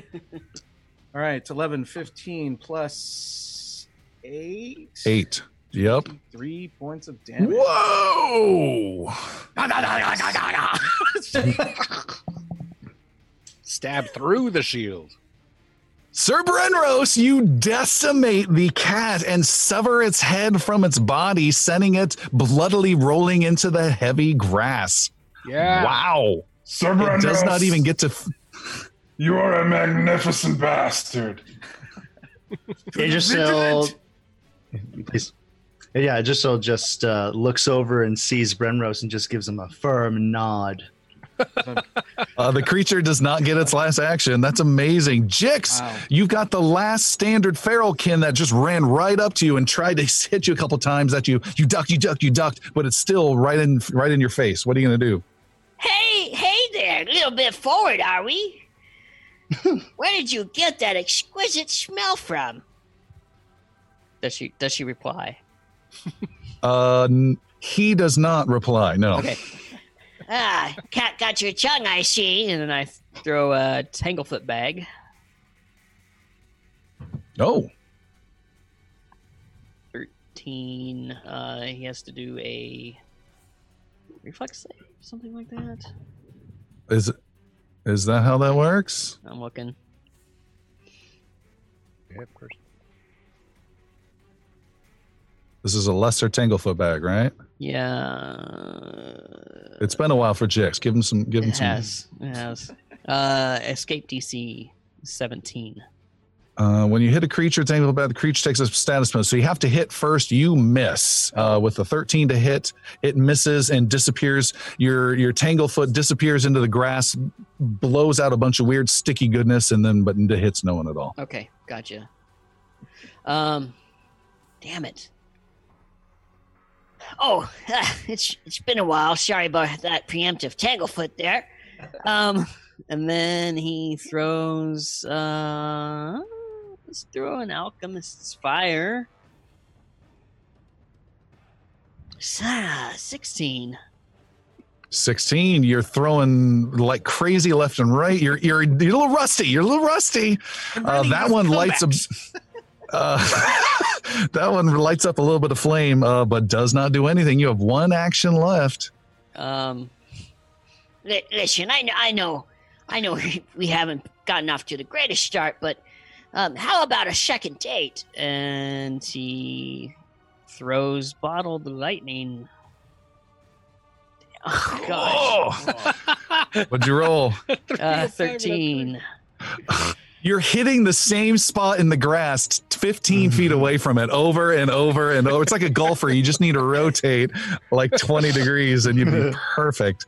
all right 11 15 plus 8 Eight. Yep. three points of damage Whoa! Stab through the shield. Sir Brenrose, you decimate the cat and sever its head from its body, sending it bloodily rolling into the heavy grass. Yeah. Wow. Sir It does not even get to. f- You are a magnificent bastard. Idrisil. Please. Yeah, Idrisil just uh, looks over and sees Brenrose and just gives him a firm nod. Uh, the creature does not get its last action. That's amazing. Jix, Wow. you've got the last standard feral kin that just ran right up to you and tried to hit you a couple times that you you ducked, you ducked, you ducked, but it's still right in right in your face. What are you gonna do? Hey, hey there, a little bit forward, are we? Where did you get that exquisite smell from? Does she does she reply? Uh, n- he does not reply. No. Okay. Ah, cat got your tongue, I see. And then I throw a tanglefoot bag. Oh, Thirteen. Uh, he has to do a reflex save, something like that. is is that how that works? I'm looking. Yeah, of course. This is a lesser Tanglefoot bag, right? Yeah. It's been a while for Jix. Give him some. Give him It some. has. It has. Uh, escape DC 17. Uh, when you hit a creature, Tanglefoot bag, the creature takes a status bonus. So you have to hit first. You miss uh, with a 13 to hit. It misses and disappears. Your your Tanglefoot disappears into the grass, blows out a bunch of weird sticky goodness, and then but it hits no one at all. Okay, gotcha. Um, damn it. Oh, ah, it's it's been a while. Sorry about that preemptive tanglefoot there. Um, and then he throws. Uh, let's throw an alchemist's fire. Ah, 16. 16. You're throwing like crazy left and right. You're you're, you're a little rusty. You're a little rusty. Uh, that one lights up. Uh, that one lights up a little bit of flame, uh, but does not do anything. You have one action left. Um, Li- listen, I know, I know, I know we haven't gotten off to the greatest start, but um, how about a second date? and he throws bottled lightning. Oh gosh, What'd you roll? uh, thirteen. You're hitting the same spot in the grass, 15 feet away from it, over and over and over. It's like a golfer. You just need to rotate like 20 degrees and you'd be perfect.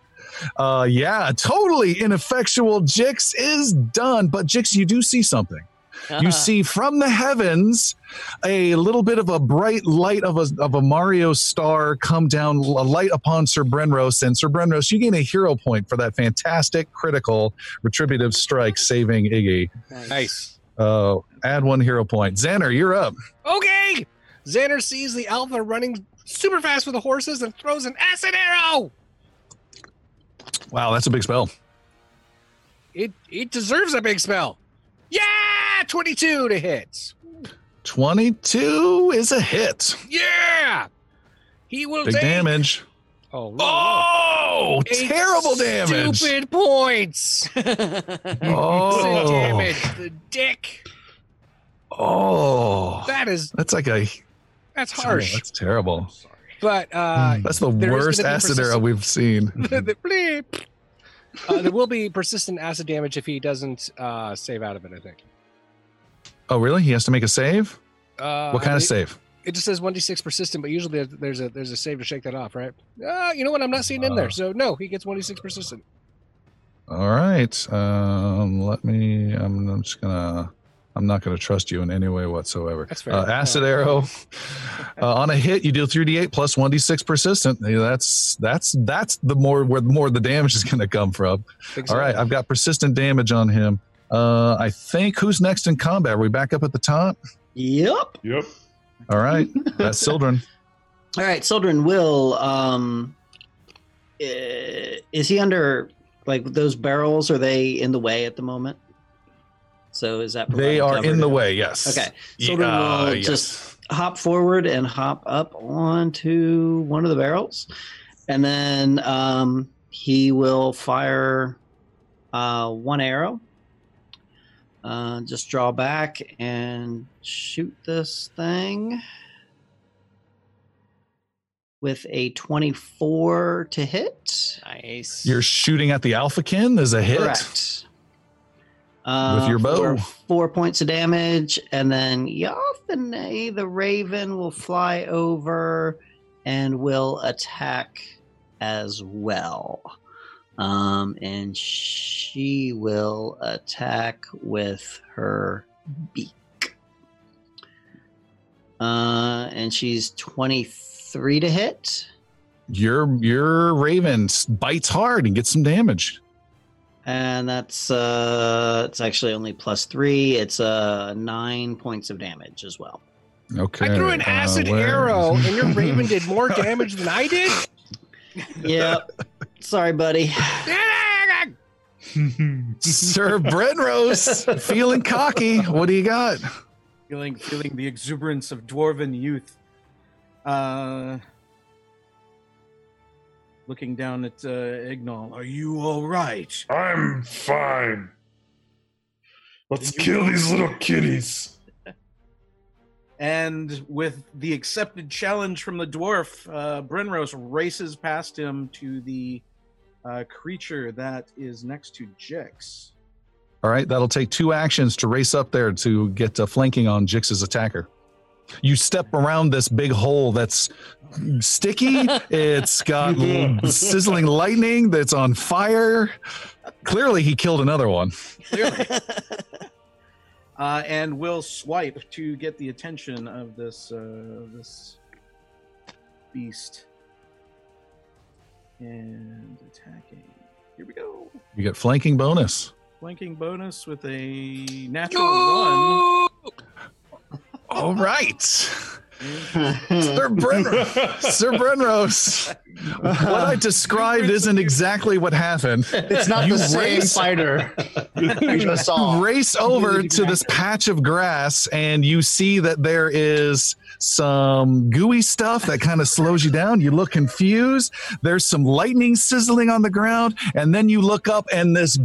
Uh, yeah, totally ineffectual. Jix is done, but Jix, you do see something. You see from the heavens a little bit of a bright light of a, of a Mario star come down, a light upon Sir Brenros. And Sir Brenros, you gain a hero point for that fantastic critical retributive strike saving Iggy. Nice. Uh, add one hero point. Xander, you're up. Okay. Xander sees the alpha running super fast with the horses and throws an acid arrow. Wow, that's a big spell. It it deserves a big spell. Yeah, 22 to hit. 22 is a hit. Yeah. He will Big take damage. Oh, no, Oh, Eight terrible damage. Stupid points. Oh. damage. The dick. Oh, That is that's like a that's harsh. that's terrible. But uh That's the worst acid arrow we've seen. the bleep. Uh, there will be persistent acid damage if he doesn't uh, save out of it. I think. Oh, really? He has to make a save? Uh, What kind of save? It just says one d six persistent, but usually there's a there's a save to shake that off, right? Uh, you know what? I'm not seeing in Uh. there, so no, he gets one d six persistent. All right. Um, let me. I'm, I'm just gonna. I'm not gonna trust you in any way whatsoever. That's fair. Uh, acid arrow. Uh, on a hit, you deal 3d8 plus 1d6 persistent. That's that's that's the more where the more the damage is gonna come from. Think All right, I've got persistent damage on him. Uh, I think who's next in combat? Are we back up at the top? Yep. Yep. All right, that's Sildren. All right, Sildren will. Um, is he under like those barrels? Are they in the way at the moment? So is that They are cover in the to- way. Yes. Okay, Yeah, Sildren will yes. just hop forward and hop up onto one of the barrels, and then um, he will fire uh, one arrow. Uh, just draw back and shoot this thing with a 24 to hit. Nice. You're shooting at the Alphakin as a hit. Correct. Uh, With your bow. Four points of damage, and then Yathane, the raven, will fly over and will attack as well. Um, and she will attack with her beak. Uh, and she's 23 to hit. Your your Raven bites hard and gets some damage. And that's uh it's actually only plus three. It's uh nine points of damage as well. Okay. I threw an uh, acid where- arrow, and your Raven did more damage than I did. Yep. Sorry, buddy. Sir Brenrose, feeling cocky. What do you got? feeling feeling the exuberance of dwarven youth. Uh, looking down at uh, Ignal, are you all right? I'm fine. Let's kill these little kitties. And with the accepted challenge from the dwarf, uh, Brenrose races past him to the uh, creature that is next to Jix. All right, that'll take two actions to race up there to get uh, flanking on Jix's attacker. You step around this big hole that's sticky. It's got sizzling lightning that's on fire. Clearly, he killed another one. Clearly. uh, and will swipe to get the attention of this uh, this beast. And attacking. Here we go. You get flanking bonus. Flanking bonus with a natural one. All right. Sir Brenrose, Sir Brenrose what I described isn't exactly what happened. It's not You the same race- fighter. I just saw. You race over to this patch of grass and you see that there is some gooey stuff that kind of slows you down. You look confused. There's some lightning sizzling on the ground, and then you look up and this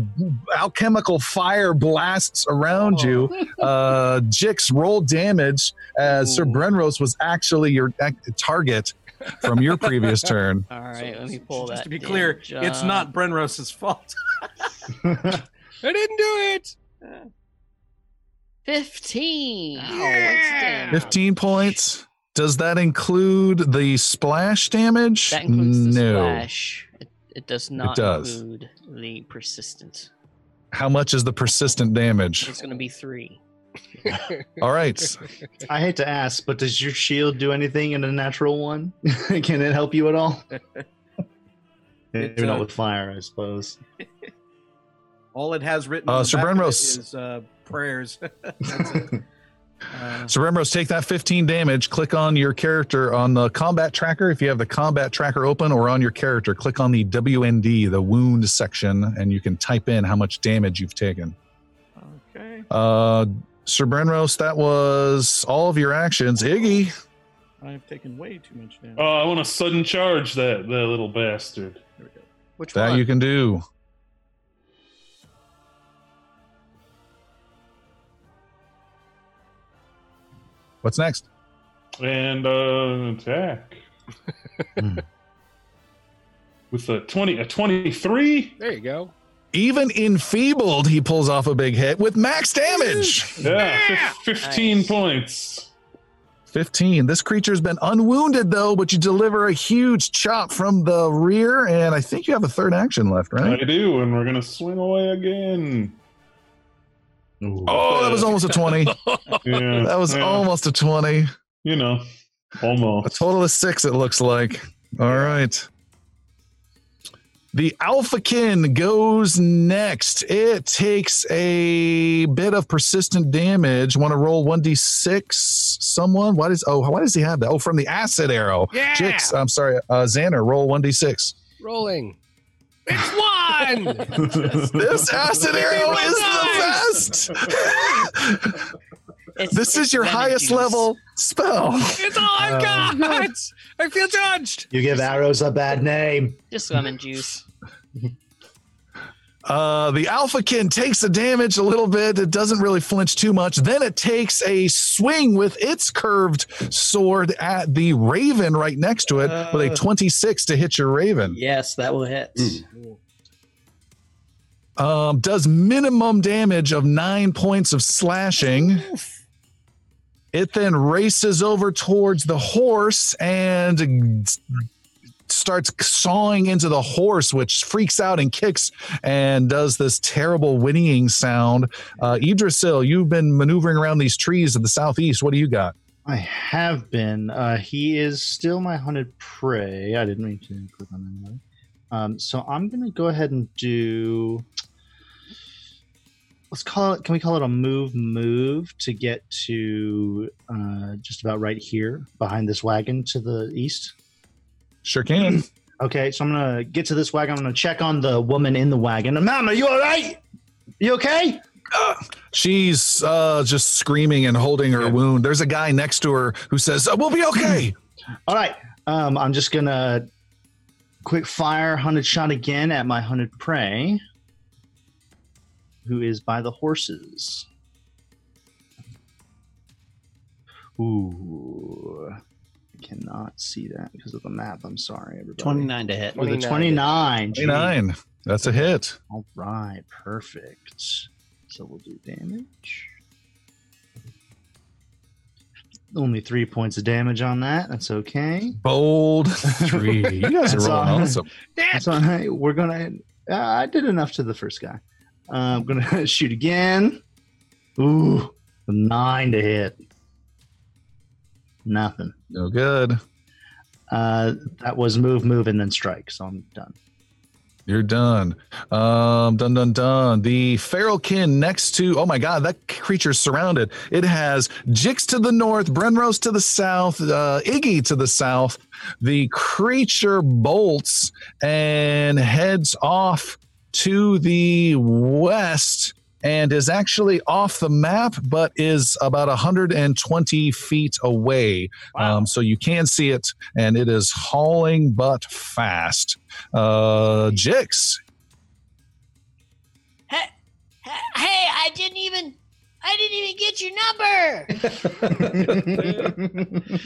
alchemical fire blasts around you. Uh, Jix, roll damage as Sir Brenrose was actually your target from your previous turn. All right, let me pull Just that. to be clear, damage it's not Brenrose's fault. I didn't do it. fifteen. Yeah. what's the damage? 15 points. Does that include the splash damage? That includes the no. splash. It, it does not does. include the persistent. How much is the persistent damage? It's going to be three. All right. I hate to ask, but does your shield do anything in a natural one? Can it help you at all? Maybe uh, not with fire, I suppose. All it has written Uh, on Sir back of it Brenrose. is uh, prayers. That's it. Uh, So Brenrose, take that 15 damage. Click on your character on the combat tracker. If you have the combat tracker open or on your character, click on the WND, the wound section, and you can type in how much damage you've taken. okay. Uh, Sir Brenrose, that was all of your actions. Iggy, I've taken way too much damage. Oh, I want to sudden charge that that little bastard. There we go. Which that one? you can do. What's next? And uh attack. With a twenty a twenty-three. There you go. Even enfeebled, he pulls off a big hit with max damage. Yeah, fif- fifteen Nice. points. 15. This creature's been unwounded though, but you deliver a huge chop from the rear, and I think you have a third action left, right? I do, and we're gonna swing away again. Oh, that was almost a 20. Yeah, That was yeah, almost a 20. you know, almost. A total of six, it looks like. All right. The Alphakin goes next. It takes a bit of persistent damage. Want to roll 1d6? Someone? Why does oh why does he have that? Oh, from the acid arrow. Yeah. Jix, I'm sorry, uh Xander, roll 1d6. Rolling. It's one. This acid arrow is the best. It's, this is your highest juice. level spell. it's all I've got. I feel judged. You give arrows a bad name. Just lemon juice. Uh, the Alphakin takes the damage a little bit. It doesn't really flinch too much. Then it takes a swing with its curved sword at the Raven right next to it with a Uh. 26 to hit your Raven. Yes, that will hit. Um, does minimum damage of nine points of slashing. It then races over towards the horse and starts sawing into the horse, which freaks out and kicks and does this terrible whinnying sound. Uh, Idrisil, you've been maneuvering around these trees in the southeast. What do you got? I have been. Uh, he is still my hunted prey. I didn't mean to that. anyway. Um, so I'm going to go ahead and do. Let's call it. Can we call it a move? Move to get to uh, just about right here behind this wagon to the east. Sure can. Okay, so I'm gonna get to this wagon. I'm gonna check on the woman in the wagon. Mom, are you all right? You okay? She's uh, just screaming and holding her wound. There's a guy next to her who says, "Uh, "We'll be okay." All right. Um, I'm just gonna quick fire hunted shot again at my hunted prey, who is by the horses. Ooh, I cannot see that because of the map. I'm sorry, everybody. 29 to hit. With a 29. 29. gee. 29. That's a hit. All right, perfect. So we'll do damage. Only three points of damage on that. That's okay. Bold three. You guys are rolling all. awesome. That's all right. We're gonna. Uh, I did enough to the first guy. Uh, I'm gonna shoot again. Ooh, nine to hit. Nothing. No good. Uh, that was move, move, and then strike. So I'm done. You're done. Um, done, dun dun. The feral kin next to. Oh my god, that creature's surrounded. It has Jix to the north, Brenrose to the south, uh, Iggy to the south. The creature bolts and heads off to the west and is actually off the map, but is about 120 feet away. Um, so you can see it, and it is hauling but fast. Uh, Jix, Hey, hey, hey, I didn't even. I didn't even get your number.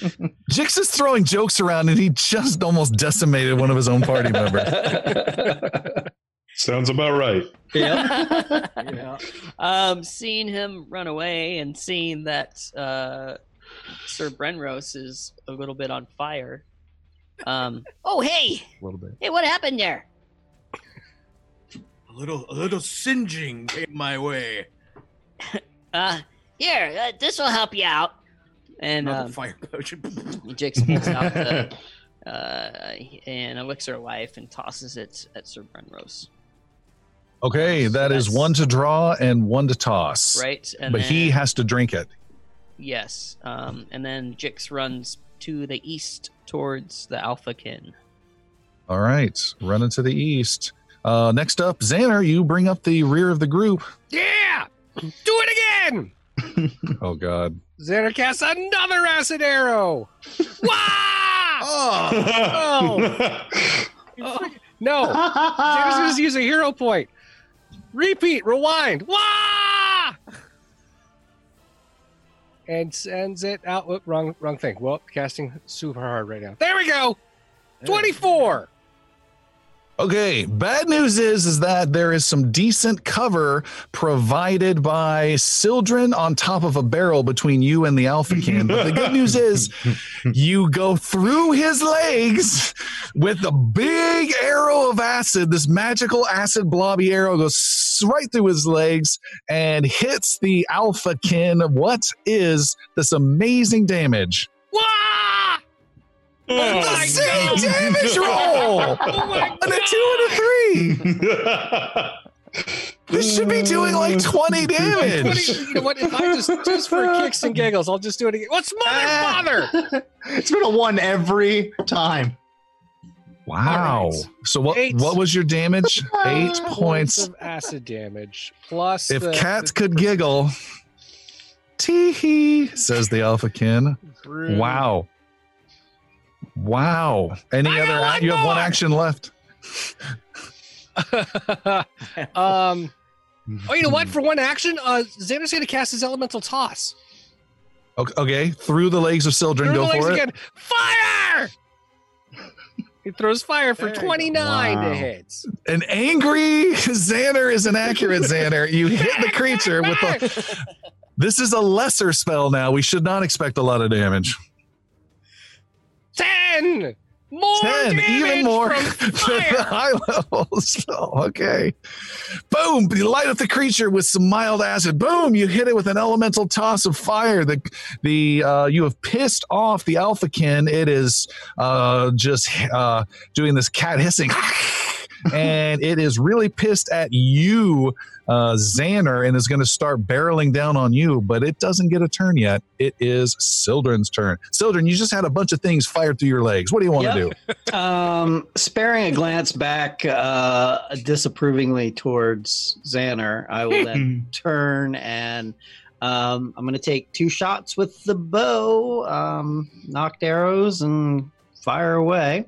Jix is throwing jokes around, and he just almost decimated one of his own party members. Sounds about right. yeah. Um, seeing him run away and seeing that uh, Sir Brenrose is a little bit on fire. Um, Oh, hey, A little bit. hey, what happened there? A little, a little singeing came my way. Uh, here, uh, this will help you out. and Another um, fire potion. Jix pulls out the, uh, an elixir of life and tosses it at Sir Brenrose. Okay, that is That's- one to draw and one to toss. Right, and but he has to drink it. Yes, um, and then Jix runs to the east towards the Alpha Kin. All right, running to the east. Uh, next up, Xander, you bring up the rear of the group. Yeah! Do it again! Oh, God. Xander casts another acid arrow. Wah! Oh, Oh, no. Xander's going to use a hero point. Repeat, rewind. Wah! And sends it out. Whoop, wrong, wrong thing. Well, casting super hard right now. There we go. 24. Okay, bad news is is that there is some decent cover provided by Sildren on top of a barrel between you and the Alpha Kin. But the good news is you go through his legs with a big arrow of acid. This magical acid blobby arrow goes right through his legs and hits the Alpha Kin. What is this amazing damage? Wah! Oh, my God. damage roll! Oh my And a two and a three. This should be doing like 20 damage. 20, you know what? If I just, just for kicks and giggles, I'll just do it again. What's mother, ah. father? it's been a one every time. Wow. All right. So what Eight. what was your damage? Ah. Eight Points points. of acid damage. Plus. If the, cats the could giggle. Tee hee, says the Alpha Kin. brew- Wow. Wow. Any I other one you have one action left. um. Oh, you know what? For one action, uh, Xander's going to cast his elemental toss. Okay, okay. through the legs of Sildren, Through go the legs for it. again. Fire! he throws fire for There 29 Wow. to hit. An angry Xander is an accurate Xander. You hit the creature with the This is a lesser spell now. We should not expect a lot of damage. 10! More 10, damage even more from the high level spell. Okay. Boom. You light up the creature with some mild acid. Boom. You hit it with an elemental toss of fire. The the uh, you have pissed off the alpha kin. It is uh, just uh, doing this cat hissing. and it is really pissed at you, uh, Xander, and is going to start barreling down on you, but it doesn't get a turn yet. It is Sildren's turn. Sildren, you just had a bunch of things fired through your legs. What do you want to Yep. do? um, sparing a glance back uh, disapprovingly towards Xander, I will then turn and um, I'm going to take two shots with the bow, um, nocked arrows, and fire away.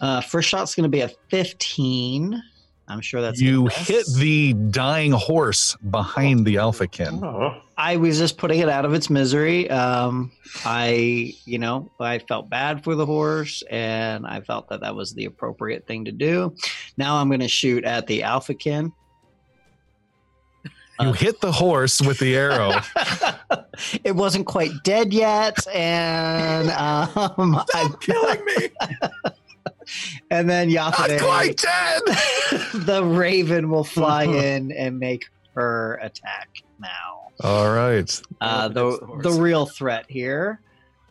Uh, first shot's going to be a 15. I'm sure that's you hit the dying horse behind the alpha kin. Oh. I was just putting it out of its misery. Um, I, you know, I felt bad for the horse, and I felt that that was the appropriate thing to do. Now I'm going to shoot at the alpha kin. You Uh, hit the horse with the arrow. it wasn't quite dead yet, and um, I, killing me. And then Not Yafade, quite dead. the raven will fly in and make her attack now. All right. Uh, the the the real threat here,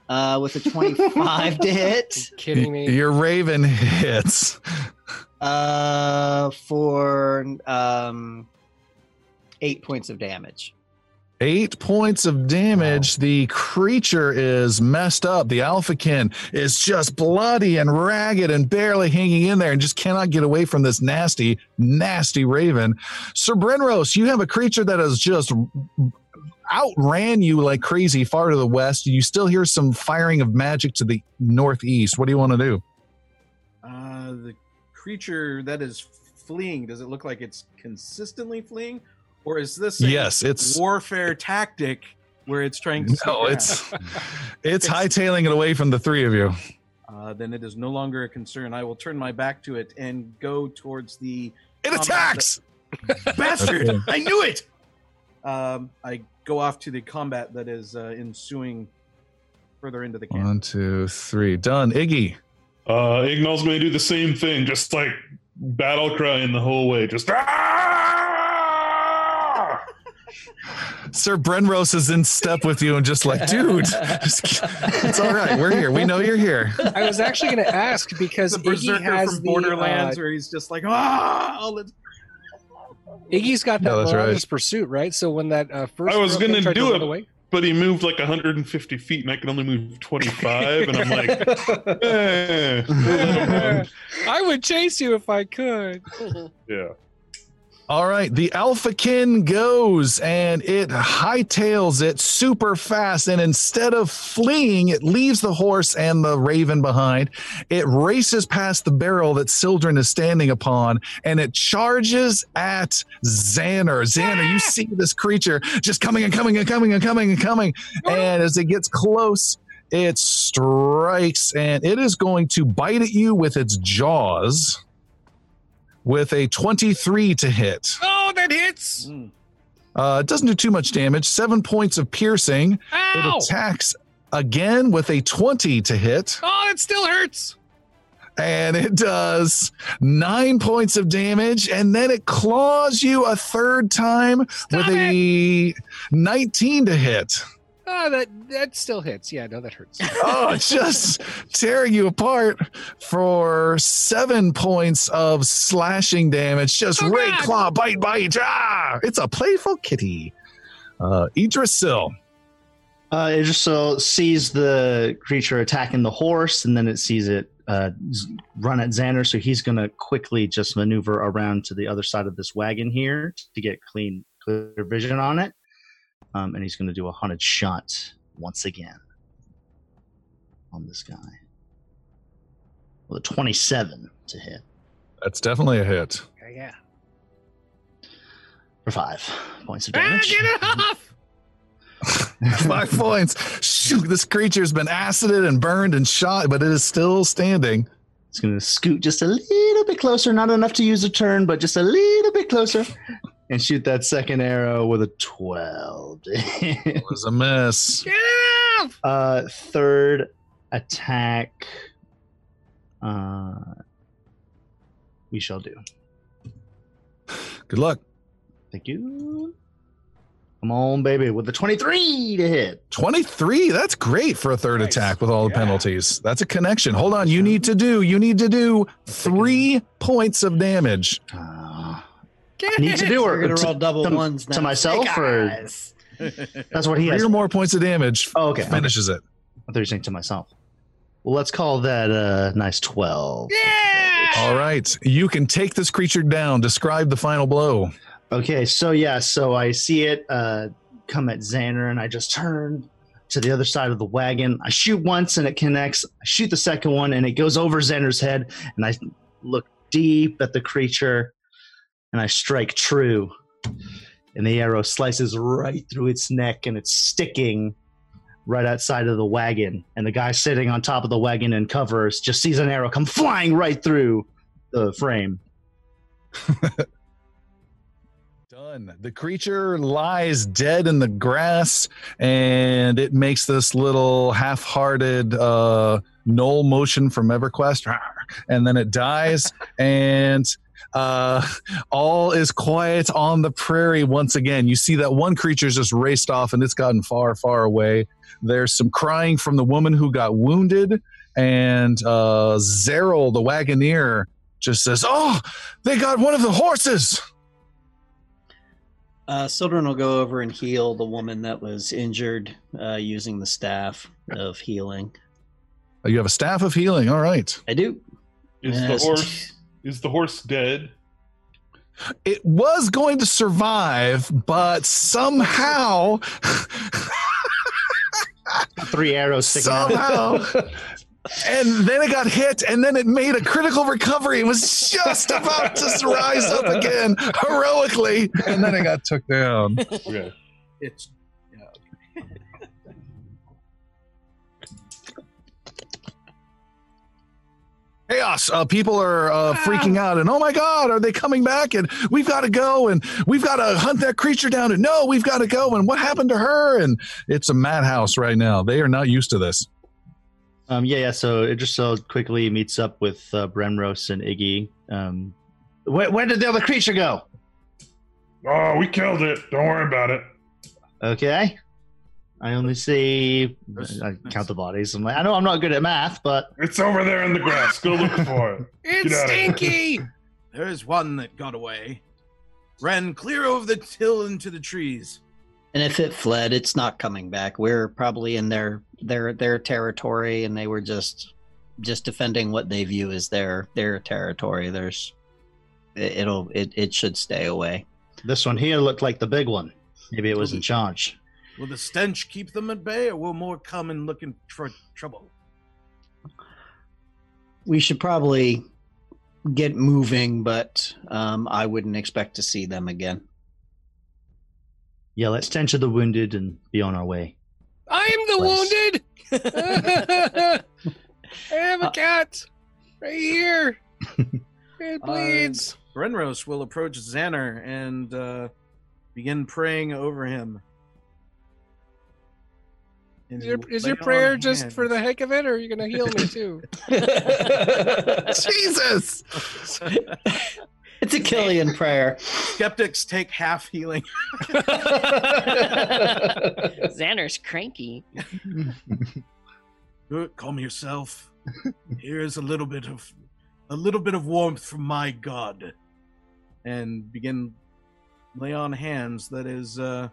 uh, with a 25 to hit. kidding me? Your raven hits. Uh, for um, eight points of damage. Eight points of damage. The creature is messed up. The Alphakin is just bloody and ragged and barely hanging in there and just cannot get away from this nasty, nasty raven. Sir Brenrose, you have a creature that has just outran you like crazy far to the west. You still hear some firing of magic to the northeast. What do you want to do? Uh, the creature that is fleeing, does it look like it's consistently fleeing? Or is this a Yes, it's warfare tactic where it's trying to sneak no, around? it's it's hightailing it away from the three of you. uh, then it is no longer a concern. I will turn my back to it and go towards the It combat attacks. bastard. Okay. I knew it. Um, I go off to the combat that is uh, ensuing further into the camp. One, two, three. Done. Iggy. Uh, Ignal's going to do the same thing, just like battle cry in the whole way. Just ah! Sir Brenrose is in step with you and just like, dude, it's all right. We're here. We know you're here. I was actually going to ask because the Iggy has from the, Borderlands, uh, where he's just like, ah, all the Iggy's got that Yeah, that's right. Pursuit, right? So when that uh, first I was gonna tried to do it. away- But he moved like 150 feet, and I can only move 25, and I'm like, eh, we'll let him run. I would chase you if I could. yeah. All right, the Alphakin goes and it hightails it super fast. And instead of fleeing, it leaves the horse and the raven behind. It races past the barrel that Sildren is standing upon and it charges at Xander. Xander, you see this creature just coming and coming and coming and coming and coming. And as it gets close, it strikes and it is going to bite at you with its jaws with a 23 to hit. Oh, that hits! Uh, it doesn't do too much damage. Seven points of piercing. Ow! It attacks again with a 20 to hit. Oh, it still hurts. And it does nine points of damage. And then it claws you a third time with a 19 to hit. Oh, that that still hits. Yeah, no, that hurts. Oh, just tearing you apart for seven points of slashing damage. Just Oh, ray claw, bite, bite. Ah, it's a playful kitty. Uh, Idrisil. Uh, it just so sees the creature attacking the horse, and then it sees it uh, run at Xander. So he's going to quickly just maneuver around to the other side of this wagon here to get clean, clear vision on it. Um, and he's going to do a hunted shot once again on this guy with a 27 to hit That's definitely a hit. yeah. for five points of Ah, damage. get it off! Five points. Shoot, this creature's been acided and burned and shot, but it is still standing. It's going to scoot just a little bit closer, not enough to use a turn, but just a little bit closer, and shoot that second arrow with a 12. It was a miss. Get off! uh, third attack. Uh, we shall do. Good luck. Thank you. Come on, baby, with the 23 to hit. 23. That's great for a third Nice. attack with all the Yeah. penalties. That's a connection. Hold on. You need to do, you need to do three points of damage. Uh, Get I need to it! do We're it gonna roll double to, ones now. to myself, Hey, or that's what he Three has. or more points of damage Oh, okay. okay. finishes it. I thought you were saying to myself. Well, let's call that a nice 12. Yeah! All right. You can take this creature down. Describe the final blow. Okay, so yeah, so I see it uh, come at Xander, and I just turn to the other side of the wagon. I shoot once, and it connects. I shoot the second one, and it goes over Xander's head. And I look deep at the creature, and I strike true. And the arrow slices right through its neck, and it's sticking right outside of the wagon. And the guy sitting on top of the wagon in covers just sees an arrow come flying right through the frame. Done. The creature lies dead in the grass, and it makes this little half-hearted uh, null motion from EverQuest, and then it dies, and uh, all is quiet on the prairie once again. You see that one creature's just raced off, and it's gotten far, far away. There's some crying from the woman who got wounded, and uh, Zeril, the wagoneer, just says, "Oh, they got one of the horses." Uh, Sildren will go over and heal the woman that was injured uh, using the staff of healing. Oh, You have a staff of healing. All right. I do. Is Yes. the horse is the horse dead? It was going to survive, but somehow, Three arrows somehow, and then it got hit, and then it made a critical recovery. It was just about to rise up again heroically, and then it got took down. Okay. It's chaos. Uh, people are uh, freaking out, and oh my god, are they coming back? And we've got to go, and we've got to hunt that creature down. And no, we've got to go. And what happened to her? And it's a madhouse right now. They are not used to this. Um, yeah, yeah. So Idrisil quickly meets up with uh, Brenrose and Iggy. Um, where, where did the other creature go? Oh, we killed it. Don't worry about it. Okay. I only see. I count the bodies. I'm like, I know I'm not good at math, but It's over there in the grass. Go look for it. It's outta here. stinky. There is one that got away. Ran clear over the hill into the trees. And if it fled, it's not coming back. We're probably in their their their territory, and they were just just defending what they view as their their territory. There's it, it'll it it should stay away. this one here looked like the big one. Maybe it was in charge. Will the stench keep them at bay, or will more come and looking for trouble? We should probably get moving, but um, I wouldn't expect to see them again. Yeah, let's tend to the wounded and be on our way. I am the wounded. I have a cat right here. It bleeds. Brenrose will approach Xander and uh, begin praying over him. And is your, is your prayer just hands. for the heck of it, or are you going to heal me too? Jesus. It's a Killian prayer. Skeptics take half healing. Xander's cranky. Good, Calm yourself. Here's a little bit of a little bit of warmth from my god. And begin lay on hands that is uh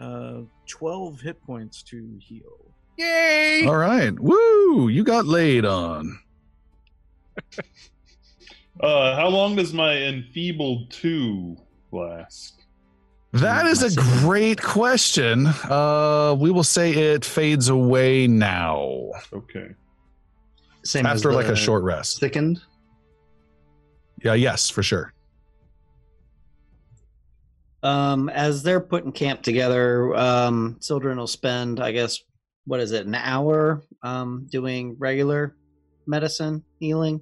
uh 12 hit points to heal. Yay! All right. Woo! You got laid on. Uh, how long does my enfeebled two last? That is a great question. Uh, we will say it fades away now Okay. Same as after like a short rest. Thickened. Yeah. Yes, for sure. Um, as they're putting camp together, um, Sildren will spend, I guess, what is it, an hour um, doing regular medicine healing,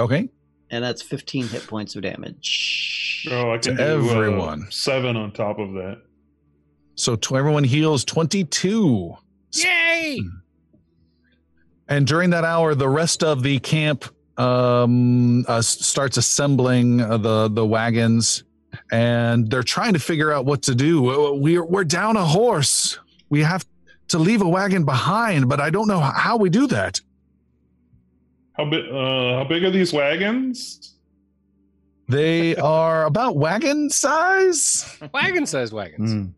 Okay. and that's 15 hit points of damage. Oh, I To can do, uh, everyone. seven on top of that. So to everyone heals 22. Yay! And during that hour, the rest of the camp um, uh, starts assembling uh, the the wagons, and they're trying to figure out what to do. We're we're down a horse. We have to leave a wagon behind, but I don't know how we do that. How big? Uh, how big are these wagons? They are about wagon size. Wagon size wagons. Mm.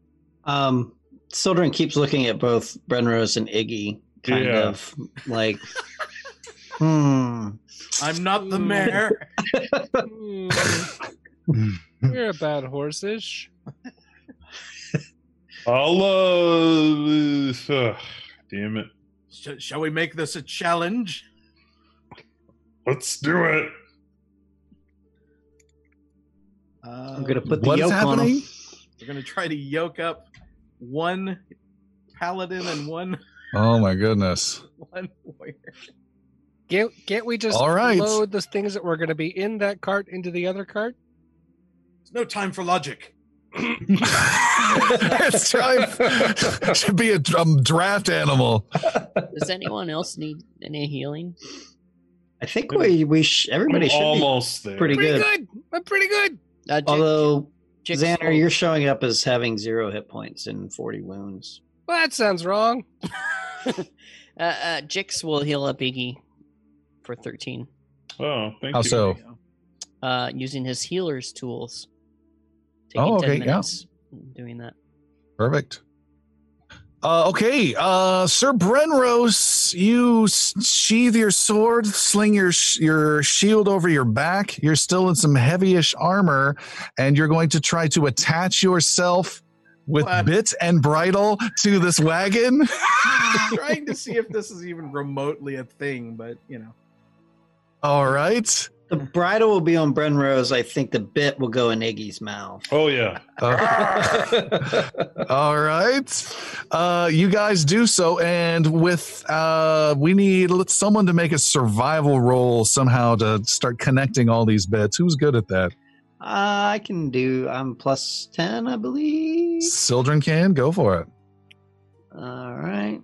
Um, Sildren keeps looking at both Brenrose and Iggy, kind Yeah. of like, hmm. I'm not the mayor. You're about horsish. I'll uh, ugh, damn it. Sh- shall we make this a challenge? Let's do it. Uh, I'm gonna put the What is yoke on him. We're gonna try to yoke up one paladin and one Oh my goodness! one warrior. Can't, can't we just All right. load the things that were going to be in that cart into the other cart? There's no time for logic. it's time to be a um, draft animal. Does anyone else need any healing? I think we we sh- everybody I'm should almost be there. pretty Pretty good. good. I'm pretty good. Uh, Jix- Although Jix- Xander, you're showing up as having zero hit points and 40 wounds. Well, that sounds wrong. uh, uh, Jix will heal up Iggy for 13. Oh, thank How you. so? uh, using his healer's tools. Oh, 10 okay, yeah. Doing that. Perfect. Uh, okay, uh, Sir Brenrose, you s- sheathe your sword, sling your sh- your shield over your back. You're still in some heavyish armor, and you're going to try to attach yourself with What? bit and bridle to this wagon. trying to see if this is even remotely a thing, but you know. All right. The bridle will be on Brenrose. I think the bit will go in Iggy's mouth. Oh yeah. Uh, all right. Uh, you guys do so, and with uh, we need someone to make a survival roll somehow to start connecting all these bits. Who's good at that? I can do. I'm plus ten, I believe. Sildren can go for it. All right.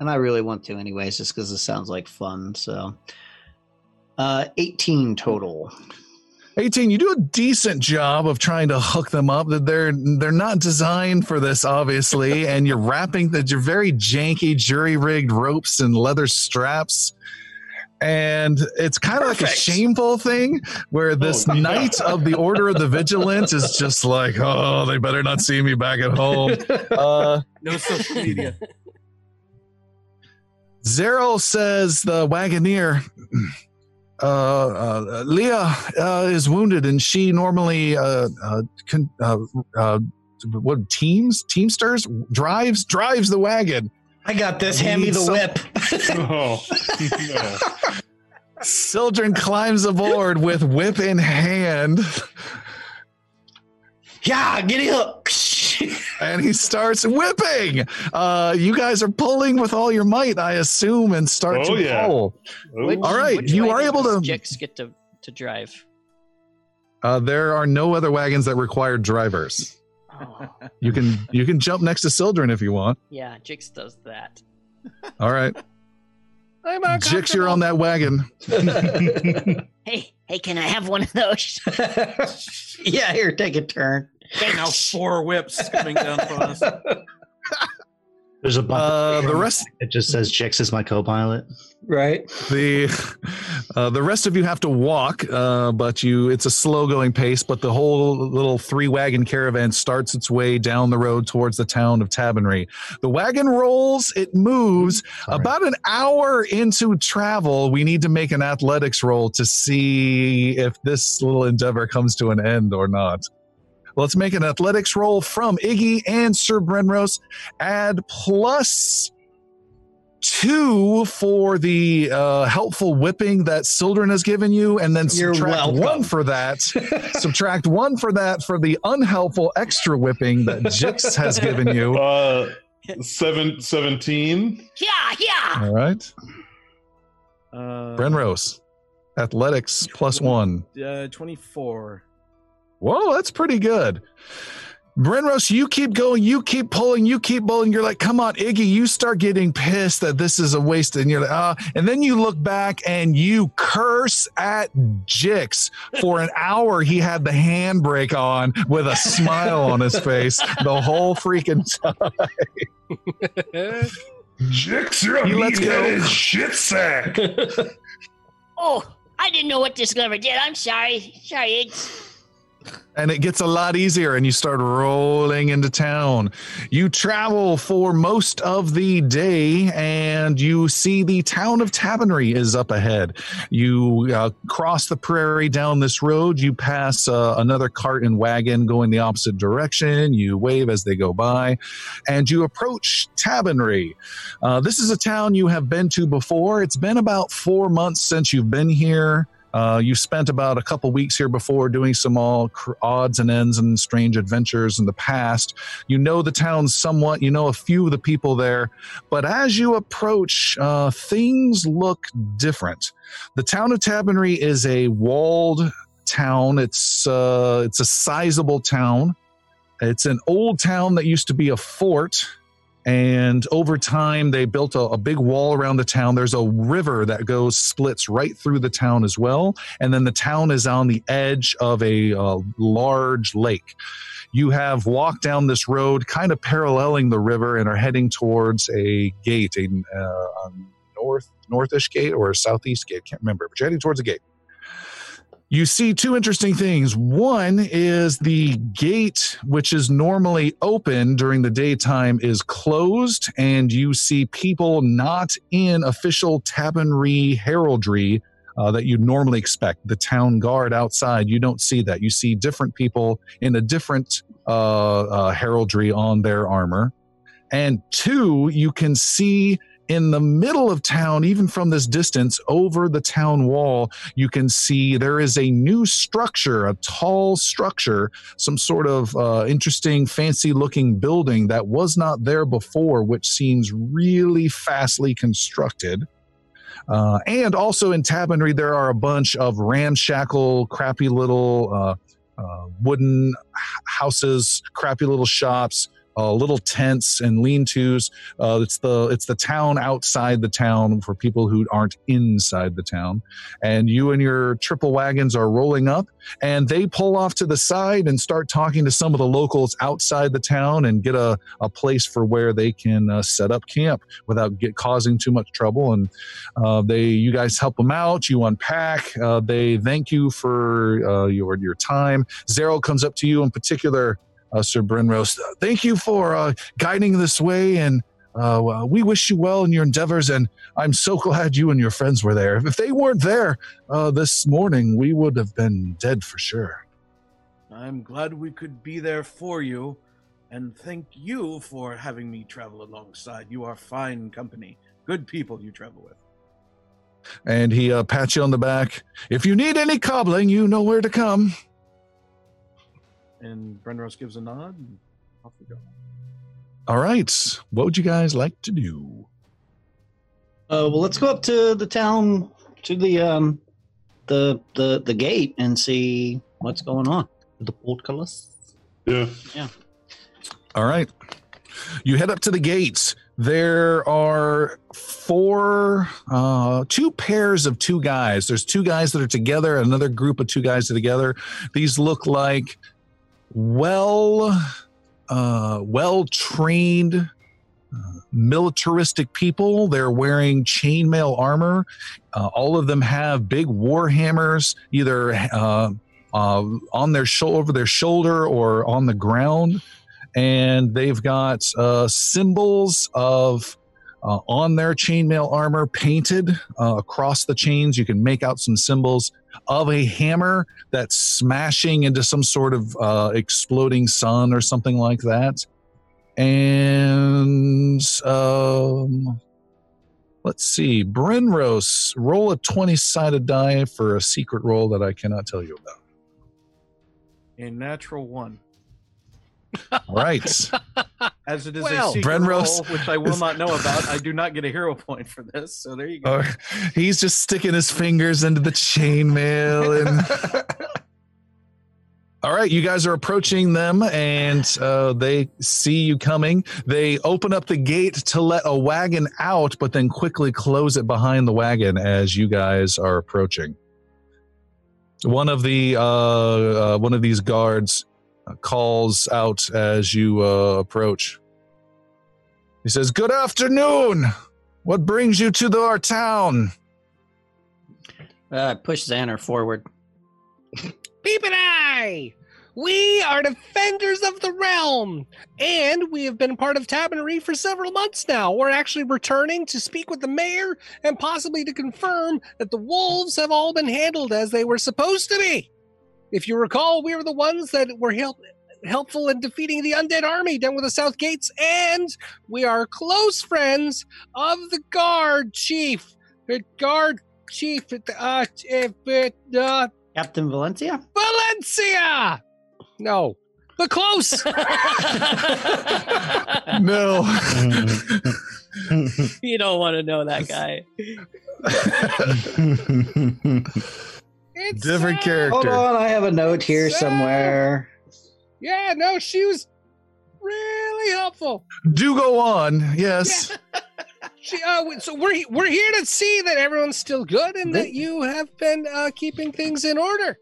And I really want to, anyways, just because it sounds like fun. So, uh, 18 total. 18 you do a decent job of trying to hook them up that they're they're not designed for this obviously and you're wrapping that you're very janky jury rigged ropes and leather straps and it's kind of like a shameful thing where this Oh, yeah. knight of the order of the vigilant is just like oh they better not see me back at home uh No social media. Zeril says the wagoneer, uh, uh, Leah uh, is wounded, and she normally uh, uh, con- uh, uh, what teams teamsters drives drives the wagon. I got this. Hand me the some- whip. Oh no. Sildren climbs aboard with whip in hand, yeah, get it up. and he starts whipping. Uh, you guys are pulling with all your might, I assume, and start Oh, to yeah. pull. Which- All right, you are able to- Jix get to to drive. Uh, there are no other wagons that require drivers. Oh, You can you can jump next to Sildren if you want. yeah, Jix does that. All right. I'm Jix, you're on that wagon. Hey, hey, can I have one of those? yeah, here, take a turn. Now four whips coming down upon us. There's a button. Uh, the rest, it just says Jix is my co-pilot. Right. the uh, the rest of you have to walk, uh, but you it's a slow going pace. But the whole little three wagon caravan starts its way down the road towards the town of Tabernary. The wagon rolls, it moves. Sorry. About an hour into travel, we need to make an athletics roll to see if this little endeavor comes to an end or not. Let's make an athletics roll from Iggy and Sir Brenrose. Add plus two for the uh, helpful whipping that Sildren has given you, and then You're subtract welcome. one for that. subtract one for that for the unhelpful extra whipping that Jix has given you. Uh, seven, 17. Yeah, yeah. All right. Uh, Brenrose. Athletics plus one. Uh, 24. Whoa, that's pretty good. Brenrose, you keep going, you keep pulling, you keep pulling. You're like, come on, Iggy, you start getting pissed that this is a waste. And you're like, ah, and then you look back and you curse at Jix. For an hour, he had the handbrake on with a smile on his face the whole freaking time. Jix, you're a You let's go. meat-headed shit sack. Oh, I didn't know what this lever did. I'm sorry. Sorry, it's. And it gets a lot easier and you start rolling into town. You travel for most of the day and you see the town of Tabernary is up ahead. You uh, cross the prairie down this road. You pass uh, another cart and wagon going the opposite direction. You wave as they go by and you approach Tabernary uh, this is a town you have been to before. It's been about four months since you've been here uh, you spent about a couple weeks here before doing some all odds and ends and strange adventures in the past. You know the town somewhat, you know a few of the people there, but as you approach, uh, things look different. The town of Tabernary is a walled town. It's uh, it's a sizable town. It's an old town that used to be a fort and over time they built a, a big wall around the town. There's a river that goes splits right through the town as well. And then the town is on the edge of a uh, large lake. You have walked down this road kind of paralleling the river and are heading towards a gate a, uh, a north northish gate or a southeast gate. Can't remember but you're heading towards a gate you see two interesting things. One is the gate, which is normally open during the daytime, is closed, and you see people not in official Tabernary heraldry uh, that you'd normally expect. The town guard outside, you don't see that. You see different people in a different uh, uh, heraldry on their armor. And two, you can see in the middle of town, even from this distance, over the town wall, you can see there is a new structure, a tall structure, some sort of uh, interesting, fancy looking building that was not there before, which seems really fastly constructed. Uh, and also in Tabernary, there are a bunch of ramshackle, crappy little uh, uh, wooden houses, crappy little shops, uh, little tents and lean-tos. Uh, it's the it's the town outside the town for people who aren't inside the town. And you and your triple wagons are rolling up, and they pull off to the side and start talking to some of the locals outside the town and get a, a place for where they can uh, set up camp without get causing too much trouble. And uh, they you guys help them out. You unpack. Uh, they thank you for uh, your your time. Zeril comes up to you in particular Sir Brenrose. Thank you for uh, guiding this way, and uh, we wish you well in your endeavors. And I'm so glad you and your friends were there. If they weren't there uh, this morning, we would have been dead for sure. I'm glad we could be there for you, and thank you for having me travel alongside. You are fine company, good people you travel with. And he uh, pats you on the back. If you need any cobbling, you know where to come. And Brenrose gives a nod, and off we go. All right. What would you guys like to do? Uh, well, let's go up to the town, to the um, the the the gate, and see what's going on. The portcullis. Yeah. Yeah. All right. You head up to the gates. There are four, uh, two pairs of two guys. There's two guys that are together, another group of two guys are together. These look like well, uh, well trained, uh, militaristic people. They're wearing chainmail armor. Uh, all of them have big war hammers, either uh, uh, on their shoulder, over their shoulder, or on the ground. And they've got uh, symbols of uh, on their chainmail armor painted uh, across the chains. You can make out some symbols of a hammer that's smashing into some sort of uh, exploding sun or something like that. And um, let's see, Brenrose, roll a 20 sided die for a secret roll that I cannot tell you about. A natural one. All right. As it is Well- a secret Brenrose roll, which I will is- not know about, I do not get a hero point for this. So there you go. Oh, he's just sticking his fingers into the chainmail and all right you guys are approaching them and uh, they see you coming they open up the gate to let a wagon out but then quickly close it behind the wagon as you guys are approaching one of the uh, uh, one of these guards calls out as you uh, approach he says good afternoon what brings you to the, our town? Uh, push Xander forward. Peep and I! We are defenders of the realm, and we have been part of Tabernary for several months now. We're actually returning to speak with the mayor and possibly to confirm that the wolves have all been handled as they were supposed to be. If you recall, we were the ones that were help- helpful in defeating the undead army down with the south gates, and we are close friends of the guard chief. The guard chief, uh, uh, uh, Captain Valencia? Valencia! No. But close! No. you don't want to know that guy. It's, Different uh, character. Hold on, I have a note here Sam! somewhere. Yeah, no, she was really helpful. Do go on. Yes. She, uh, so we're we're here to see that everyone's still good and that you have been uh, keeping things in order.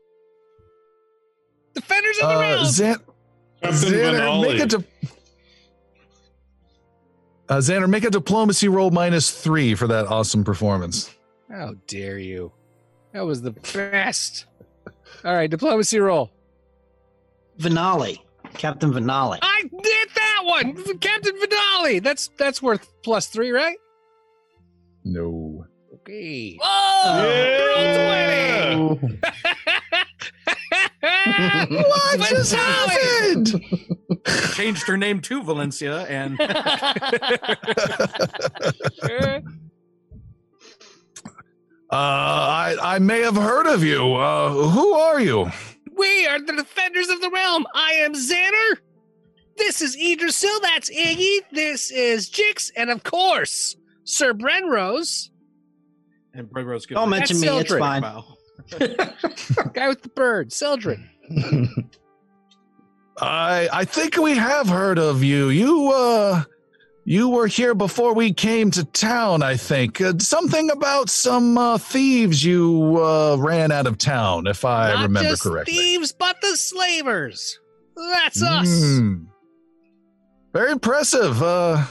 Defenders of the Uh, realm. Xan- Captain Xander, make a di- uh, Xander, make a diplomacy roll minus three for that awesome performance. How dare you? That was the best. All right, diplomacy roll. Vinali, Captain Vinali. I did that one, Captain Vidali. That's that's worth plus three, right? No. Okay. Whoa! Yeah! what just happened? Changed her name to Valencia, and Uh, I I may have heard of you. Uh, who are you? we are the defenders of the realm. I am Xander. This is Idrisil. That's Iggy. This is Jix, and of course, Sir Brenrose, and Bread Rose. gives Don't her mention me. That's It's fine. bow. guy with the bird, Sildren. I I think we have heard of you. You uh you were here before we came to town, I think. Uh, something about some uh, thieves you uh, ran out of town, if I Not remember just correctly. thieves, but the slavers. That's us. Mm. Very impressive. Uh,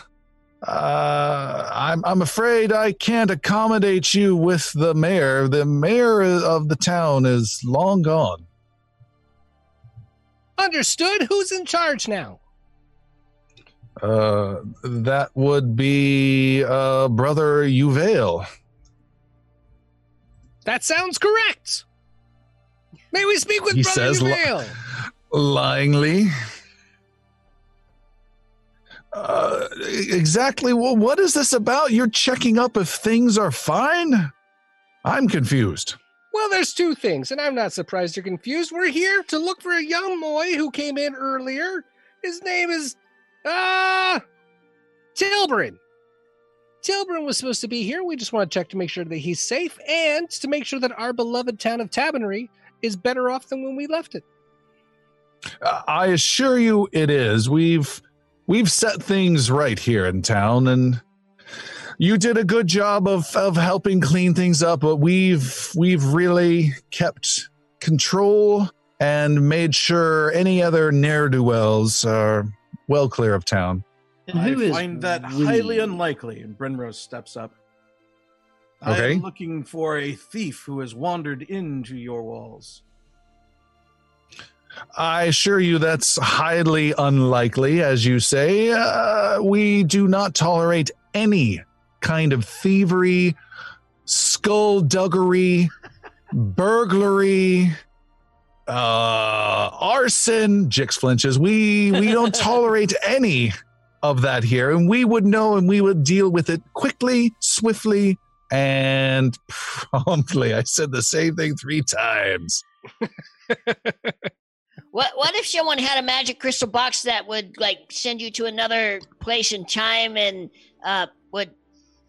uh, I'm I'm afraid I can't accommodate you with the mayor. The mayor of the town is long gone. Understood. Who's in charge now? Uh, that would be uh, brother Uvail. That sounds correct. May we speak with He Brother says li- Lyingly. Uh, exactly. Well, what is this about? You're checking up if things are fine. I'm confused. Well, there's two things, and I'm not surprised you're confused. We're here to look for a young boy who came in earlier. His name is, uh, Tilbrin. Tilbrin was supposed to be here. We just want to check to make sure that he's safe and to make sure that our beloved town of Tabernary is better off than when we left it. Uh, I assure you, it is. We've we've set things right here in town, and you did a good job of of helping clean things up. But we've we've really kept control and made sure any other ne'er do wells are well clear of town. And I who is find that we? highly unlikely. And Brenrose steps up. I am looking for a thief who has wandered into your walls. I assure you that's highly unlikely, as you say. Uh, we do not tolerate any kind of thievery, skullduggery, burglary, uh, arson. Jix flinches. We we don't tolerate any of that here, and we would know, and we would deal with it quickly, swiftly, and promptly. I said the same thing three times. What what if someone had a magic crystal box that would like send you to another place in time and uh would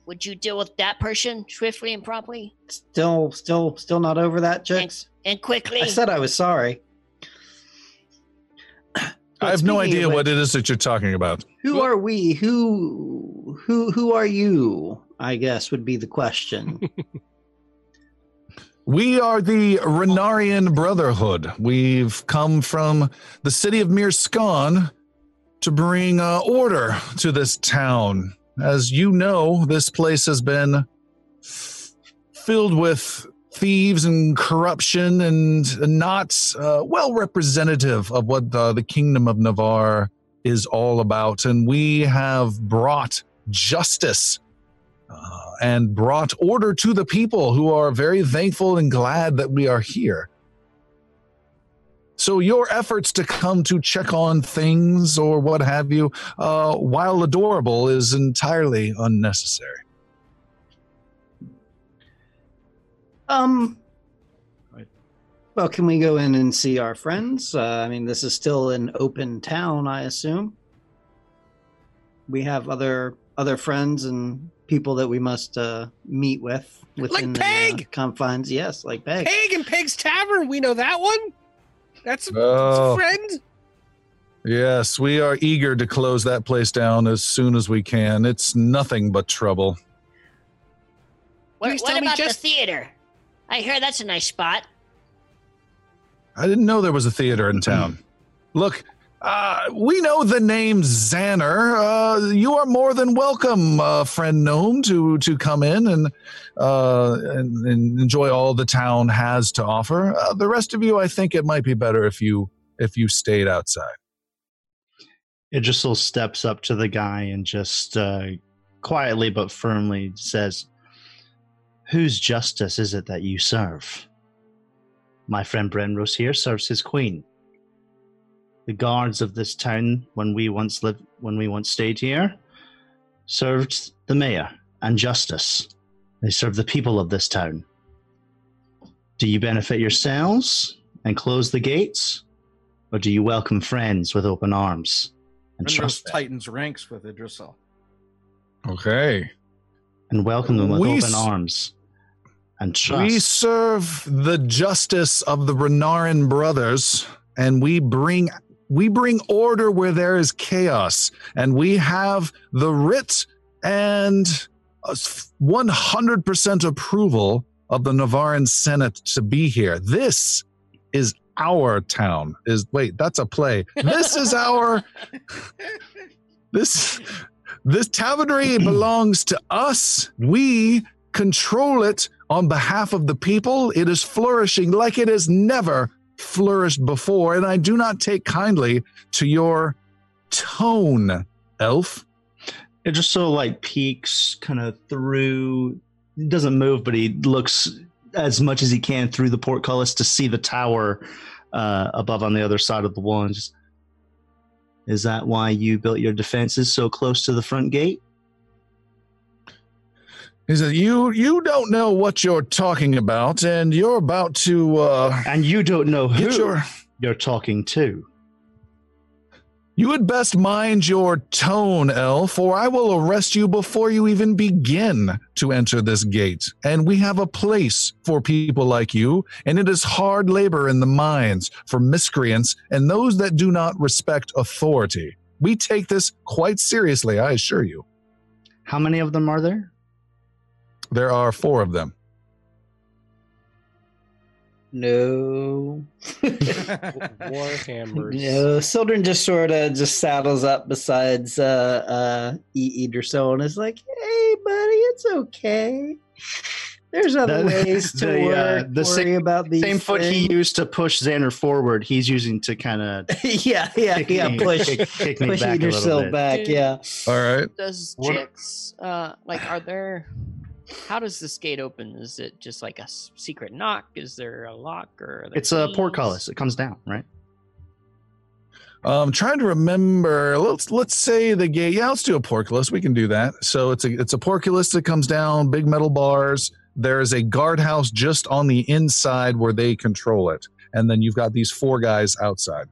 would you deal with that person swiftly and promptly Still, still, still not over that, Jix. And quickly? I said I was sorry. I have no idea what it is that you're talking about. Who are we? Who, who, who are you? I guess would be the question. We are the Renarian Brotherhood. We've come from the city of Mirskan to bring uh, order to this town. As you know, this place has been f- filled with thieves and corruption and not uh, well representative of what the, the kingdom of Navarre is all about. And we have brought justice uh, and brought order to the people who are very thankful and glad that we are here. So, your efforts to come to check on things or what have you, uh, while adorable, is entirely unnecessary. Um. Right. Well, can we go in and see our friends? Uh, I mean, this is still an open town, I assume. We have other other friends and people that we must uh, meet with within the uh, confines. Yes, like Peg. Peg and Peg's Tavern. We know that one. That's a, that's Oh. a friend. Yes, we are eager to close that place down as soon as we can. It's nothing but trouble. what Please what tell about just- the theater? I hear that's a nice spot. I didn't know there was a theater in town. Look, Uh, we know the name Xander. Uh, you are more than welcome, uh, friend gnome, to to come in and, uh, and and enjoy all the town has to offer. Uh, the rest of you, I think it might be better if you if you stayed outside. Idrisil steps up to the guy and just uh, quietly but firmly says, Whose justice is it that you serve? My friend Brenrose here serves his queen. The guards of this town, when we once lived, when we once stayed here, served the mayor and justice. They serve the people of this town. Do you benefit yourselves and close the gates, or do you welcome friends with open arms and Renros trust them tightens ranks with Idrisil. Okay. and welcome them with We open s- arms and trust? We serve the justice of the Renarin brothers, and we bring we bring order where there is chaos, and we have the writ and one hundred percent approval of the Navaran Senate to be here. This is our town. Is wait, that's a play. This is our this this Tabernary belongs to us. We control it on behalf of the people. It is flourishing like it has never flourished before, and I do not take kindly to your tone, elf. It just so like peeks kind of through. Doesn't move, but he looks as much as he can through the portcullis to see the tower uh, above on the other side of the wall. And just, is that why you built your defenses so close to the front gate? He said, "You you don't know what you're talking about, and you're about to uh, And you don't know who your." you're talking to. You had best mind your tone, elf, or I will arrest you before you even begin to enter this gate. And we have a place for people like you, and it is hard labor in the mines for miscreants and those that do not respect authority. We take this quite seriously, I assure you. How many of them are there? There are four of them. No. Warhammers. No, Sildren just sort of just saddles up besides uh uh E Idrisil and is like, "Hey, buddy, it's okay. There's other The- ways to the, uh, the worry same- about these Same foot he used to push Xander forward, he's using to kind of yeah, yeah, yeah. Push, kick, kick me push back a little Idrisil bit. back. Yeah. All right. Does What- Jix, uh, like, are there? How does this gate open? Is it just like a secret knock? Is there a lock or? Are there It's a portcullis. It comes down, right? I'm trying to remember. Let's let's say the gate. Yeah, let's do a portcullis. We can do that. So it's a it's a portcullis that comes down, big metal bars. There is a guardhouse just on the inside where they control it, and then you've got these four guys outside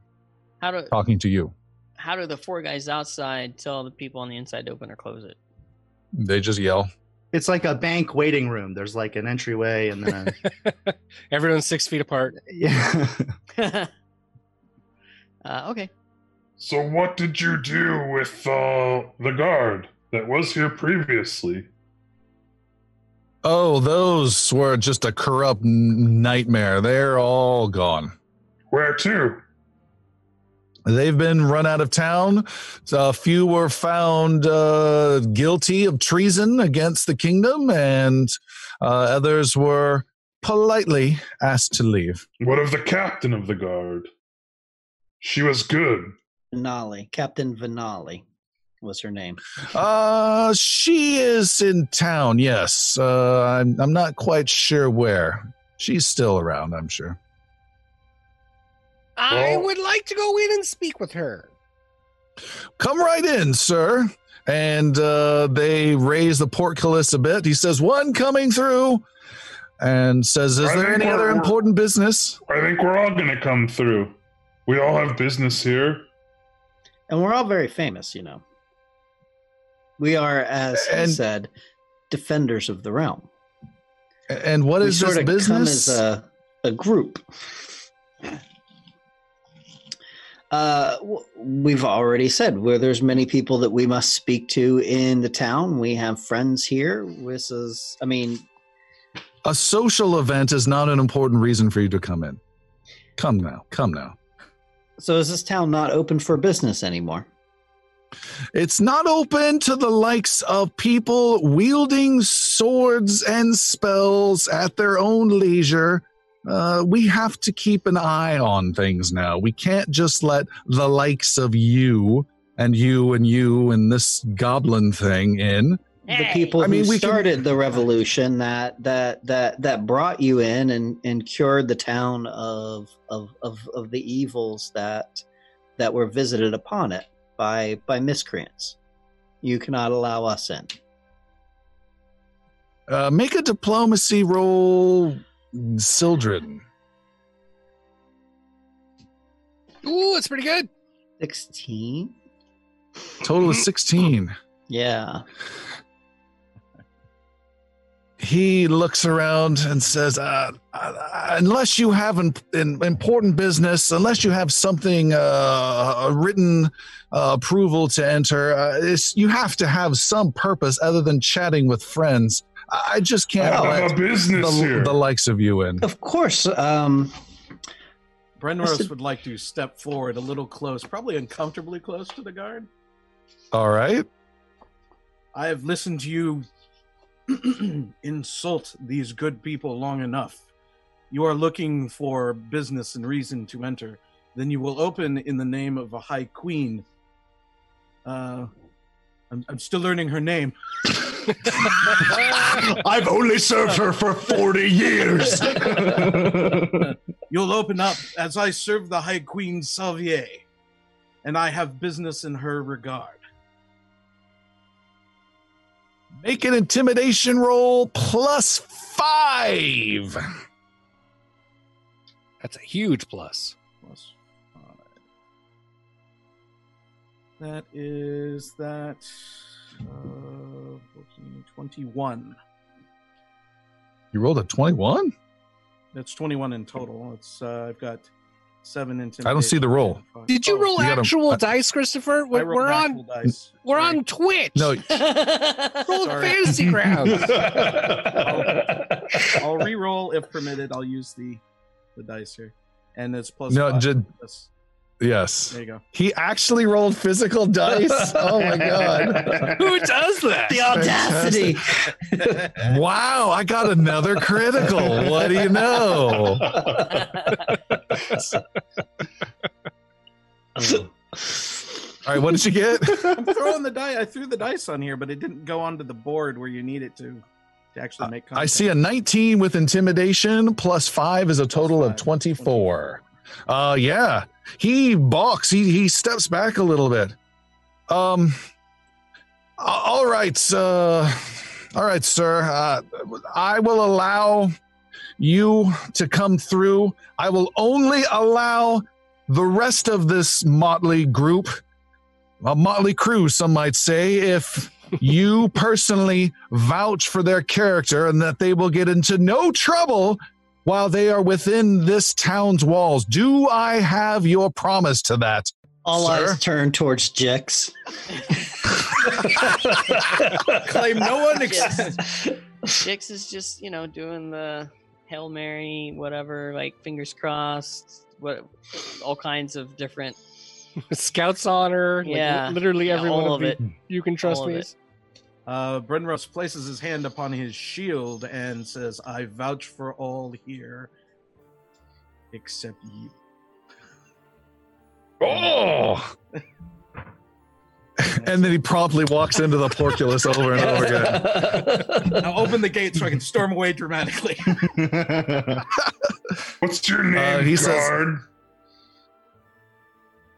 How do talking to you. how do the four guys outside tell the people on the inside to open or close it? They just yell. It's like a bank waiting room. There's like an entryway and then a, Everyone's six feet apart. yeah. uh, okay. So what did you do with uh, the guard that was here previously? Oh, those were just a corrupt n- nightmare. They're all gone. Where to? They've been run out of town. A few were found uh, guilty of treason against the kingdom, and uh, others were politely asked to leave. What of the captain of the guard? She was good. Vinali, Captain Vinali was her name. Uh, she is in town. Yes, uh, I'm. I'm not quite sure where. She's still around. I'm sure. I Well- would like to go in and speak with her. Come right in, sir. And uh, they raise the portcullis a bit. He says, "One coming through," and says, "Is I there any other important business?" I think we're all gonna come through. We all have business here. And we're all very famous, you know. We are, as he And- said, defenders of the realm. And what is we is sort this of business? come as a, a group. Uh, we've already said where there's many people that we must speak to in the town. We have friends here. This is, I mean, A social event is not an important reason for you to come in. Come now, come now. So is this town not open for business anymore? It's not open to the likes of people wielding swords and spells at their own leisure. Uh, we have to keep an eye on things now. We can't just let the likes of you and you and you and this goblin thing in. The Hey, people I mean, who we can- started the revolution that that that that brought you in and and cured the town of of of, of the evils that that were visited upon it by by miscreants. You cannot allow us in. Uh, make a diplomacy roll, Sildren. Ooh, it's pretty good. Sixteen. Total of 16. Yeah. he looks around and says, uh, uh, "Unless you have an, an important business, unless you have something, uh, a written uh, approval to enter, uh, it's, you have to have some purpose other than chatting with friends. I I just can't I let have a business the, here. the likes of you in." Of course. Um, Brenrose Mr. would like to step forward a little close, probably uncomfortably close to the guard. All right. I have listened to you insult these good people long enough. You are looking for business and reason to enter. Then you will open in the name of a high queen. Uh, I'm, I'm still learning her name. I've only served her for 40 years. You'll open up as I serve the High Queen Salvier, and I have business in her regard. Make an intimidation roll plus five. That's a huge plus. Plus That is that uh, 14, 21. You rolled a 21? That's 21 in total. It's uh, I've got seven intimidation. I don't see the roll. Did you Oh, roll you gotta- actual dice, Christopher? I We're, rolled we're actual on dice. we're Sorry. on Twitch. No, Roll fantasy grounds. I'll re-roll if permitted. I'll use the the dice here, and it's plus. No, five. Ju- That's- yes. there you go. He actually rolled physical dice. Oh my god. Who does that? the audacity. Wow, I got another critical. What do you know? All right, what did you get? I'm throwing the die. I threw the dice on here, but it didn't go onto the board where you need it to to actually make. I see a 19 with intimidation plus 5 is a total of Five, 24. Uh yeah. He balks. He he steps back a little bit. Um all right, uh all right, sir. Uh, I will allow you to come through. I will only allow the rest of this motley group, a motley crew, some might say, if you personally vouch for their character and that they will get into no trouble while they are within this town's walls. Do I have your promise to that? All Sir? eyes turn towards Jix. Claim no one. Ex- Jix, Jix is just you know doing the hail mary, whatever, like fingers crossed, what, all kinds of different. Scouts honor. like, Yeah. literally Yeah, every one all of of you. it. You can trust All me. It. Uh, Brenrose places his hand upon his shield and says, "I vouch for all here, except you." Oh! and then he promptly walks into the portcullis over and over again. Now open the gate so I can storm away dramatically. What's your name, Uh, he says- guard?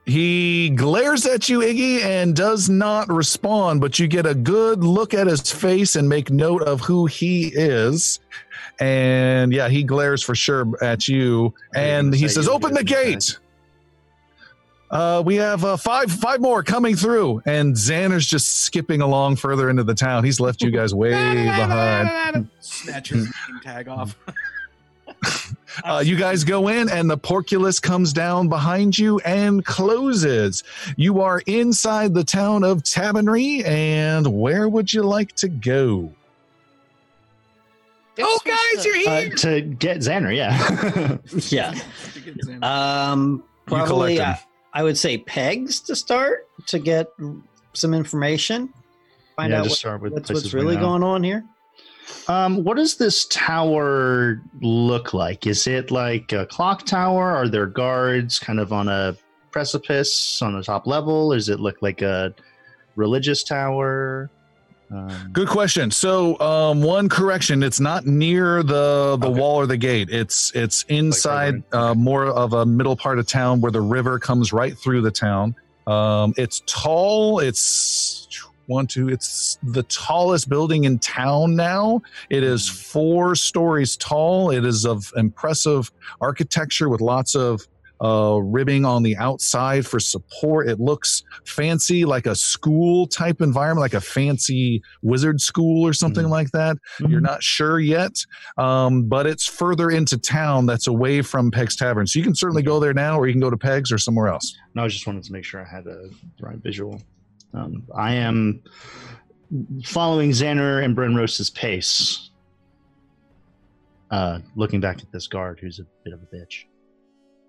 He glares at you, Iggy, and does not respond, but you get a good look at his face and make note of who he is. And yeah, he glares for sure at you. And he say says, Open the gate. Uh, we have uh, five five more coming through, and Xander's just skipping along further into the town. He's left you guys way behind. Snatch his tag off. Uh, you guys go in, and the portcullis comes down behind you and closes. You are inside the town of Tabernary, and where would you like to go? Oh, guys, you're uh, here. to get Xander, yeah. yeah. Um, probably. collect I, would say pegs to start to get some information. Find Yeah, out just what- start with what's, what's really going on here. Um, what does this tower look like? Is it like a clock tower? Are there guards kind of on a precipice on the top level? Does it look like a religious tower? Um, Good question. So, um, one correction: it's not near the the Okay. wall or the gate. It's it's inside, uh, more of a middle part of town where the river comes right through the town. Um, it's tall. It's one, to. It's the tallest building in town now. It is four stories tall. It is of impressive architecture with lots of uh, ribbing on the outside for support. It looks fancy, like a school type environment, like a fancy wizard school or something Mhm. like that. You're not sure yet, um, but it's further into town that's away from Peg's Tavern. So you can certainly go there now, or you can go to Peg's or somewhere else. No, I just wanted to make sure I had a the right visual. Um, I am following Xander and Brenrose's pace, uh, looking back at this guard who's a bit of a bitch.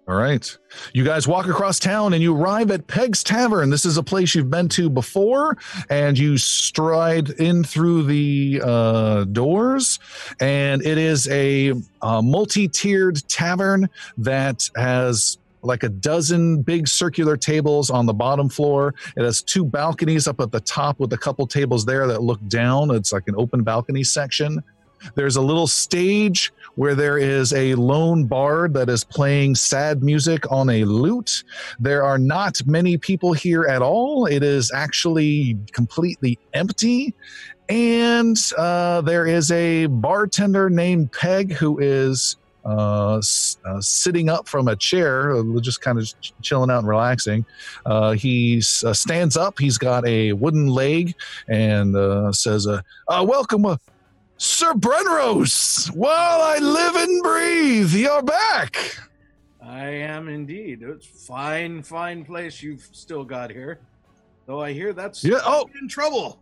All right. You guys walk across town and you arrive at Peg's Tavern. This is a place you've been to before, and you stride in through the uh, doors. And it is a, uh multi tiered tavern that has like a dozen big circular tables on the bottom floor. It has two balconies up at the top with a couple tables there that look down. It's like an open balcony section. There's a little stage where there is a lone bard that is playing sad music on a lute. There are not many people here at all. It is actually completely empty. And uh, there is a bartender named Peg who is uh, uh, sitting up from a chair, uh, just kind of ch- chilling out and relaxing. Uh, he uh, stands up. He's got a wooden leg and uh, says, uh, uh, "Welcome, uh, Sir Brenrose. While I live and breathe, you're back." I am indeed. It's fine, fine place you've still got here. Though I hear that's Yeah, oh. in trouble.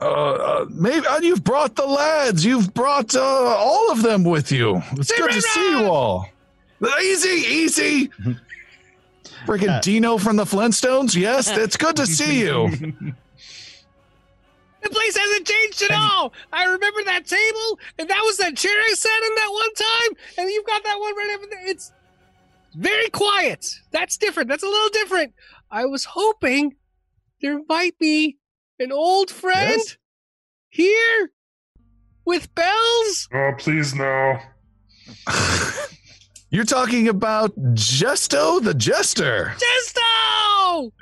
Uh, uh, maybe uh, you've brought the lads. You've brought uh, all of them with you. It's good to see you all. Easy, easy. Freaking Uh, Dino from the Flintstones. Yes, it's good to see you. The place hasn't changed at all. I remember that table, and that was that chair I sat in that one time, and you've got that one right over there. It's very quiet. That's different. That's a little different. I was hoping there might be an old friend Yes? here with bells. Oh, please no. You're talking about Jesto the Jester. Jesto!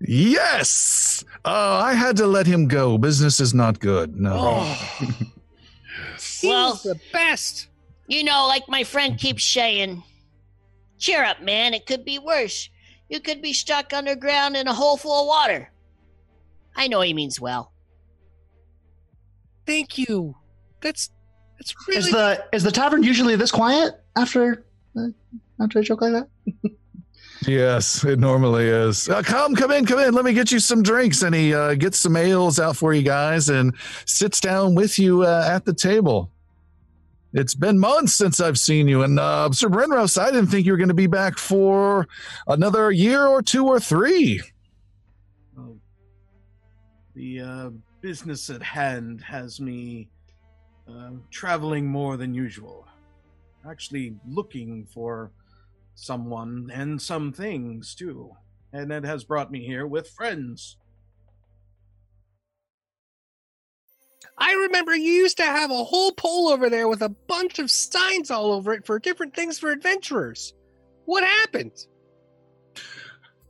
Yes. Uh, I had to let him go. Business is not good. No. Oh, he's Well- the best. You know, like my friend keeps saying, cheer up, man. It could be worse. You could be stuck underground in a hole full of water. I know he means well. Thank you. That's that's really Is the is the tavern usually this quiet after uh, after a joke like that? Yes, it normally is. Uh, come, come in, come in. Let me get you some drinks. And he uh, gets some ales out for you guys and sits down with you uh, at the table. It's been months since I've seen you. And uh, Sir Brenrose, I didn't think you were going to be back for another year or two or three. The uh, business at hand has me uh, traveling more than usual. Actually, looking for someone and some things too. And it has brought me here with friends. I remember you used to have a whole pole over there with a bunch of signs all over it for different things for adventurers. What happened?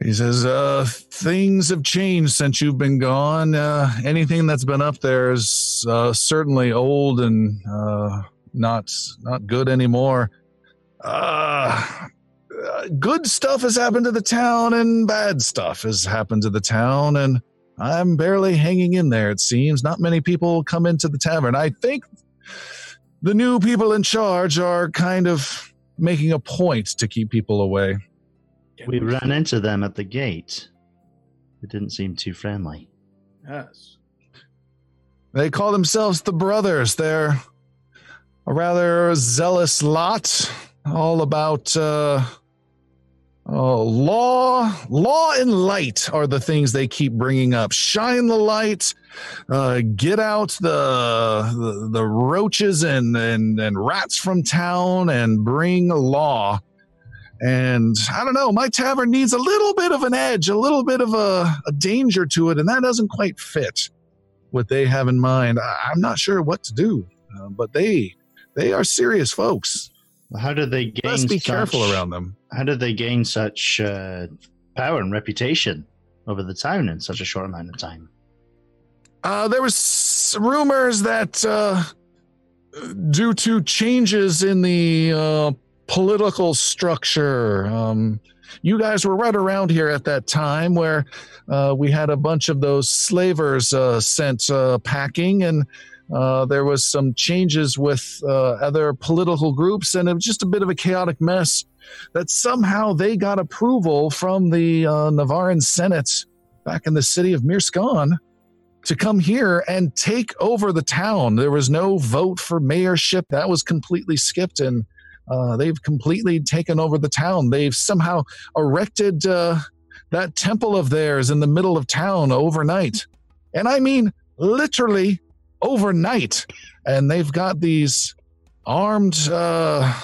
He says, uh, things have changed since you've been gone. Uh, anything that's been up there is uh, certainly old and uh, not not good anymore. Uh, good stuff has happened to the town, and bad stuff has happened to the town, and I'm barely hanging in there. It seems not many people come into the tavern. I think the new people in charge are kind of making a point to keep people away. We ran into them at the gate. It didn't seem too friendly. Yes. They call themselves the Brothers. They're a rather zealous lot, all about uh, Oh, law, law and light are the things they keep bringing up. Shine the light, uh, get out the, the the roaches and, and and rats from town, and bring law. And I don't know, my tavern needs a little bit of an edge, a little bit of a, a danger to it, and that doesn't quite fit what they have in mind. I, I'm not sure what to do, uh, but they they are serious folks. How did they gain? Let's be such, careful around them. How did they gain such uh, power and reputation over the town in such a short amount of time? Uh, there was rumors that uh, due to changes in the uh, political structure, um, you guys were right around here at that time where uh, we had a bunch of those slavers uh, sent uh, packing, and uh, there was some changes with uh, other political groups, and it was just a bit of a chaotic mess. That somehow they got approval from the uh, Navaran Senate back in the city of Mirskan to come here and take over the town. There was no vote for mayorship. That was completely skipped, and uh, they've completely taken over the town. They've somehow erected uh, that temple of theirs in the middle of town overnight. And I mean, literally overnight. And they've got these armed, uh,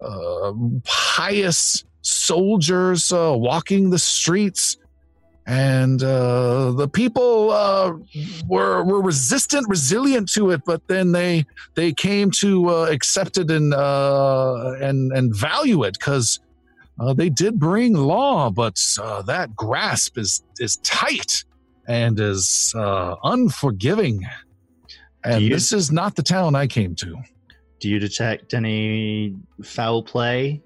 uh, pious soldiers uh, walking the streets and uh, the people uh, were were resistant, resilient to it, but then they they came to uh, accept it and uh, and and value it because uh, they did bring law, but uh, that grasp is is tight and is uh, unforgiving. And you- this is not the town I came to. Do you detect any foul play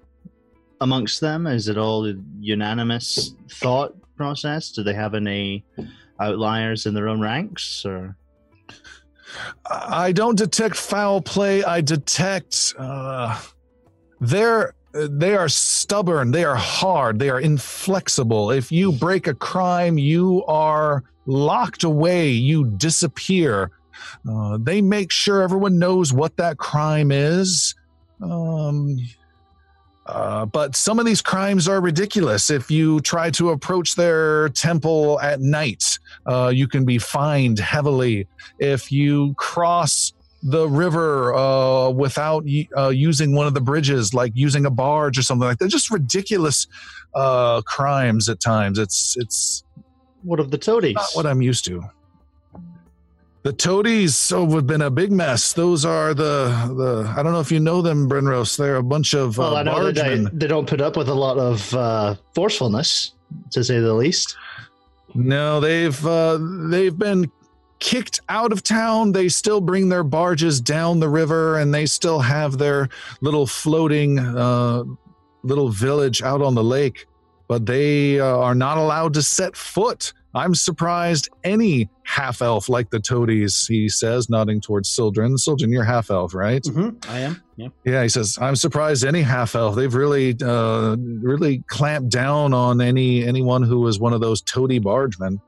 amongst them? Is it all unanimous thought process? Do they have any outliers in their own ranks, or I don't detect foul play. I detect uh, they're they are stubborn. They are hard. They are inflexible. If you break a crime, you are locked away. You disappear. Uh, they make sure everyone knows what that crime is. Um, uh, but some of these crimes are ridiculous. If you try to approach their temple at night, uh, you can be fined heavily. If you cross the river uh, without uh, using one of the bridges, like using a barge or something like that, just ridiculous uh, crimes at times. It's it's what of the toadies? not what I'm used to. The toadies oh, have been a big mess. Those are the the I don't know if you know them, Brenrose. They're a bunch of well, uh, I know they, they don't put up with a lot of uh, forcefulness, to say the least. No, they've uh, they've been kicked out of town. They still bring their barges down the river, and they still have their little floating uh, little village out on the lake. But they uh, are not allowed to set foot. I'm surprised any half elf like the toadies. He says, nodding towards Sildren. Sildren, you're half elf, right? Mm-hmm. I am. Yeah. Yeah, he says, I'm surprised any half elf. They've really, uh, really clamped down on any anyone who is one of those toady bargemen.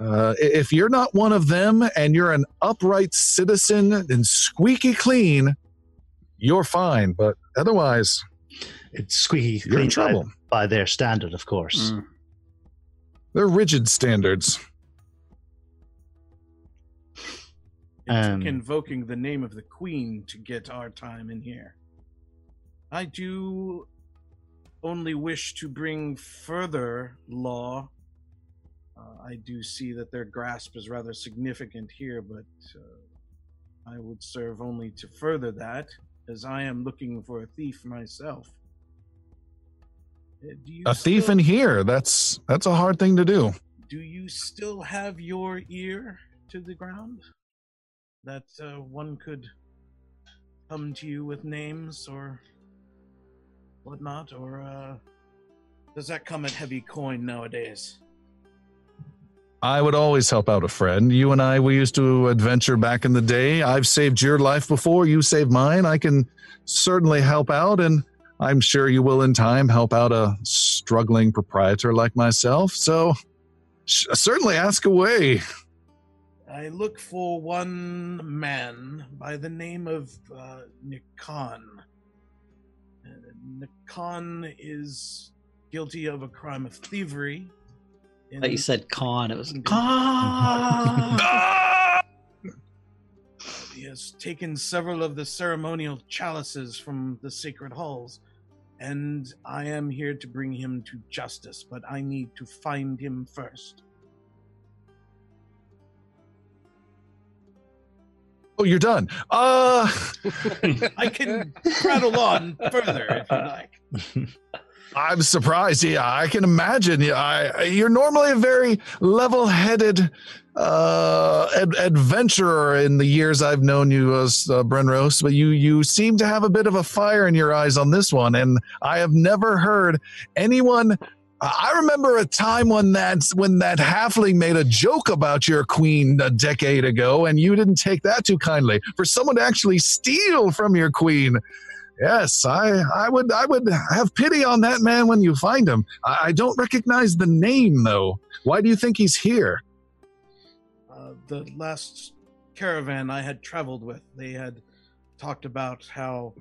Uh, if you're not one of them and you're an upright citizen and squeaky clean, you're fine. But otherwise, It's squeaky you're in clean by, trouble. by their standard, of course. Mm. They're rigid standards. It took Um, invoking the name of the queen to get our time in here. I do only wish to bring further law. Uh, I do see that their grasp is rather significant here, but uh, I would serve only to further that, as I am looking for a thief myself. A thief still- in here. That's that's a hard thing to do. do you still have your ear to the ground? That uh, one could come to you with names or whatnot, or uh, does that come at heavy coin nowadays? I would always help out a friend. You and I, we used to adventure back in the day. I've saved your life before. You saved mine. I can certainly help out, and I'm sure you will in time help out a struggling proprietor like myself. So sh- certainly ask away. I look for one man by the name of uh, Nikan. Uh, Nikan is guilty of a crime of thievery. in- But you said con. It was con. He has taken several of the ceremonial chalices from the sacred halls, and I am here to bring him to justice, but I need to find him first. Oh, you're done. Uh, I can rattle on further if you like. I'm surprised. Yeah, I can imagine. Yeah, I, you're normally a very level-headed uh, ad- adventurer in the years I've known you, as uh, Brenrose, but you you seem to have a bit of a fire in your eyes on this one, and I have never heard anyone. I remember a time when that when that halfling made a joke about your queen a decade ago, and you didn't take that too kindly. For someone to actually steal from your queen, Yes, I, I would, I would have pity on that man when you find him. I, I don't recognize the name though. Why do you think he's here? Uh, the last caravan I had traveled with, they had talked about how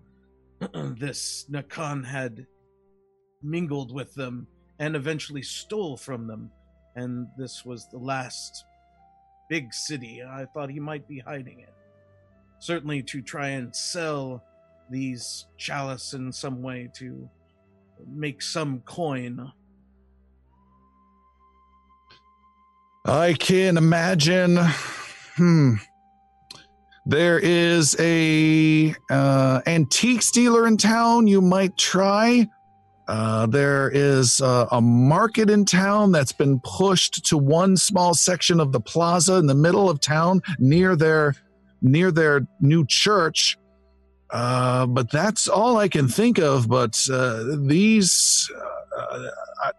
this Nikan had mingled with them and eventually stole from them. And this was the last big city I thought he might be hiding in. Certainly to try and sell these chalice in some way to make some coin. I can imagine. Hmm. There is a uh, antiques dealer in town you might try. Uh, there is uh, a market in town that's been pushed to one small section of the plaza in the middle of town near their near their new church. Uh, but that's all I can think of. But uh, these, uh,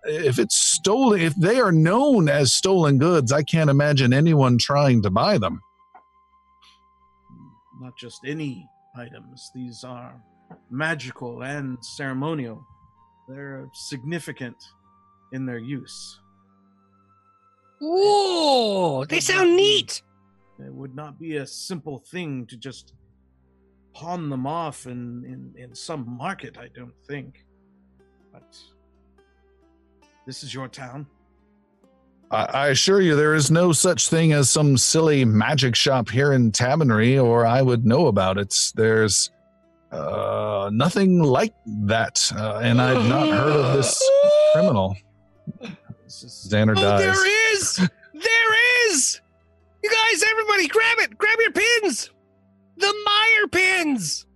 if it's stolen, if they are known as stolen goods, I can't imagine anyone trying to buy them. Not just any items, these are magical and ceremonial. They're significant in their use. Whoa, they sound neat. It would not be a simple thing to just pawn them off in, in, in some market, I don't think. But this is your town. I, I assure you, there is no such thing as some silly magic shop here in Tabernary, or I would know about it. There's uh, nothing like that, uh, and I've not heard of this criminal. Xander Oh, dies. there is! There is! You guys, everybody, grab it! Grab your pins! The Meyer pins!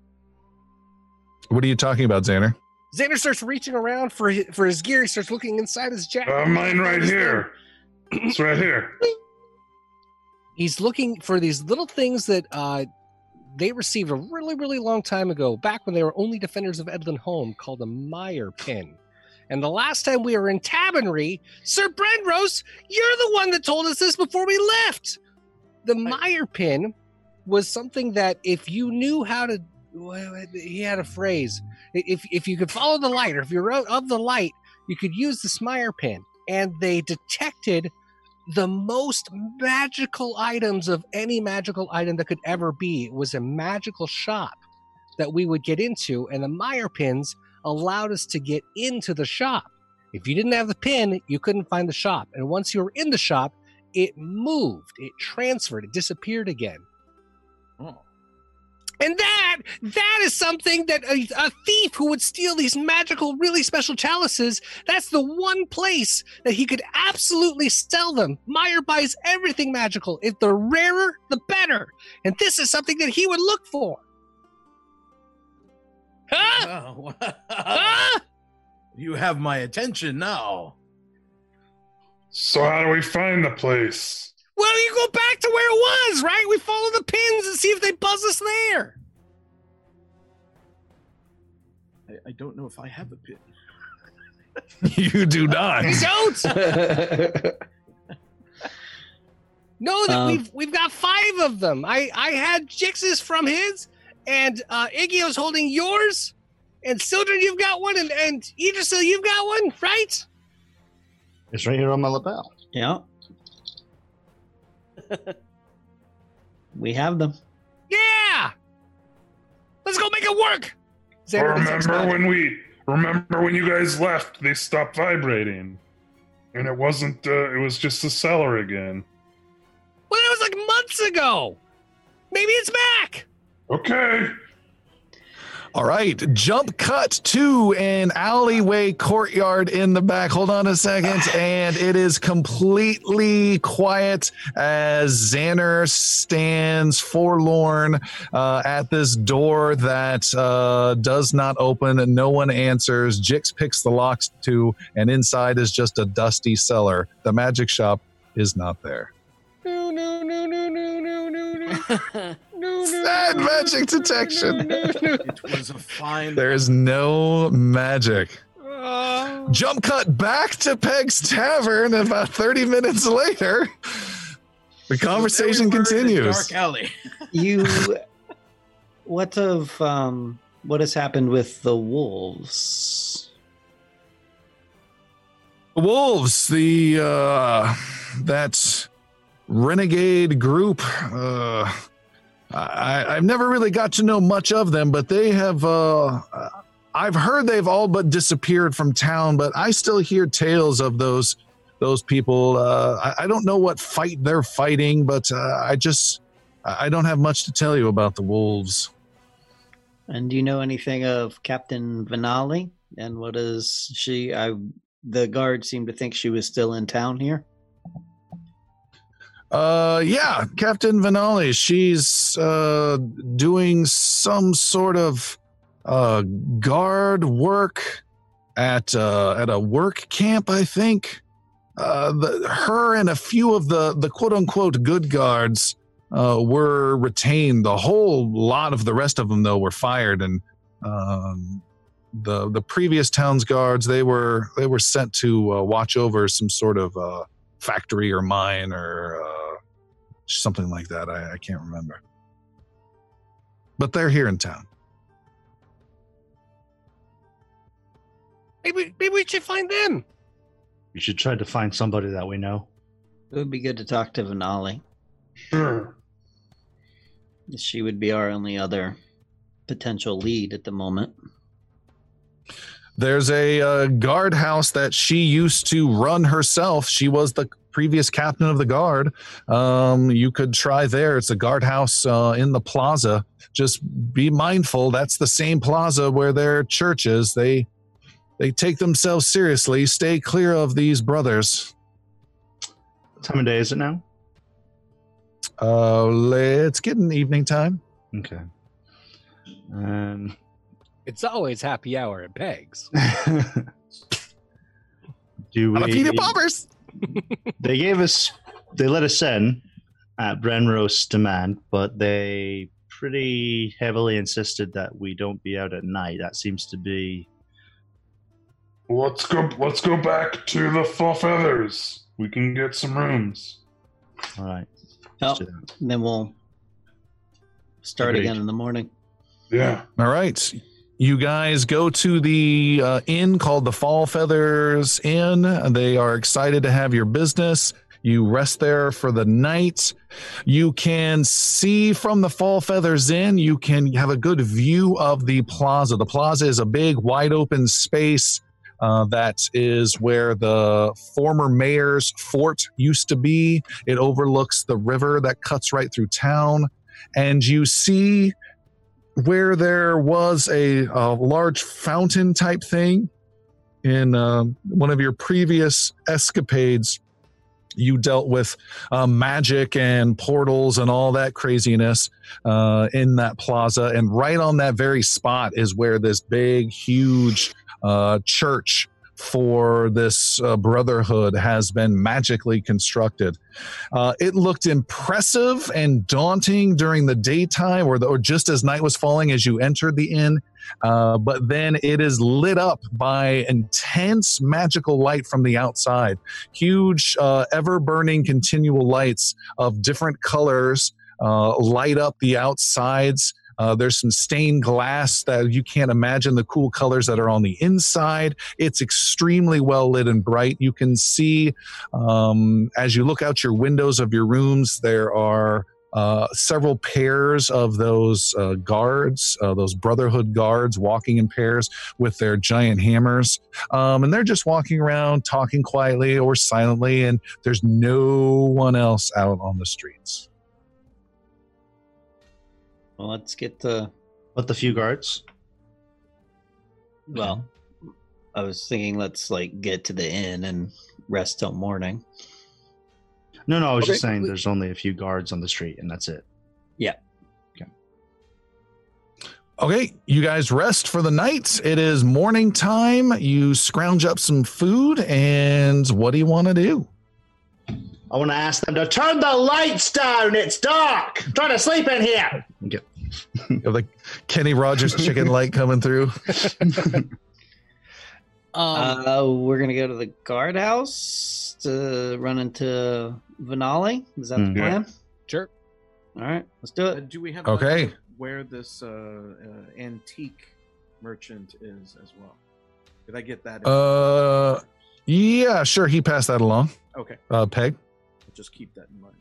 What are you talking about, Xander? Xander starts reaching around for his, for his gear. He starts looking inside his jacket. Uh, mine right here. It's right here. He's looking for these little things that uh, they received a really, really long time ago, back when they were only defenders of Edlin Home, called a Meyer pin. And the last time we were in Tabernary, Sir Brenrose, you're the one that told us this before we left. The Meyer pin was something that if you knew how to, he had a phrase. If if you could follow the light, or if you're of the light, you could use the Meyer pin, and they detected the most magical items of any magical item that could ever be. It was a magical shop that we would get into, and the Meyer pins allowed us to get into the shop. If you didn't have the pin, you couldn't find the shop. And once you were in the shop, it moved, it transferred, it disappeared again. And that that is something that a, a thief who would steal these magical, really special chalices, that's the one place that he could absolutely sell them. Meyer buys everything magical. If the rarer, the better. And this is something that he would look for. Huh? Oh, Huh? you have my attention now. So how do we find the place? Well, you go back to where it was, right? We follow the pins and see if they buzz us there. I, I don't know if I have a pin. you do not. You don't. No, that Um, we've we've got five of them. I I had Jix's from his, and uh Iggy's holding yours, and Sildren, you've got one, and and Idrisil, you've got one, right? It's right here on my lapel. Yeah. we have them. Yeah. Let's go make it work. Xander, remember when we remember when you guys left, they stopped vibrating. And it wasn't, uh, it was just the cellar again. Well, that was like months ago. Maybe it's back. Okay. All right, jump cut to an alleyway courtyard in the back. Hold on a second, and it is completely quiet as Xander stands forlorn uh, at this door that uh, does not open and no one answers. Jix picks the locks too, and inside is just a dusty cellar. The magic shop is not there. No, no, no, no, no, no, no, no. No, no, Sad no, magic no, detection. no, no, no. It was a fine. There is no magic. Oh. Jump cut back to Peg's Tavern about 30 minutes later. The conversation There we were in the continues. Dark alley. You, what of um, what has happened with the wolves? The wolves, the uh that renegade group, uh I, I've never really got to know much of them, but they have uh I've heard they've all but disappeared from town, but I still hear tales of those those people. Uh I, I don't know what fight they're fighting, but uh, I just I don't have much to tell you about the wolves. And do you know anything of Captain Vinali? And what is she? I the guard seemed to think she was still in town here. Uh, yeah, Captain Vinali. She's uh doing some sort of uh guard work at uh at a work camp, I think. Uh, the, her and a few of the the quote unquote good guards uh were retained. The whole lot of the rest of them though were fired, and um the the previous town's guards they were they were sent to uh, watch over some sort of uh factory or mine or uh, something like that. I, I can't remember. But they're here in town. Maybe, maybe we should find them. We should try to find somebody that we know. It would be good to talk to Vinali. Sure. She would be our only other potential lead at the moment. There's a uh, guardhouse that she used to run herself. She was the previous captain of the guard. Um, you could try there. It's a guardhouse uh, in the plaza. Just be mindful. That's the same plaza where their church is. They they take themselves seriously. Stay clear of these brothers. What time of day is it now? Uh, let's get an evening time. Okay. Um, It's always happy hour at Pegs. do we? Jalapeno poppers. They gave us, they let us in at Brenrose demand, but they pretty heavily insisted that we don't be out at night. That seems to be. Let's go. Let's go back to the Four Feathers. We can get some rooms. All right. Oh, Let's do that. and then we'll start Agreed. again in the morning. Yeah. All right. You guys go to the uh, inn called the Fall Feathers Inn. They are excited to have your business. You rest there for the night. You can see from the Fall Feathers Inn, you can have a good view of the plaza. The plaza is a big, wide open space uh, that is where the former mayor's fort used to be. It overlooks the river that cuts right through town. And you see where there was a, a large fountain type thing in uh, one of your previous escapades you dealt with uh, magic and portals and all that craziness uh, in that plaza. And right on that very spot is where this big huge uh, church for this uh, brotherhood has been magically constructed. Uh, it looked impressive and daunting during the daytime or, the, or just as night was falling as you entered the inn. Uh, but then it is lit up by intense magical light from the outside. Huge, uh, ever burning, continual lights of different colors uh, light up the outsides. Uh, there's some stained glass that you can't imagine the cool colors that are on the inside. It's extremely well lit and bright. You can see um, as you look out your windows of your rooms, there are uh, several pairs of those uh, guards, uh, those Brotherhood guards, walking in pairs with their giant hammers. Um, and they're just walking around, talking quietly or silently, and there's no one else out on the streets. Well, let's get to. But the few guards. Well, I was thinking let's like get to the inn and rest till morning. No, no, I was just Okay. saying there's only a few guards on the street, and that's it. Yeah. Okay. Okay, you guys rest for the night. It is morning time. You scrounge up some food, and what do you want to do? I want to ask them to turn the lights down. It's dark. I'm trying to sleep in here. Okay. You have the Kenny Rogers chicken light coming through. Um, uh, we're gonna go to the guardhouse to run into Vinali. Is that Mm. the plan? sure. All right, let's do Uh, it. do we have Okay. where this uh, uh, antique merchant is as well? Did I get that? Uh, Yeah, sure. He passed that along. okay, Uh, Peg. Just keep that in mind.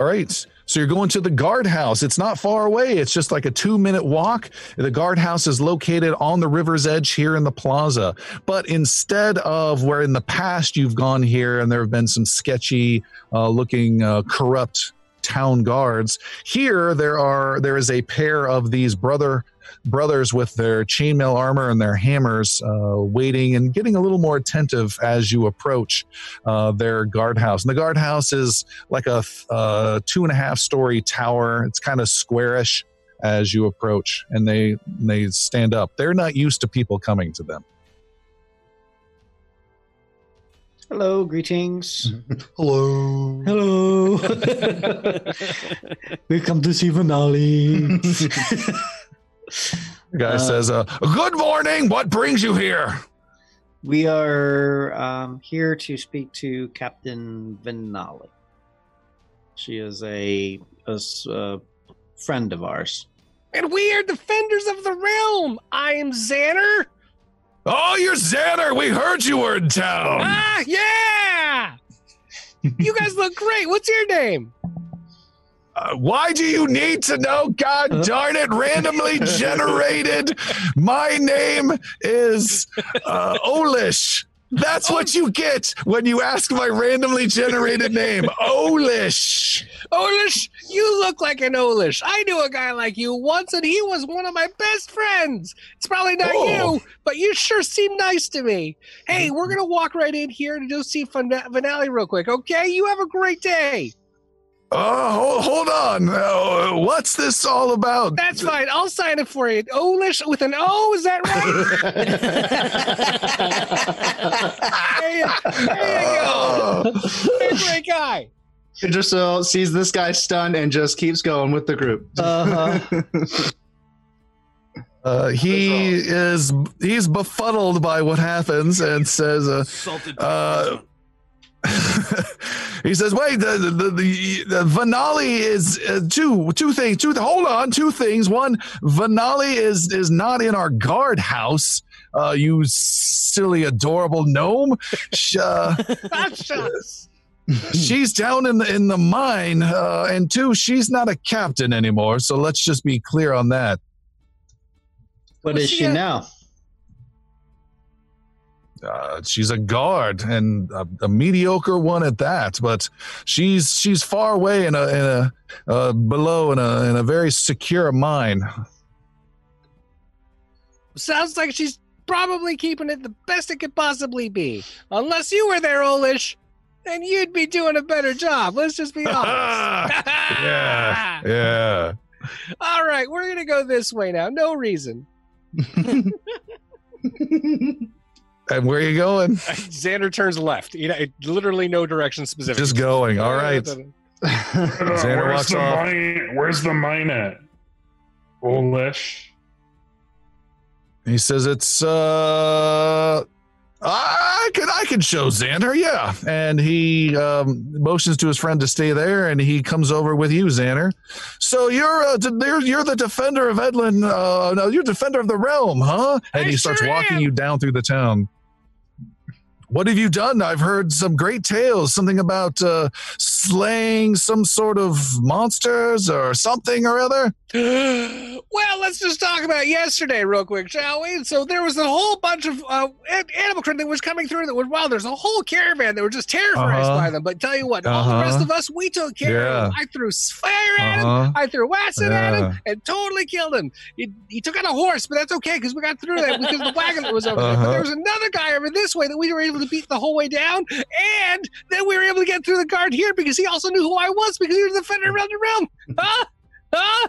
All right. So you're going to the guardhouse. It's not far away. It's just like a two minute walk. The guardhouse is located on the river's edge here in the plaza. But instead of where in the past you've gone here and there have been some sketchy uh, looking uh, corrupt town guards, here there are there is a pair of these brother brothers with their chainmail armor and their hammers uh, waiting and getting a little more attentive as you approach uh, their guardhouse. And the guardhouse is like a uh, two and a half story tower. It's kind of squarish as you approach, and they they stand up. They're not used to people coming to them. Hello, greetings. Hello. Hello. Welcome to see Vinali. The guy Uh, says, uh, "Good morning. What brings you here?" we are um, here to speak to Captain Vinali. She is a a friend of ours. And we are defenders of the realm. I am Xander. Oh, you're Xander. We heard you were in town. Ah, yeah. you guys look great. What's your name? Uh, why do you need to know? God darn it, randomly generated. My name is uh, Olish. That's what you get when you ask my randomly generated name. Olish. Olish, you look like an Olish. I knew a guy like you once, and he was one of my best friends. It's probably not Oh. you, but you sure seem nice to me. Hey, we're gonna walk right in here to go see Finale real quick, okay? You have a great day. Oh, hold, hold on. Uh, what's this all about? That's fine. I'll sign it for you. Olish with an O, is that right? there, you, there you go. You're a great guy. He just uh, sees this guy stunned and just keeps going with the group. Uh-huh. Uh, he is he's befuddled by what happens and says, uh, Salted. uh, he says, "Wait, the the, the, the, the Vinali is uh, two two things. Two hold on, two things. One, Vinali is is not in our guardhouse. Uh, you silly, adorable gnome. Sh- uh, she's down in the in the mine. Uh, and two, she's not a captain anymore. So let's just be clear on that. what Was is she she a- now? Uh, she's a guard and a, a mediocre one at that. But she's she's far away in a in a uh, below in a in a very secure mine. Sounds like she's probably keeping it the best it could possibly be. Unless you were there, Olish, then you'd be doing a better job. Let's just be honest. yeah, yeah. All right, we're gonna go this way now. No reason. And where are you going? Xander turns left. You know, literally no direction specific. Just going. All right. Xander where's walks the off. mine? Where's the mine at? Olish. He says it's uh I can I can show Xander, yeah. And he um, motions to his friend to stay there, and he comes over with you, Xander. So you're uh, you're, you're the defender of Edlin. Uh, no, you're defender of the realm, huh? And I he starts walking am. you down through the town. what have you done? I've heard some great tales, something about uh, slaying some sort of monsters or something or other. well, let's just talk about yesterday real quick, shall we? So there was a whole bunch of uh, animal print that was coming through that was wow. There's a whole caravan that were just terrified Uh-huh. by them. But tell you what, all the Uh-huh. rest of us, we took care of him. Yeah. I threw fire at him. Uh-huh. I threw acid at him and totally killed him. He, he took out a horse, but that's okay because we got through that because the wagon was over there. But Uh-huh. there was another guy over this way that we were able to beat the whole way down, and then we were able to get through the guard here because he also knew who I was because he was the defender around the realm. Huh? Huh?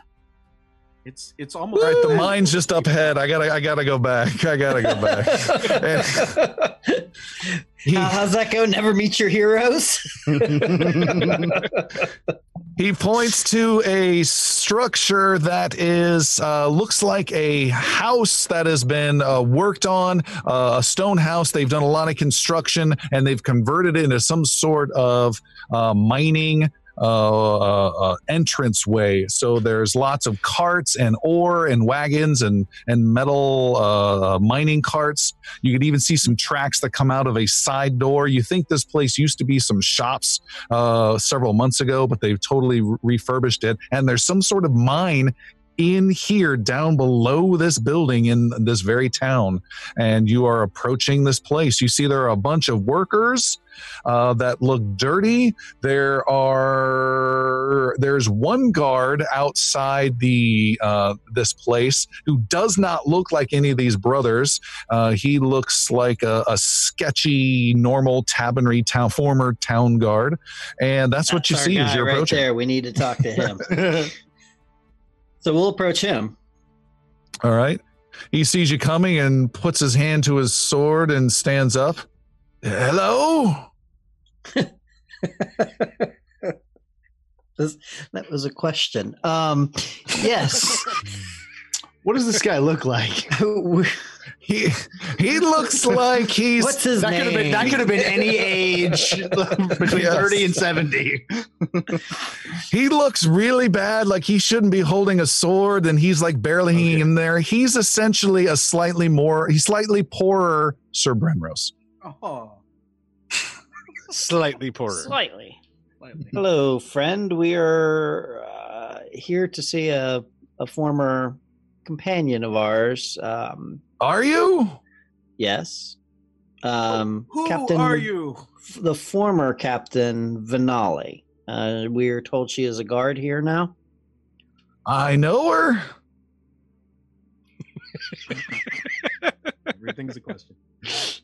It's it's almost All right, the mine's just up ahead. I gotta, I gotta go back. I gotta go back. He, How- how's that go? Never meet your heroes. he points to a structure that is uh, looks like a house that has been uh, worked on, uh, a stone house. They've done a lot of construction and they've converted it into some sort of uh, mining uh, uh, uh, entrance way. So there's lots of carts and ore and wagons and and metal uh, mining carts. You could even see some tracks that come out of a side door. You think this place used to be some shops several months ago, but they've totally re- refurbished it. And there's some sort of mine in here down below this building in this very town. And you are approaching this place. You see there are a bunch of workers uh, that look dirty. There are there's one guard outside the uh, this place who does not look like any of these brothers. Uh, he looks like a, a sketchy, normal Tabernary town former town guard, and that's, what you see as you're right approaching. there. We need to talk to him. so we'll approach him. All right. He sees you coming and puts his hand to his sword and stands up. Hello. This, that was a question. Um, yes. What does this guy look like? He he looks like he's What's his That name? could have been that could have been any age between Yes. 30 and 70. he looks really bad like he shouldn't be holding a sword and he's like barely hanging in there he's essentially a slightly more he's slightly poorer sir brenrose Oh. Slightly poorer. Slightly. Hello, friend. We are uh, here to see a, a former companion of ours. Um, are you yes. Um, Who Captain, are you? The former Captain Vinali. Uh, we are told she is a guard here now. i know her Everything's a question.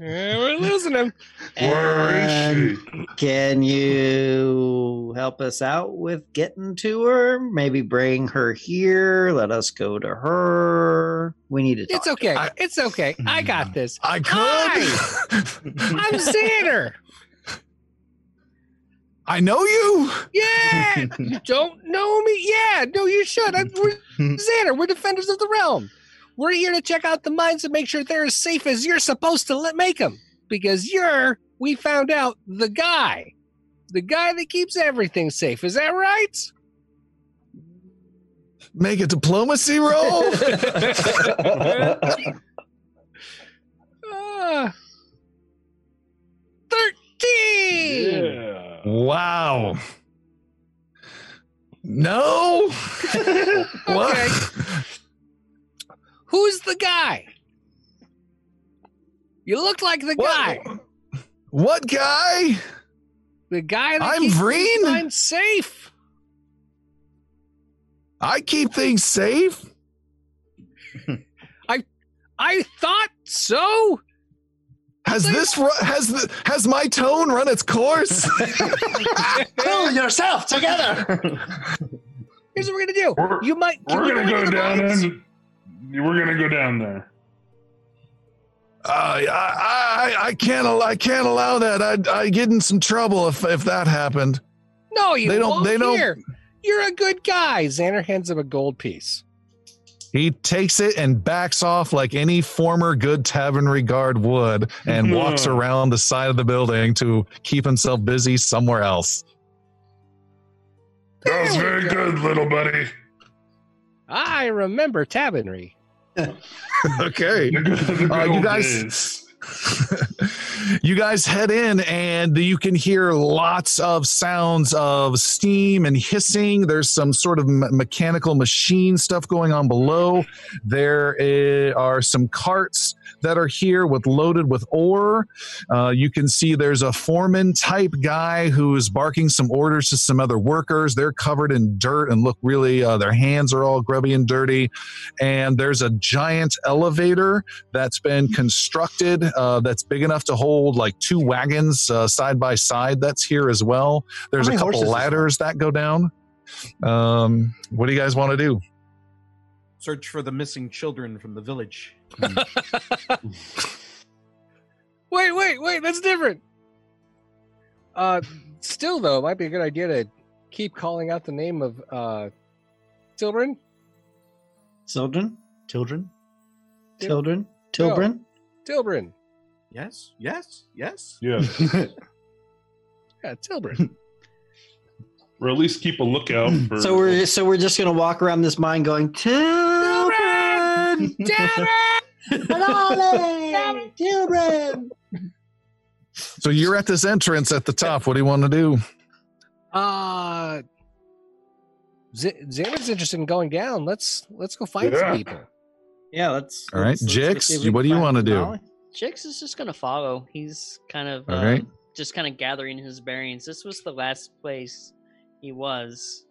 Yeah, we're losing him. Where is she? Can you help us out with getting to her? Maybe bring her here. Let us go to her. We need to talk. It's okay. I- it's okay. I got hmm. this. i could I'm Xander. i know you Yeah. you don't know me? Yeah. No, you should. I'm, we're Xander. We're defenders of the realm. We're here to check out the mines and make sure they're as safe as you're supposed to let make them. Because you're, we found out, the guy. The guy that keeps everything safe. Is that right? make a diplomacy roll Ah. 13. Yeah. wow no what Okay. Who's the guy? You look like the guy. what, what guy The guy that I'm keeps I'm safe. i keep things safe I I thought so. Has this ru- has the, has my tone run its course? Pull yourself together. Here's what we're gonna do. We're- you might. We're we gonna go down mines? and we're gonna go down there. Uh, I, I I can't al- I can't allow that. I'd I get in some trouble if if that happened. No, you They don't- won't they don't- Here. You're a good guy. Xander hands him a gold piece. He takes it and backs off like any former good Tabernary guard would, and walks around the side of the building to keep himself busy somewhere else. That was very go. good, little buddy. I remember Tabernary. okay. The good, the good Uh, you guys- you guys head in and you can hear lots of sounds of steam and hissing. There's some sort of me- mechanical machine stuff going on below. There are some carts that are here with loaded with ore. Uh, you can see there's a foreman type guy who is barking some orders to some other workers. They're covered in dirt and look really uh, their hands are all grubby and dirty. And there's a giant elevator that's been constructed uh, that's big enough to hold like two wagons uh, side by side that's here as well. There's a couple ladders that go down. Um, what do you guys want to do? Search for the missing children from the village. Wait, wait, wait. That's different. Uh, still though, it might be a good idea to keep calling out the name of uh, children. Children? Children? Children? Children? Tilbrin. Yes, yes, yes. Yeah. Yeah, Tilbrin. or at least keep a lookout for. So we're so we're just gonna walk around this mine going children, children, children. so you're at this entrance at the top what do you want to do Uh, Z- Xander's interested in going down. Let's let's go find Yeah. some people. Yeah, let's. All right, let's- let's Jix, see if we what do can you find wanna do? Denali. Jix is just gonna follow. He's kind of All um, right. just kind of gathering his bearings. This was the last place he was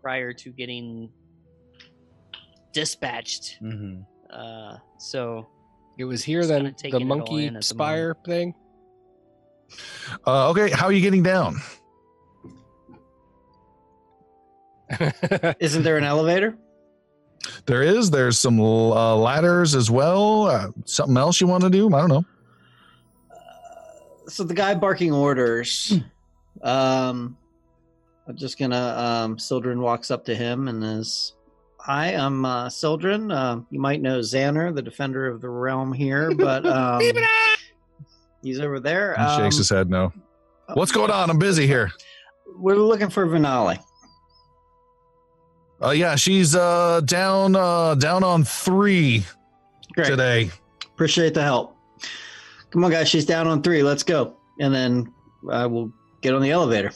prior to getting dispatched. Mm-hmm. Uh, so It was here then kinda the taking it all monkey in the spire thing. uh, okay how are you getting down Isn't there an elevator? there is there's some uh, ladders as well uh, something else you want to do i don't know So the guy barking orders. Um, I'm just gonna. Um, Sildren walks up to him and is, "Hi, I'm uh, Sildren. Uh, you might know Xander, the defender of the realm here, but um, he's over there. he shakes Um, his head no what's going on i'm busy here We're looking for Vinali. uh, yeah she's uh, down uh, down on three Great. today Appreciate the help. Come on, guys. She's down on three. Let's go. And then uh, we'll get on the elevator.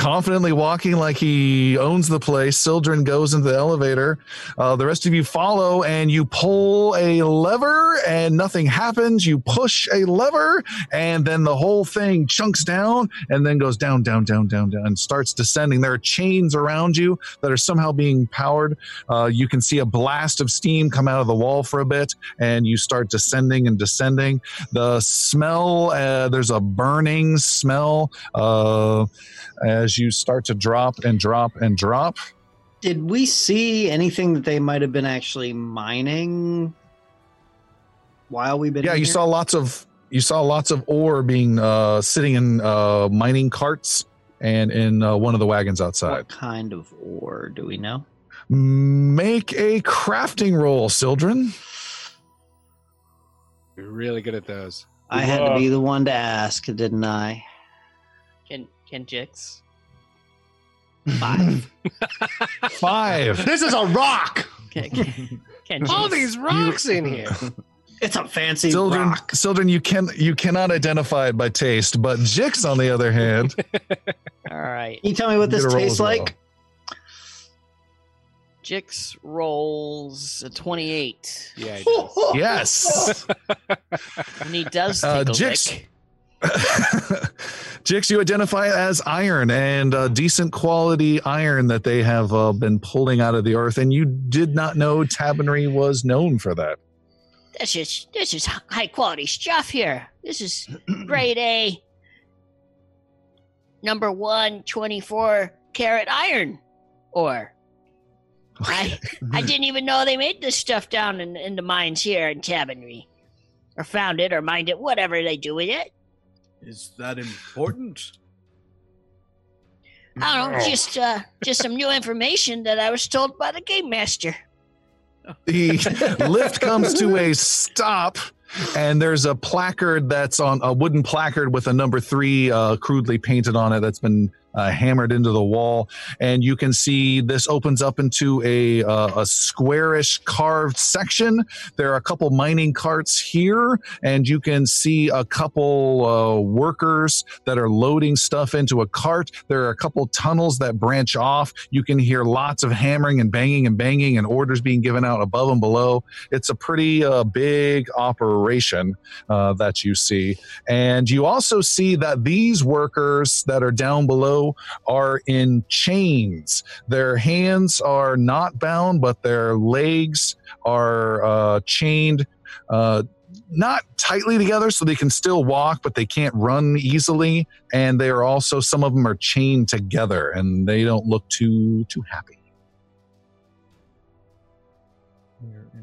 Confidently walking like he owns the place. Sildren goes into the elevator. Uh, the rest of you follow and you pull a lever and nothing happens. You push a lever and then the whole thing chunks down and then goes down, down, down, down, down and starts descending. There are chains around you that are somehow being powered. Uh, you can see a blast of steam come out of the wall for a bit and you start descending and descending. The smell, uh, there's a burning smell. Uh, as you start to drop and drop and drop. Did we see anything that they might have been actually mining while we've been? Yeah, you here? saw lots of you saw lots of ore being uh, sitting in uh, mining carts and in uh, one of the wagons outside. What kind of ore do we know? Make a crafting roll, Sildren. You're really good at those. I had to be the one to ask, didn't I? Can can Jix? Five. Five. This is a rock. Can, can, can All these rocks in here. It's a fancy Sildren, rock. Sildren, you can you cannot identify it by taste, but Jix, on the other hand, All right. Can you tell me what Get this a roll tastes as well. like? Jix rolls a twenty-eight, Yeah, he does. yes. and he does Uh, a Jix. lick. Jix, you identify as iron and uh, decent quality iron that they have uh, been pulling out of the earth, and you did not know Tabernary was known for that. This is this is high quality stuff here. This is grade A. Number one, 24 carat iron ore. I I didn't even know they made this stuff down in, in the mines here in Tabernary. Or found it or mined it, whatever they do with it. Is that important? I don't know, just uh just some new information that I was told by the game master. The lift comes to a stop, and there's a placard that's on a wooden placard with a number three uh, crudely painted on it that's been uh, hammered into the wall, and you can see this opens up into a uh, a squarish carved section. There are a couple mining carts here, and you can see a couple uh, workers that are loading stuff into a cart. There are a couple tunnels that branch off. You can hear lots of hammering and banging and banging, and orders being given out above and below. It's a pretty uh, big operation uh, that you see, and you also see that these workers that are down below are in chains. Their hands are not bound, but their legs are uh, chained. Uh, not tightly together so they can still walk but they can't run easily and they are also some of them are chained together and they don't look too too happy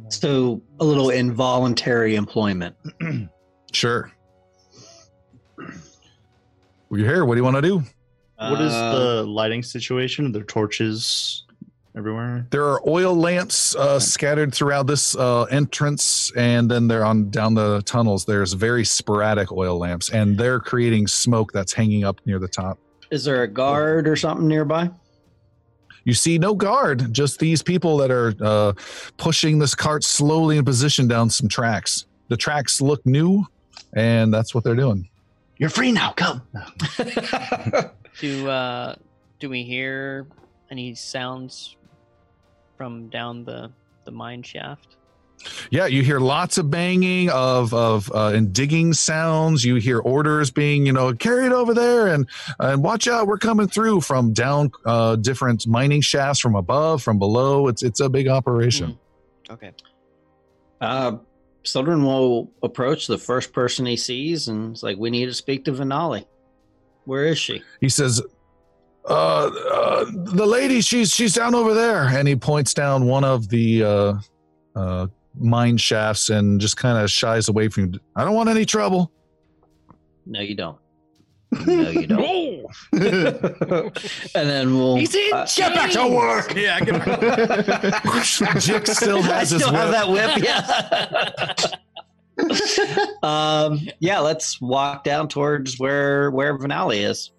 So a little involuntary employment. sure well, you're here what do you want to do What is Uh, the lighting situation? Are there torches everywhere? There are oil lamps uh, scattered throughout this uh, entrance, and then they're on down the tunnels. There's very sporadic oil lamps, and they're creating smoke that's hanging up near the top. Is there a guard or something nearby? You see no guard, just these people that are uh, pushing this cart slowly in position down some tracks. The tracks look new, and that's what they're doing. You're free now. Come. Do uh, do we hear any sounds from down the the mine shaft? Yeah, you hear lots of banging of of uh, and digging sounds. You hear orders being, you know, carried over there, and and watch out, we're coming through from down uh, different mining shafts from above, from below. It's it's a big operation. Okay. Uh, Sildren will approach the first person he sees and it's like, we need to speak to Vinali. Where is she? He says, uh, uh, "The lady, she's she's down over there," and he points down one of the uh, uh, mine shafts and just kind of shies away from. You. I don't want any trouble. No, you don't. No, you don't. and then we'll. He's in uh, Get back to work. Yeah, get back. Jix still I has his still have that whip. Yeah. um, yeah. Let's walk down towards where where Vinali is.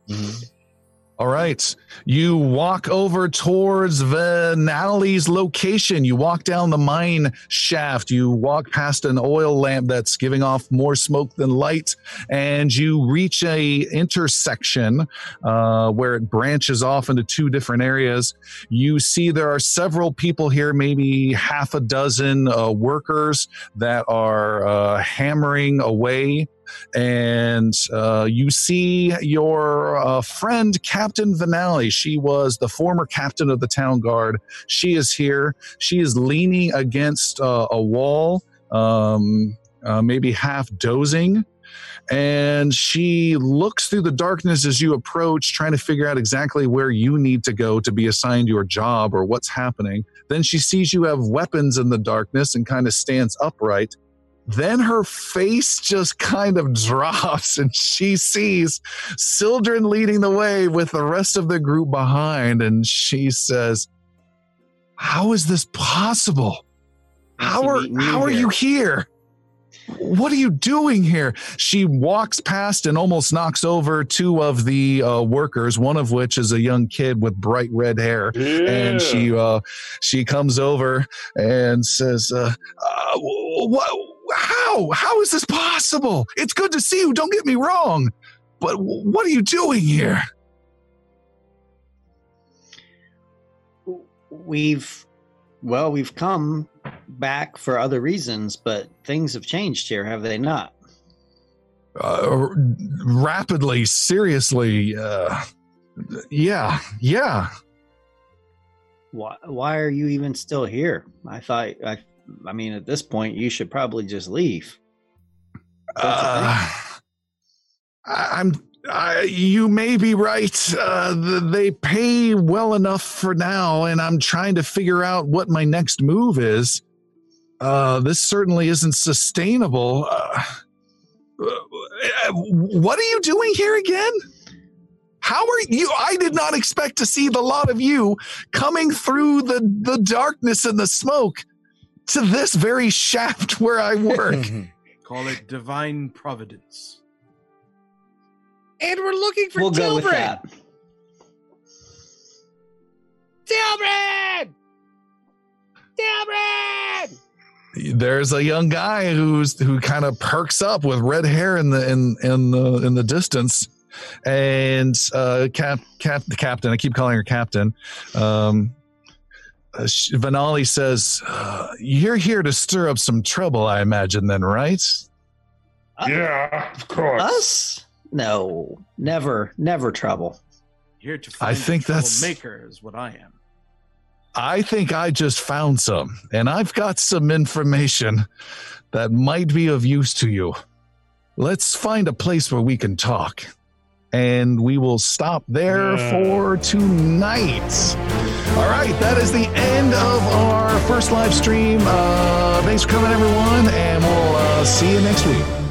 All right. You walk over towards Vinali's location. You walk down the mine shaft. You walk past an oil lamp that's giving off more smoke than light, and you reach a intersection uh, where it branches off into two different areas. You see there are several people here, maybe half a dozen uh, workers that are uh, hammering away and uh, you see your uh, friend Captain Vinali. She was the former captain of the town guard. She is here. She is leaning against uh, a wall, um, uh, maybe half dozing. And she looks through the darkness as you approach, trying to figure out exactly where you need to go to be assigned your job or what's happening. Then she sees you have weapons in the darkness and kind of stands upright then her face just kind of drops and she sees Sildren leading the way with the rest of the group behind. And she says, How is this possible? How are, how are you here? What are you doing here? She walks past and almost knocks over two of the uh, workers, one of which is a young kid with bright red hair Yeah. and she uh, she comes over and says, uh, uh, "What? How? How is this possible? It's good to see you. Don't get me wrong, but what are you doing here?" We've, well, we've come back for other reasons, but things have changed here, have they not? Uh, rapidly, seriously, uh, yeah, yeah. Why, why are you even still here? I thought, I, I mean, at this point, you should probably just leave. Uh, I'm. I, you may be right. Uh, they pay well enough for now, and I'm trying to figure out what my next move is. Uh, this certainly isn't sustainable. Uh, uh, what are you doing here again? How are you? I did not expect to see the lot of you coming through the, the darkness and the smoke to this very shaft where I work. Call it divine providence. And we're looking for We'll go with that. Delbred! Delbred! There's a young guy who's who kind of perks up with red hair in the in in the in the distance, and uh, cap cap the captain. I keep calling her captain. Um, sh- Vinali says, uh, "You're here to stir up some trouble, I imagine. Then, right?" Yeah, of course. Us? No, never, never trouble. Here to find I think the that's- maker is what I am. I think I just found some, and I've got some information that might be of use to you. Let's find a place where we can talk, and we will stop there Yeah. for tonight. All right, that is the end of our first live stream. Uh, thanks for coming, everyone, and we'll uh, see you next week.